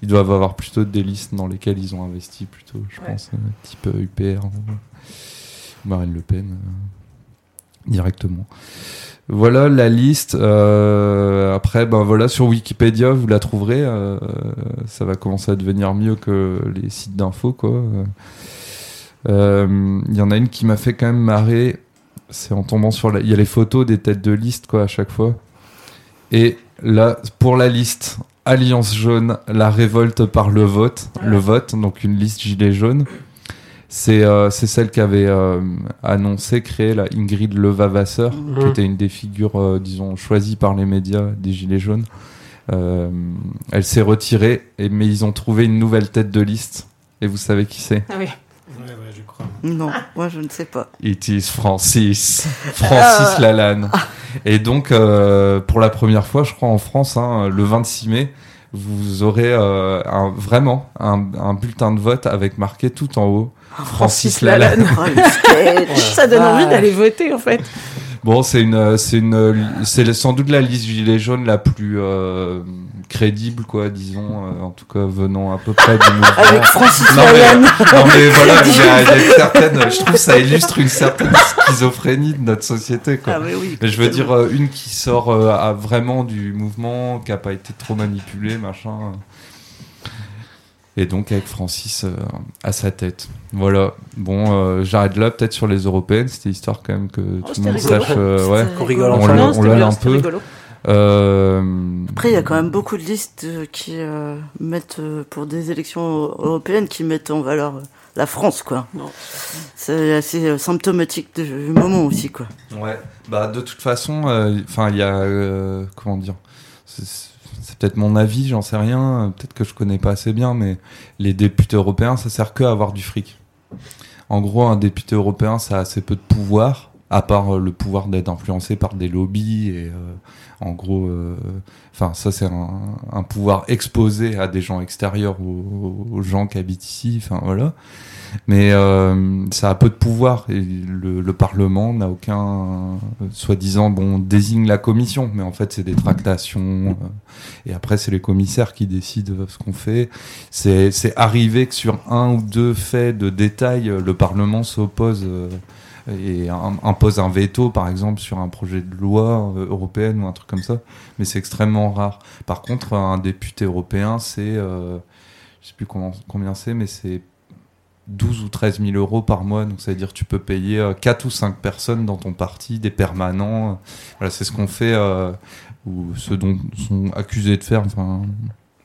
ils doivent avoir plutôt des listes dans lesquelles ils ont investi, plutôt, je Ouais. pense, euh, type euh, UPR ou Marine Le Pen, euh, directement. Voilà la liste. euh, après, ben voilà, sur Wikipédia, vous la trouverez. euh, ça va commencer à devenir mieux que les sites d'infos, quoi. Euh, Il y en a une qui m'a fait quand même marrer. C'est en tombant sur la. Il y a les photos des têtes de liste, quoi, à chaque fois. Et là, pour la liste, Alliance jaune, la révolte par le vote, le vote, donc une liste gilet jaune. C'est euh, c'est celle qu'avait euh, annoncé, créé la Ingrid Levavasseur, Mhm. qui était une des figures, euh, disons, choisies par les médias des Gilets jaunes. Euh, elle s'est retirée, et, mais ils ont trouvé une nouvelle tête de liste. Et vous savez qui c'est? Ah oui. Non, (laughs) moi je ne sais pas. It is Francis. (laughs) Francis Ah. Lalanne. Et donc, euh, pour la première fois, je crois, en France, hein, le 26 mai, vous aurez euh, un, vraiment un, un bulletin de vote avec marqué tout en haut Francis Lalanne. (laughs) Oh. Ça donne envie d'aller voter en fait. Bon, c'est une, c'est une, c'est sans doute la liste gilet jaune la plus euh, crédible, quoi, disons, euh, en tout cas venant à peu près du (laughs) mouvement. Avec Francis non, mais, non mais voilà, (laughs) il y, a, il y a une certaine, je trouve que ça illustre une certaine schizophrénie de notre société, quoi. Ah, mais oui, Mais je veux dire euh, une qui sort euh, à vraiment du mouvement, qui a pas été trop manipulée, machin. Et donc avec Francis euh, à sa tête. Voilà. Bon, euh, j'arrête là peut-être sur les européennes. C'était histoire quand même que tout le monde rigolo. sache. euh, ouais. C'était rigolo. On, l'a- on bien, un peu. Euh, Après, il y a quand même beaucoup de listes qui euh, mettent, euh, pour des élections européennes, qui mettent en valeur euh, la France, quoi. C'est assez euh, symptomatique du moment aussi, quoi. Ouais, bah de toute façon, euh, enfin il y a euh, comment dire, c'est c'est peut-être mon avis, j'en sais rien, peut-être que je connais pas assez bien, mais les députés européens, ça sert que à avoir du fric. En gros, un député européen, ça a assez peu de pouvoir, à part euh, le pouvoir d'être influencé par des lobbies et euh, en gros, euh, enfin ça c'est un, un pouvoir exposé à des gens extérieurs aux, aux gens qui habitent ici, enfin voilà. Mais euh, ça a peu de pouvoir et le, le Parlement n'a aucun, euh, soi-disant, bon, désigne la commission, mais en fait c'est des tractations euh, et après c'est les commissaires qui décident ce qu'on fait. C'est c'est arrivé que sur un ou deux faits de détail, le Parlement s'oppose et im- impose un veto, par exemple, sur un projet de loi européenne ou un truc comme ça. Mais c'est extrêmement rare. Par contre, un député européen, c'est, euh, je sais plus combien c'est, mais c'est 12 ou 13 000 euros par mois. Donc, ça veut dire que tu peux payer euh, 4 ou 5 personnes dans ton parti, des permanents. Voilà, c'est ce qu'on fait. euh, ou ceux dont sont accusés de faire. Enfin,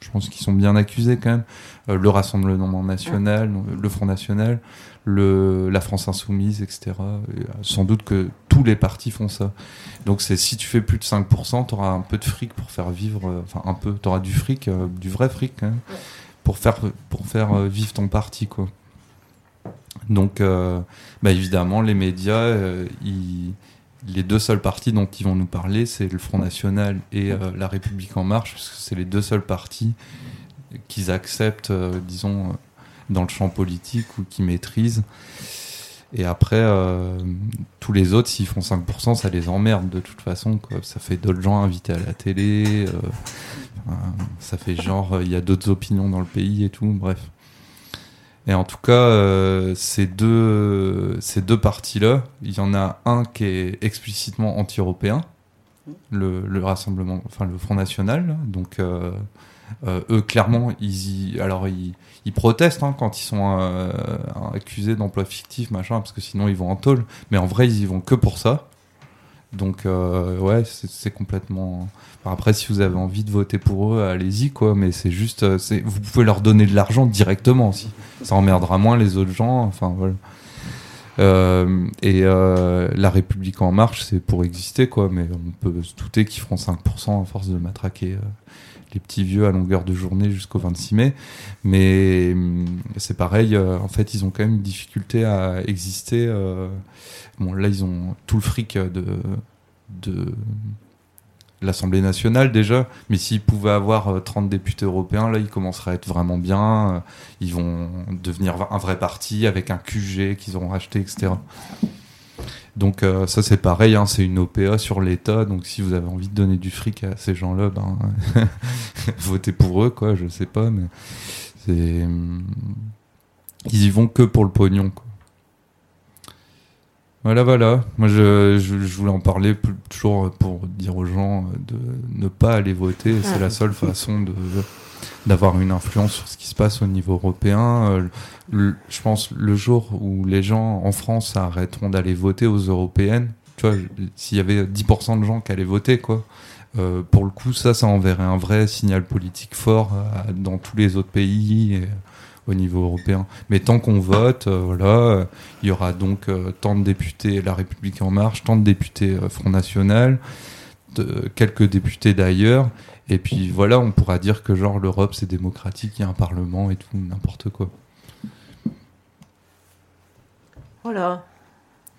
je pense qu'ils sont bien accusés quand même. Euh, le Rassemblement national, le Front national, le, la France insoumise, etc. Et, euh, sans doute que tous les partis font ça. Donc c'est si tu fais plus de 5%, tu auras un peu de fric pour faire vivre, euh, enfin un peu, tu auras du fric, euh, du vrai fric quand même, pour faire, pour faire euh, vivre ton parti. quoi. Donc euh, bah, évidemment, les médias, euh, ils- les deux seuls partis dont ils vont nous parler, c'est le Front National et euh, La République En Marche, parce que c'est les deux seuls partis qu'ils acceptent, disons, dans le champ politique ou qu'ils maîtrisent. Et après, euh, tous les autres, s'ils font 5%, ça les emmerde de toute façon. Quoi. Ça fait d'autres gens invités à la télé. euh, ça fait genre, il y a d'autres opinions dans le pays et tout. Bref. Et en tout cas, euh, ces deux, ces deux partis-là, il y en a un qui est explicitement anti-européen, le, le Rassemblement, enfin le Front National. Donc, euh, euh, eux, clairement, ils, y- alors ils, ils protestent hein, quand ils sont accusés d'emploi fictif, machin, parce que sinon ils vont en tôle. Mais en vrai, ils y vont que pour ça. Donc, euh, ouais, c'est complètement. après, si vous avez envie de voter pour eux, allez-y, quoi. Mais c'est juste, euh, vous pouvez leur donner de l'argent directement aussi. Ça emmerdera moins les autres gens. Enfin, voilà. Euh, et euh, la République en marche, c'est pour exister, quoi. Mais on peut se douter qu'ils feront 5% à force de matraquer euh, les petits vieux à longueur de journée jusqu'au 26 mai. Mais hum, c'est pareil, euh, en fait, ils ont quand même une difficulté à exister. euh, bon, là, ils ont tout le fric de, de l'Assemblée nationale déjà, mais s'ils pouvaient avoir euh, 30 députés européens, là, ils commenceraient à être vraiment bien. euh, Ils vont devenir un vrai parti avec un QG qu'ils auront racheté, etc. Donc euh, ça c'est pareil, hein, c'est une OPA sur l'État. Donc si vous avez envie de donner du fric à ces gens-là, ben (laughs) votez pour eux, quoi. Je sais pas, mais c'est ils y vont que pour le pognon. Quoi. Voilà, voilà. Moi, je, je, je voulais en parler plus- toujours pour dire aux gens de ne pas aller voter. C'est la seule façon de d'avoir une influence sur ce qui se passe au niveau européen. Euh, le- je pense le jour où les gens en France arrêteront d'aller voter aux européennes, tu vois, s'il y avait 10% de gens qui allaient voter, quoi. euh, pour le coup, ça, ça enverrait un vrai signal politique fort euh, dans tous les autres pays et au niveau européen. Mais tant qu'on vote, euh, voilà, euh, il y aura donc euh, tant de députés La République en marche, tant de députés Front National, de- quelques députés d'ailleurs. Et puis voilà, on pourra dire que genre l'Europe c'est démocratique, il y a un parlement et tout, n'importe quoi. Voilà.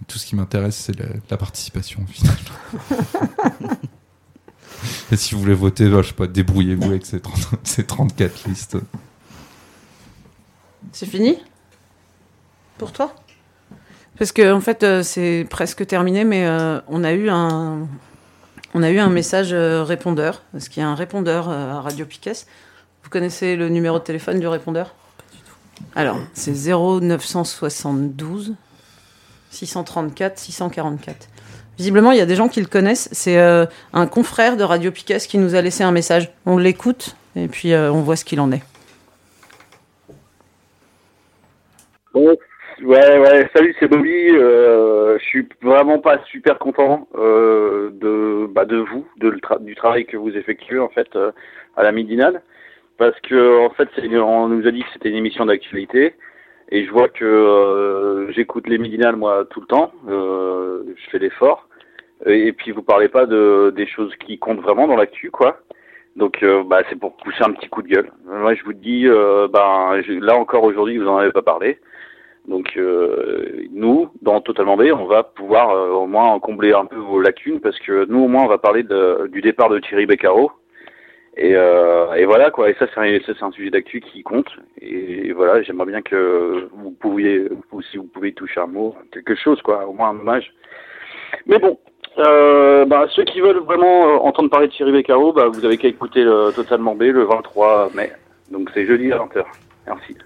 Tout ce qui m'intéresse, c'est la, la participation au final. (laughs) et si vous voulez voter, bah, je sais pas, débrouillez-vous avec ces, 30 ces 34 listes. C'est fini Pour toi? Parce que en fait, euh, c'est presque terminé, mais euh, on a eu un, on a eu un message euh, répondeur, parce qu'il y a un répondeur à Radio Piquet. Vous connaissez le numéro de téléphone du répondeur? Alors, c'est 0972 634 644. Visiblement, il y a des gens qui le connaissent. C'est euh, un confrère de Radio Piquet qui nous a laissé un message. On l'écoute et puis euh, on voit ce qu'il en est. Ouais, ouais, salut, c'est Bobby. Euh, je suis vraiment pas super content euh, de, bah, de vous, de le tra- du travail que vous effectuez en fait euh, à la midinale, parce que en fait, on nous a dit que c'était une émission d'actualité, et je vois que euh, j'écoute les midinales moi tout le temps. Euh, je fais l'effort, et, puis vous parlez pas de des choses qui comptent vraiment dans l'actu, quoi. Donc bah, c'est pour pousser un petit coup de gueule. Moi je vous dis, euh, ben là encore aujourd'hui vous en avez pas parlé. Donc euh, nous, dans Totalement B, on va pouvoir euh, au moins combler un peu vos lacunes parce que nous au moins on va parler de- du départ de Thierry Beccaro. Et, euh, et voilà quoi. Et ça c'est un, un sujet d'actu qui compte. Et, voilà, j'aimerais bien que vous pouviez, ou si vous pouvez toucher un mot, quelque chose quoi, au moins un hommage. Mais bon, euh, bah, ceux qui veulent vraiment euh, entendre parler de Thierry Beccaro, bah, vous avez qu'à écouter le Totalement B le 23 mai. Donc c'est jeudi à 20h. Merci.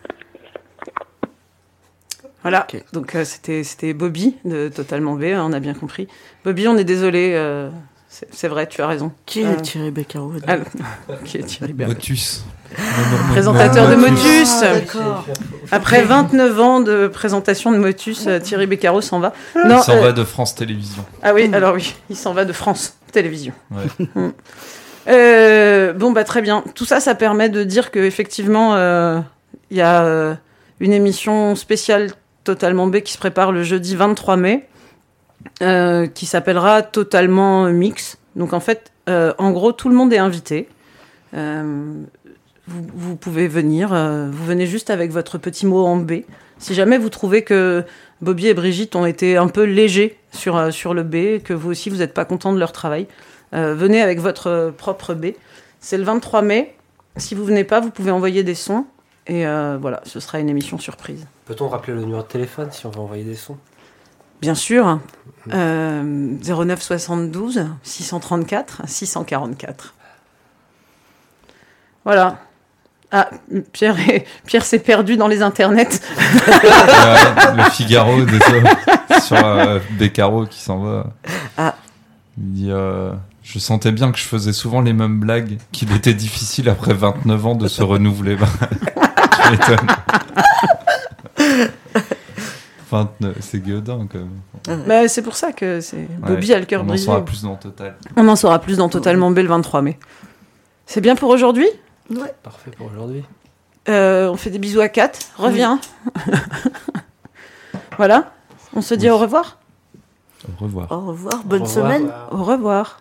Voilà, donc euh, c'était c'était Bobby de Totalement B, hein, on a bien compris. Bobby, on est désolé, euh, c'est c'est vrai, tu as raison. Qui Euh, est Thierry Beccaro ah, (laughs) Qui est Thierry Beccaro Motus. Présentateur de Motus. Ah, d'accord. Après 29 ans de présentation de Motus, euh, Thierry Beccaro s'en va. Il s'en va de France Télévisions. Ah oui, alors oui, il s'en va de France. télévision. Ouais. Mm. Euh, bon, bah très bien. Tout ça, ça permet de dire qu'effectivement, euh, il y a euh, une émission spéciale Totalement B qui se prépare le jeudi 23 mai, euh, qui s'appellera Totalement Mix. Donc en fait, euh, en gros, tout le monde est invité. Euh, vous, pouvez venir, vous venez juste avec votre petit mot en B. Si jamais vous trouvez que Bobby et Brigitte ont été un peu légers sur, sur le B, que vous aussi vous n'êtes pas content de leur travail, venez avec votre propre B. C'est le 23 mai. Si vous venez pas, vous pouvez envoyer des sons. Et voilà, ce sera une émission surprise. Peut-on rappeler le numéro de téléphone si on veut envoyer des sons? Bien sûr, euh, 09 72 634 644. Voilà. Ah, Pierre, est- Pierre s'est perdu dans les internets. Le Figaro (laughs) désolé, sur euh, Beccaro qui s'en va. Ah. Il dit euh, Je sentais bien que je faisais souvent les mêmes blagues, qu'il était difficile après 29 ans de se renouveler. (laughs) Tu m'étonnes. 29, c'est Guéodin quand même. Bah, c'est pour ça que c'est Bobby a le cœur on en brisé. saura plus dans Total. On en saura plus dans Totalement B le 23 mai. C'est bien pour aujourd'hui? Ouais. Parfait pour aujourd'hui. Euh, On fait des bisous à Kat. Reviens. (laughs) voilà. On se dit au revoir? Au revoir. Au revoir, bonne Au revoir. semaine. Au revoir.